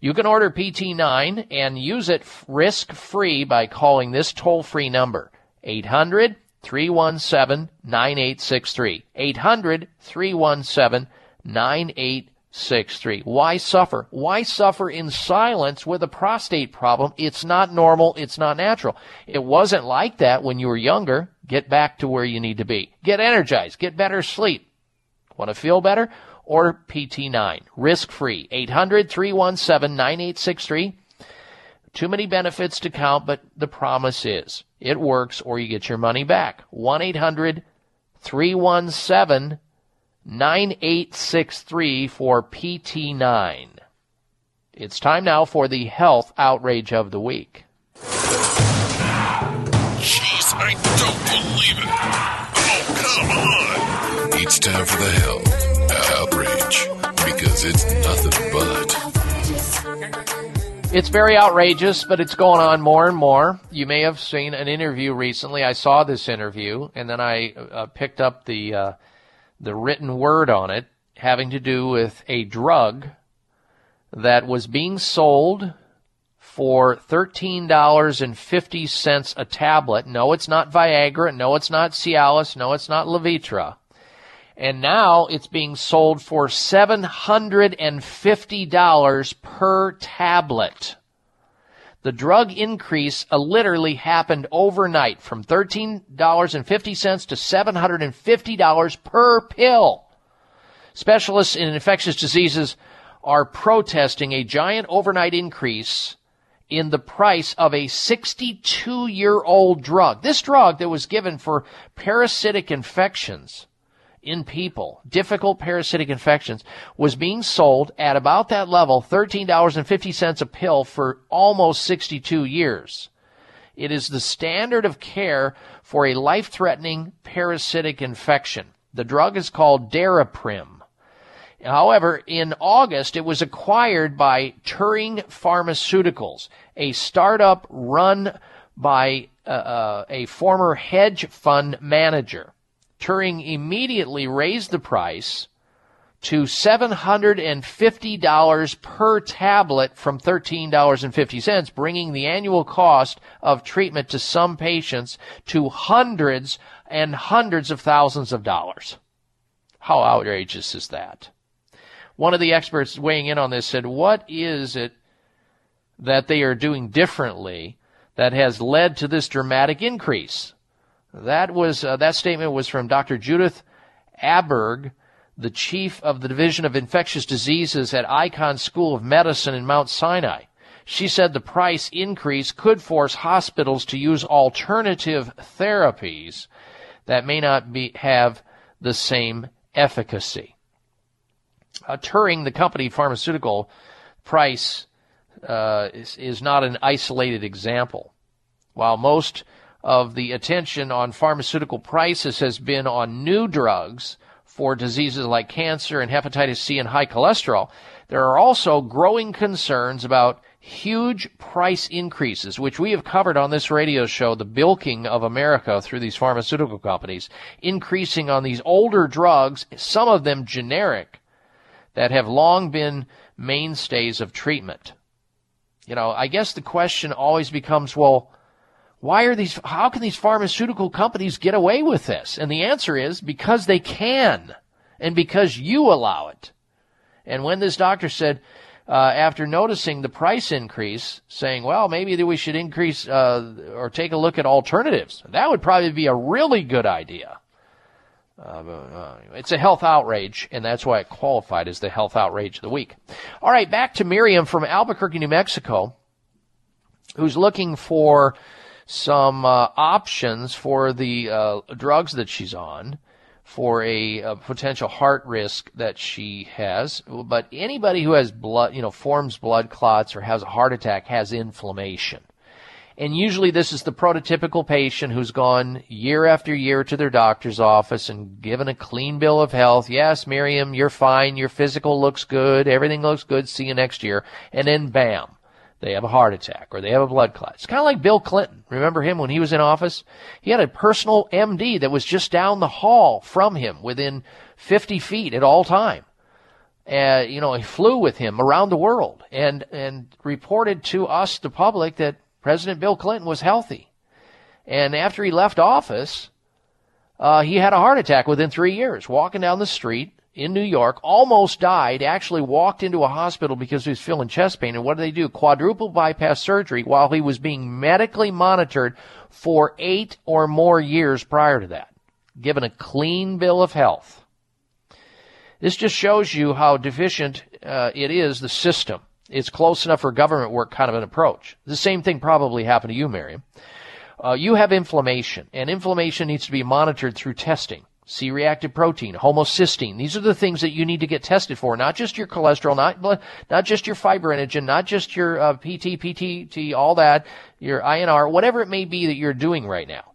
Speaker 2: You can order PT9 and use it risk free by calling this toll free number 800 317 9863. 800 317 9863. Why suffer? Why suffer in silence with a prostate problem? It's not normal. It's not natural. It wasn't like that when you were younger. Get back to where you need to be. Get energized. Get better sleep. Want to feel better? Order PT9. Risk free. 800 317 9863. Too many benefits to count, but the promise is it works or you get your money back. 1 800 317 9863 for PT9. It's time now for the health outrage of the week.
Speaker 14: Jeez, I don't believe it. Oh, come on. It's time for the health outrage because it's nothing but.
Speaker 2: It's very outrageous, but it's going on more and more. You may have seen an interview recently. I saw this interview, and then I uh, picked up the uh, the written word on it, having to do with a drug that was being sold for $13.50 a tablet. No, it's not Viagra. No, it's not Cialis. No, it's not Levitra. And now it's being sold for $750 per tablet. The drug increase uh, literally happened overnight from $13.50 to $750 per pill. Specialists in infectious diseases are protesting a giant overnight increase in the price of a 62 year old drug. This drug that was given for parasitic infections in people, difficult parasitic infections, was being sold at about that level, $13.50 a pill for almost 62 years. It is the standard of care for a life threatening parasitic infection. The drug is called Daraprim. However, in August, it was acquired by Turing Pharmaceuticals, a startup run by uh, uh, a former hedge fund manager. Turing immediately raised the price to $750 per tablet from $13.50, bringing the annual cost of treatment to some patients to hundreds and hundreds of thousands of dollars. How outrageous is that? One of the experts weighing in on this said, What is it that they are doing differently that has led to this dramatic increase? That was uh, that statement was from Dr. Judith Aberg, the chief of the Division of Infectious Diseases at Icahn School of Medicine in Mount Sinai. She said the price increase could force hospitals to use alternative therapies that may not be, have the same efficacy. Uh, Turing, the company pharmaceutical price, uh, is, is not an isolated example. While most of the attention on pharmaceutical prices has been on new drugs for diseases like cancer and hepatitis C and high cholesterol, there are also growing concerns about huge price increases, which we have covered on this radio show, the bilking of America through these pharmaceutical companies, increasing on these older drugs, some of them generic, that have long been mainstays of treatment. You know, I guess the question always becomes, well, why are these, how can these pharmaceutical companies get away with this? And the answer is because they can and because you allow it. And when this doctor said, uh, after noticing the price increase, saying, well, maybe that we should increase uh, or take a look at alternatives, that would probably be a really good idea. Uh, uh, it's a health outrage, and that's why it qualified as the health outrage of the week. All right, back to Miriam from Albuquerque, New Mexico, who's looking for some uh, options for the uh, drugs that she's on for a, a, potential heart risk that she has. But anybody who has blood, you know, forms blood clots or has a heart attack has inflammation. And usually this is the prototypical patient who's gone year after year to their doctor's office and given a clean bill of health. Yes, Miriam, you're fine. Your physical looks good. Everything looks good. See you next year. And then bam they have a heart attack or they have a blood clot. It's kind of like Bill Clinton. Remember him when he was in office? He had a personal MD that was just down the hall from him within 50 feet at all time. Uh, you know, he flew with him around the world and, and reported to us, the public, that President Bill Clinton was healthy. And after he left office, uh, he had a heart attack within three years, walking down the street in New York, almost died, actually walked into a hospital because he was feeling chest pain. And what did they do? Quadruple bypass surgery while he was being medically monitored for eight or more years prior to that, given a clean bill of health. This just shows you how deficient uh, it is, the system. It's close enough for government work kind of an approach. The same thing probably happened to you, Miriam. Uh, you have inflammation, and inflammation needs to be monitored through testing. C-reactive protein, homocysteine. These are the things that you need to get tested for, not just your cholesterol, not not just your fibrinogen, not just your uh, PT, PTT, all that, your INR, whatever it may be that you're doing right now.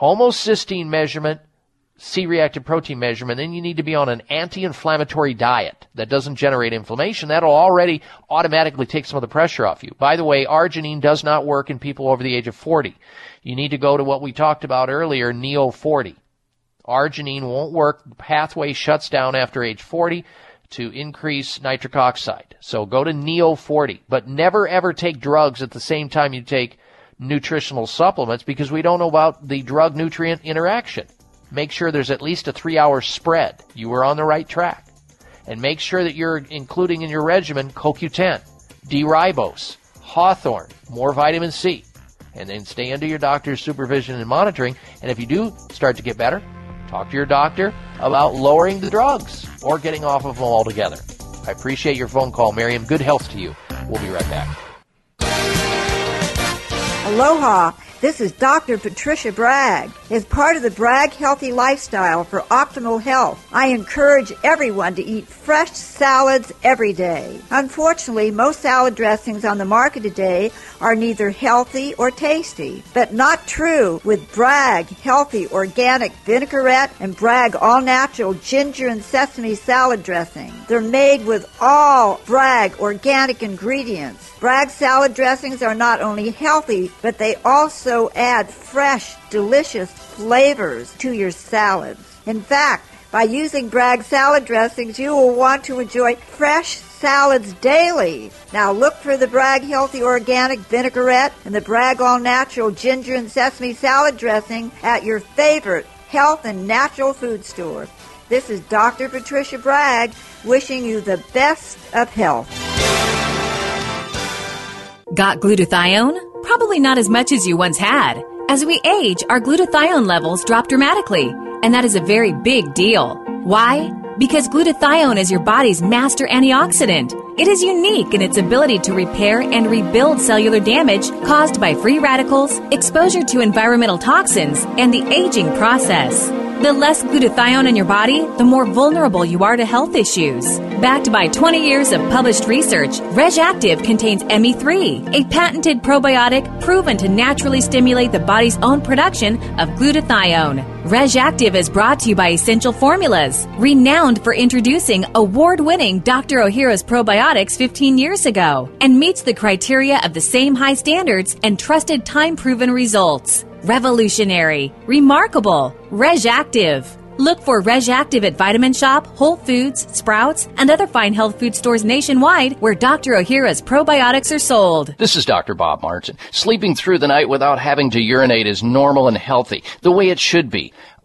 Speaker 2: Homocysteine measurement, C-reactive protein measurement, then you need to be on an anti-inflammatory diet that doesn't generate inflammation. That'll already automatically take some of the pressure off you. By the way, arginine does not work in people over the age of 40. You need to go to what we talked about earlier, Neo 40 Arginine won't work. The pathway shuts down after age 40 to increase nitric oxide. So go to Neo 40, but never ever take drugs at the same time you take nutritional supplements because we don't know about the drug nutrient interaction. Make sure there's at least a three hour spread. You are on the right track. And make sure that you're including in your regimen CoQ10, D-ribose, hawthorn, more vitamin C. And then stay under your doctor's supervision and monitoring. And if you do start to get better, Talk to your doctor about lowering the drugs or getting off of them altogether. I appreciate your phone call, Miriam. Good health to you. We'll be right back.
Speaker 7: Aloha. This is Dr. Patricia Bragg. As part of the Bragg Healthy Lifestyle for optimal health, I encourage everyone to eat fresh salads every day. Unfortunately, most salad dressings on the market today are neither healthy or tasty, but not true with Bragg Healthy Organic Vinaigrette and Bragg All Natural Ginger and Sesame Salad Dressing. They're made with all Bragg organic ingredients. Bragg salad dressings are not only healthy, but they also add fresh, delicious flavors to your salads. In fact, By using Bragg salad dressings, you will want to enjoy fresh salads daily. Now look for the Bragg Healthy Organic Vinaigrette and the Bragg All Natural Ginger and Sesame Salad Dressing at your favorite health and natural food store. This is Dr. Patricia Bragg wishing you the best of health.
Speaker 29: Got glutathione? Probably not as much as you once had. As we age, our glutathione levels drop dramatically, and that is a very big deal. Why? Because glutathione is your body's master antioxidant. It is unique in its ability to repair and rebuild cellular damage caused by free radicals, exposure to environmental toxins, and the aging process. The less glutathione in your body, the more vulnerable you are to health issues. Backed by 20 years of published research, RegActive contains ME3, a patented probiotic proven to naturally stimulate the body's own production of glutathione. RegActive is brought to you by Essential Formulas, renowned for introducing award-winning Dr. Ohhira's probiotics 15 years ago, and meets the criteria of the same high standards and trusted time-proven results. Revolutionary, remarkable, RegActive. Look for RegActive at Vitamin Shoppe, Whole Foods, Sprouts, and other fine health food stores nationwide where Dr. Ohhira's probiotics are sold.
Speaker 2: This is Dr. Bob Martin. Sleeping through the night without having to urinate is normal and healthy, the way it should be.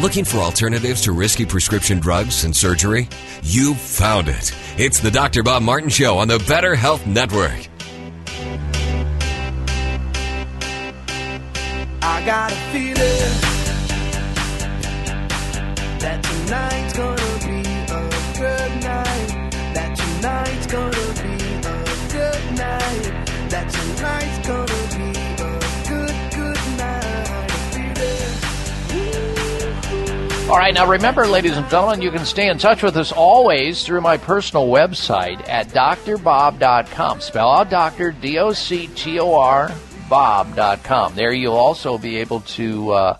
Speaker 14: Looking for alternatives to risky prescription drugs and surgery? You found it. It's the Dr. Bob Martin Show on the Better Health Network.
Speaker 4: I got a feeling that tonight's gonna be a good night. That tonight's gonna be a good night. That tonight's gonna
Speaker 2: All right, now remember, ladies and gentlemen, you can stay in touch with us always through my personal website at drbob.com. Spell out doctor, D O C T O R, bob.com. There you'll also be able to uh,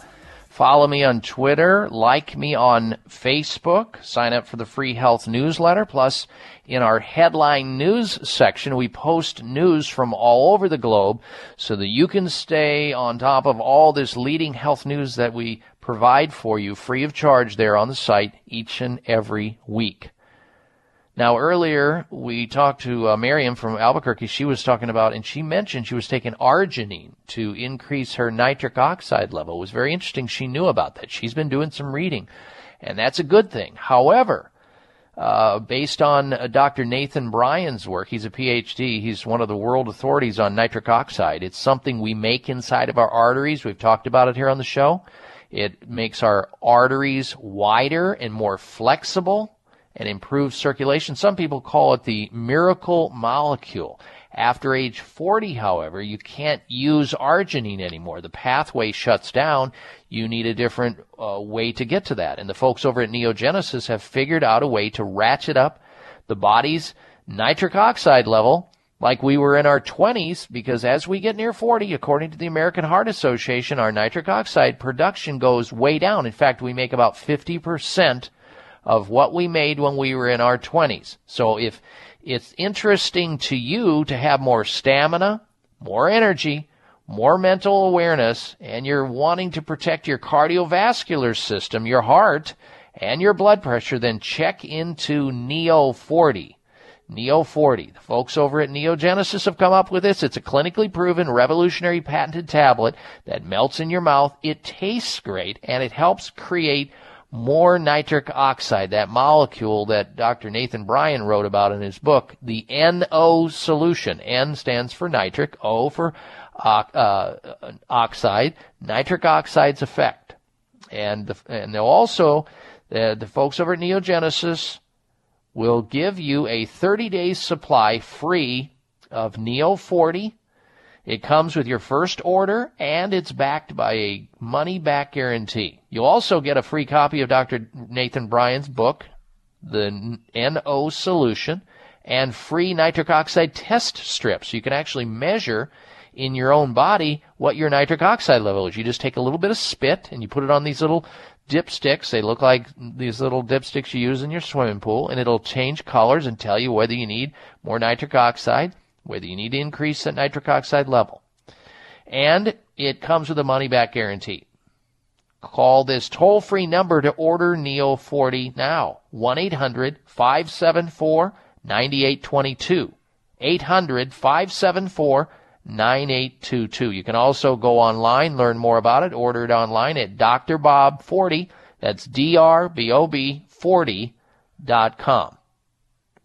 Speaker 2: follow me on Twitter, like me on Facebook, sign up for the free health newsletter. Plus, in our headline news section, we post news from all over the globe so that you can stay on top of all this leading health news that we provide for you free of charge there on the site each and every week. Now, earlier we talked to uh, Miriam from Albuquerque. She was talking about, and she mentioned she was taking arginine to increase her nitric oxide level. It was very interesting. She knew about that. She's been doing some reading, and that's a good thing. However, uh, based on uh, Dr. Nathan Bryan's work, he's a PhD. He's one of the world authorities on nitric oxide. It's something we make inside of our arteries. We've talked about it here on the show. It makes our arteries wider and more flexible and improves circulation. Some people call it the miracle molecule. After age 40, however, you can't use arginine anymore. The pathway shuts down. You need a different uh, way to get to that. And the folks over at Neogenesis have figured out a way to ratchet up the body's nitric oxide level like we were in our 20s because as we get near 40, according to the American Heart Association, our nitric oxide production goes way down. In fact, we make about 50% of what we made when we were in our 20s. So if it's interesting to you to have more stamina, more energy, more mental awareness, and you're wanting to protect your cardiovascular system, your heart, and your blood pressure, then check into Neo 40. Neo 40. The folks over at Neogenesis have come up with this. It's a clinically proven, revolutionary patented tablet that melts in your mouth. It tastes great and it helps create more nitric oxide, that molecule that Dr. Nathan Bryan wrote about in his book, the NO solution. N stands for nitric, O for uh, uh, oxide, nitric oxide's effect. And, the, and they'll also, the, the folks over at Neogenesis will give you a 30 days supply free of Neo 40. It comes with your first order and it's backed by a money back guarantee. You'll also get a free copy of Dr. Nathan Bryan's book, The NO Solution, and free nitric oxide test strips. You can actually measure in your own body what your nitric oxide level is. You just take a little bit of spit and you put it on these little dipsticks. They look like these little dipsticks you use in your swimming pool, and it'll change colors and tell you whether you need more nitric oxide, whether you need to increase that nitric oxide level. And it comes with a money back guarantee. Call this toll free number to order Neo 40 now. 1 800 574 9822. 800 574 9822. You can also go online, learn more about it, order it online at Dr. Bob 40. That's D-R-B-O-B 40.com.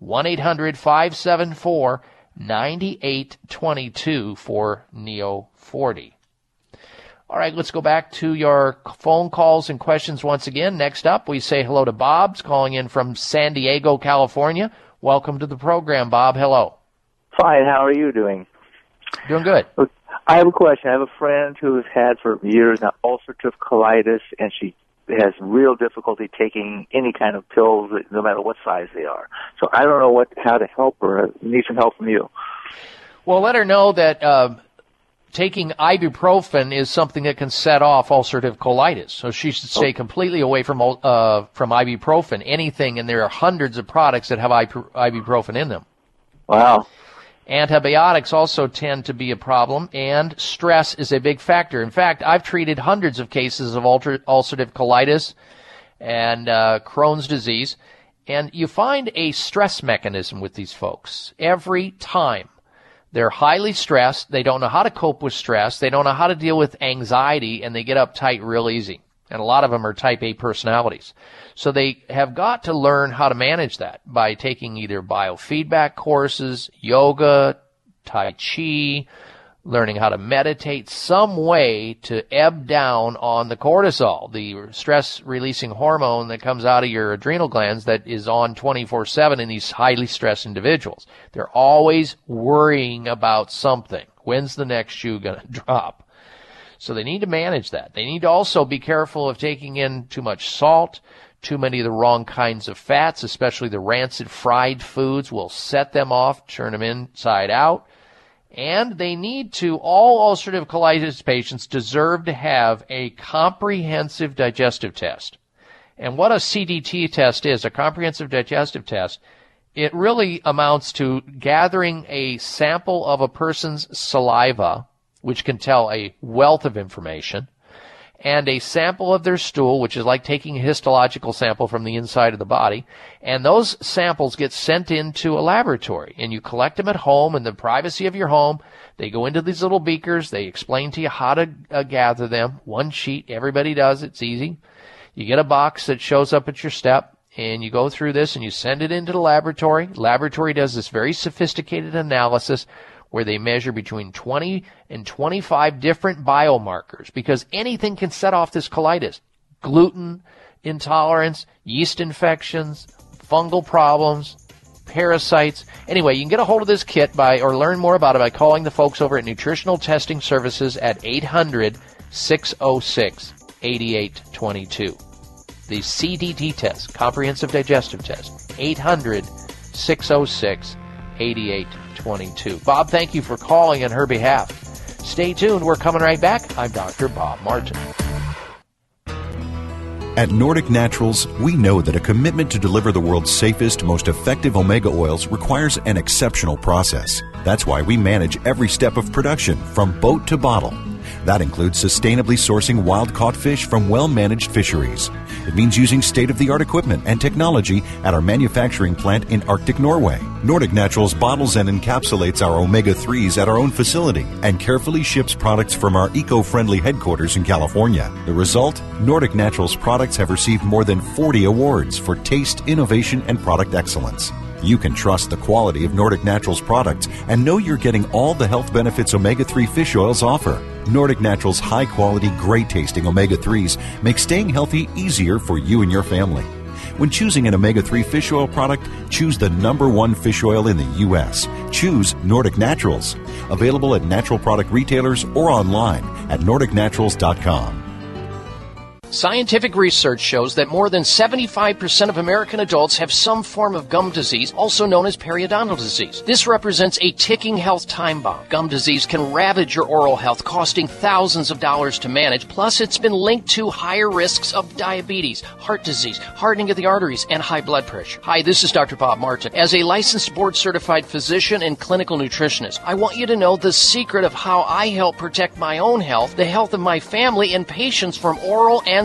Speaker 2: 1-800-574 9822 for Neo 40. All right, let's go back to your phone calls and questions once again. Next up, we say hello to Bob's calling in from San Diego, California. Welcome to the program, Bob. Hello.
Speaker 30: Fine. How are you doing?
Speaker 2: Doing good.
Speaker 30: I have a question. I have a friend who has had for years now ulcerative colitis, and she has real difficulty taking any kind of pills, no matter what size they are. So I don't know what how to help her. I need some help from you.
Speaker 2: Well, let her know that uh, taking ibuprofen is something that can set off ulcerative colitis. So she should stay completely away from uh, from ibuprofen. Anything, and there are hundreds of products that have ibuprofen in them.
Speaker 30: Wow.
Speaker 2: Antibiotics also tend to be a problem, and stress is a big factor. In fact, I've treated hundreds of cases of ulcer- ulcerative colitis and uh, Crohn's disease, and you find a stress mechanism with these folks every time. They're highly stressed. They don't know how to cope with stress. They don't know how to deal with anxiety, and they get uptight real easy. And a lot of them are type A personalities. So they have got to learn how to manage that by taking either biofeedback courses, yoga, Tai Chi, learning how to meditate, some way to ebb down on the cortisol, the stress releasing hormone that comes out of your adrenal glands that is on 24 7 in these highly stressed individuals. They're always worrying about something. When's the next shoe going to drop? So they need to manage that. They need to also be careful of taking in too much salt, too many of the wrong kinds of fats, especially the rancid fried foods will set them off, turn them inside out. And they need to, all ulcerative colitis patients deserve to have a comprehensive digestive test. And what a CDT test is, a comprehensive digestive test, it really amounts to gathering a sample of a person's saliva, which can tell a wealth of information, and a sample of their stool, which is like taking a histological sample from the inside of the body. And those samples get sent into a laboratory and you collect them at home in the privacy of your home. They go into these little beakers. They explain to you how to uh, gather them. One sheet. Everybody does. It's easy. You get a box that shows up at your step and you go through this and you send it into the laboratory. Laboratory does this very sophisticated analysis where they measure between 20 and 25 different biomarkers because anything can set off this colitis. Gluten intolerance, yeast infections, fungal problems, parasites. Anyway, you can get a hold of this kit by or learn more about it by calling the folks over at Nutritional Testing Services at 800 606 8822. The CDT test, Comprehensive Digestive Test, 800 606 8822. Bob, thank you for calling on her behalf. Stay tuned. We're coming right back. I'm Dr. Bob Martin.
Speaker 31: At Nordic Naturals, we know that a commitment to deliver the world's safest, most effective omega oils requires an exceptional process. That's why we manage every step of production from boat to bottle. That includes sustainably sourcing wild caught fish from well managed fisheries. It means using state of the art equipment and technology at our manufacturing plant in Arctic Norway. Nordic Naturals bottles and encapsulates our omega 3s at our own facility and carefully ships products from our eco friendly headquarters in California. The result? Nordic Naturals products have received more than 40 awards for taste, innovation, and product excellence. You can trust the quality of Nordic Naturals products and know you're getting all the health benefits omega 3 fish oils offer. Nordic Naturals high quality, great tasting omega 3s make staying healthy easier for you and your family. When choosing an omega 3 fish oil product, choose the number one fish oil in the U.S. Choose Nordic Naturals. Available at natural product retailers or online at NordicNaturals.com.
Speaker 13: Scientific research shows that more than 75% of American adults have some form of gum disease, also known as periodontal disease. This represents a ticking health time bomb. Gum disease can ravage your oral health, costing thousands of dollars to manage. Plus, it's been linked to higher risks of diabetes, heart disease, hardening of the arteries, and high blood pressure. Hi, this is Dr. Bob Martin. As a licensed board certified physician and clinical nutritionist, I want you to know the secret of how I help protect my own health, the health of my family, and patients from oral and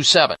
Speaker 13: 727.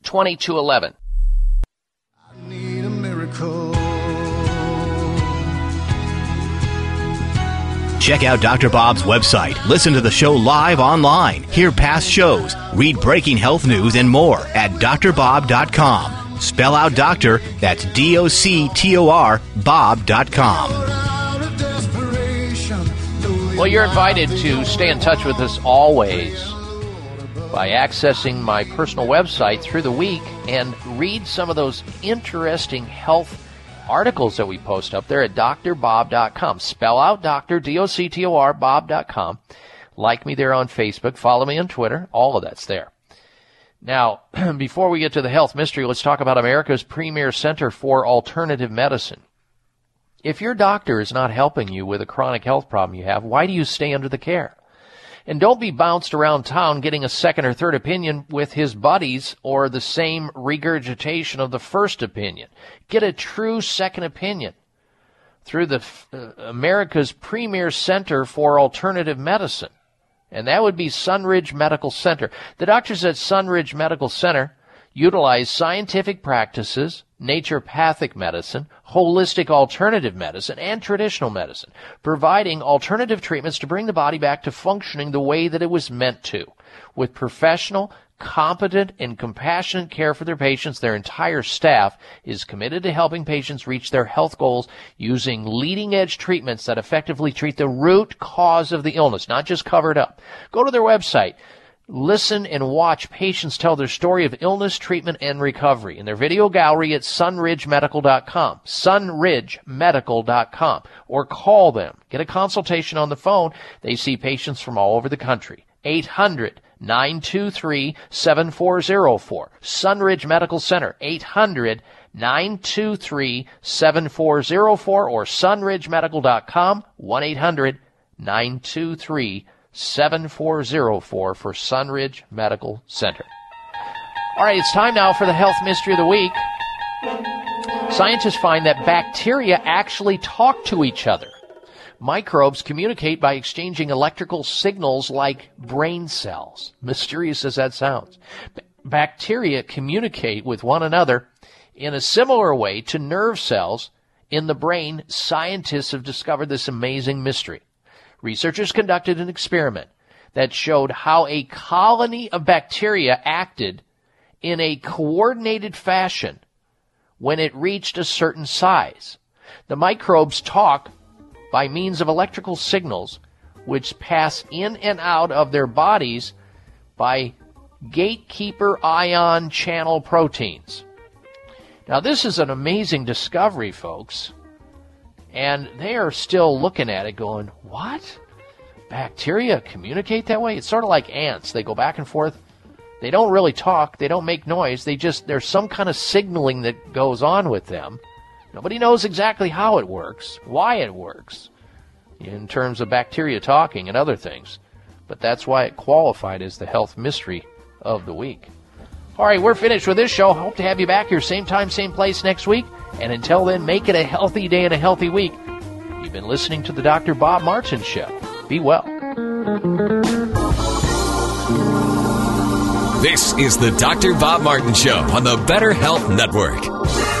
Speaker 13: 855-888-2211.
Speaker 4: Need a miracle.
Speaker 3: Check out Dr. Bob's website, listen to the show live online, hear past shows, read breaking health news, and more at drbob.com. Spell out doctor, that's D O C T O R, Bob.com.
Speaker 2: Well, you're invited to stay in touch with us always by accessing my personal website through the week and read some of those interesting health articles that we post up there at drbob.com. Spell out doctor, D-O-C-T-O-R, bob.com. Like me there on Facebook. Follow me on Twitter. All of that's there. Now, before we get to the health mystery, let's talk about America's premier center for alternative medicine. If your doctor is not helping you with a chronic health problem you have, why do you stay under the care? And don't be bounced around town getting a second or third opinion with his buddies or the same regurgitation of the first opinion. Get a true second opinion through the uh, America's premier center for alternative medicine. And that would be Sunridge Medical Center. The doctors at Sunridge Medical Center utilize scientific practices, naturopathic medicine, holistic alternative medicine, and traditional medicine, providing alternative treatments to bring the body back to functioning the way that it was meant to. With professional, competent, and compassionate care for their patients, their entire staff is committed to helping patients reach their health goals using leading edge treatments that effectively treat the root cause of the illness, not just cover it up. Go to their website, listen and watch patients tell their story of illness, treatment, and recovery in their video gallery at sunridgemedical.com, sunridgemedical.com, or call them. Get a consultation on the phone. They see patients from all over the country. 800 923 7404. Sunridge Medical Center, 800 923 7404 or sunridgemedical.com, 1 800 923 7404 for Sunridge Medical Center. All right, it's time now for the health mystery of the week. Scientists find that bacteria actually talk to each other. Microbes communicate by exchanging electrical signals like brain cells. Mysterious as that sounds. B- bacteria communicate with one another in a similar way to nerve cells in the brain. Scientists have discovered this amazing mystery. Researchers conducted an experiment that showed how a colony of bacteria acted in a coordinated fashion when it reached a certain size. The microbes talk by means of electrical signals which pass in and out of their bodies by gatekeeper ion channel proteins. Now, this is an amazing discovery, folks. And they are still looking at it going, what? Bacteria communicate that way? It's sort of like ants. They go back and forth. They don't really talk. They don't make noise. They just, there's some kind of signaling that goes on with them. Nobody knows exactly how it works, why it works, in terms of bacteria talking and other things. But that's why it qualified as the health mystery of the week. All right, we're finished with this show. Hope to have you back here same time, same place next week. And until then, make it a healthy day and a healthy week. You've been listening to the Dr. Bob Martin Show. Be well.
Speaker 14: This is the Dr. Bob Martin Show on the Better Health Network.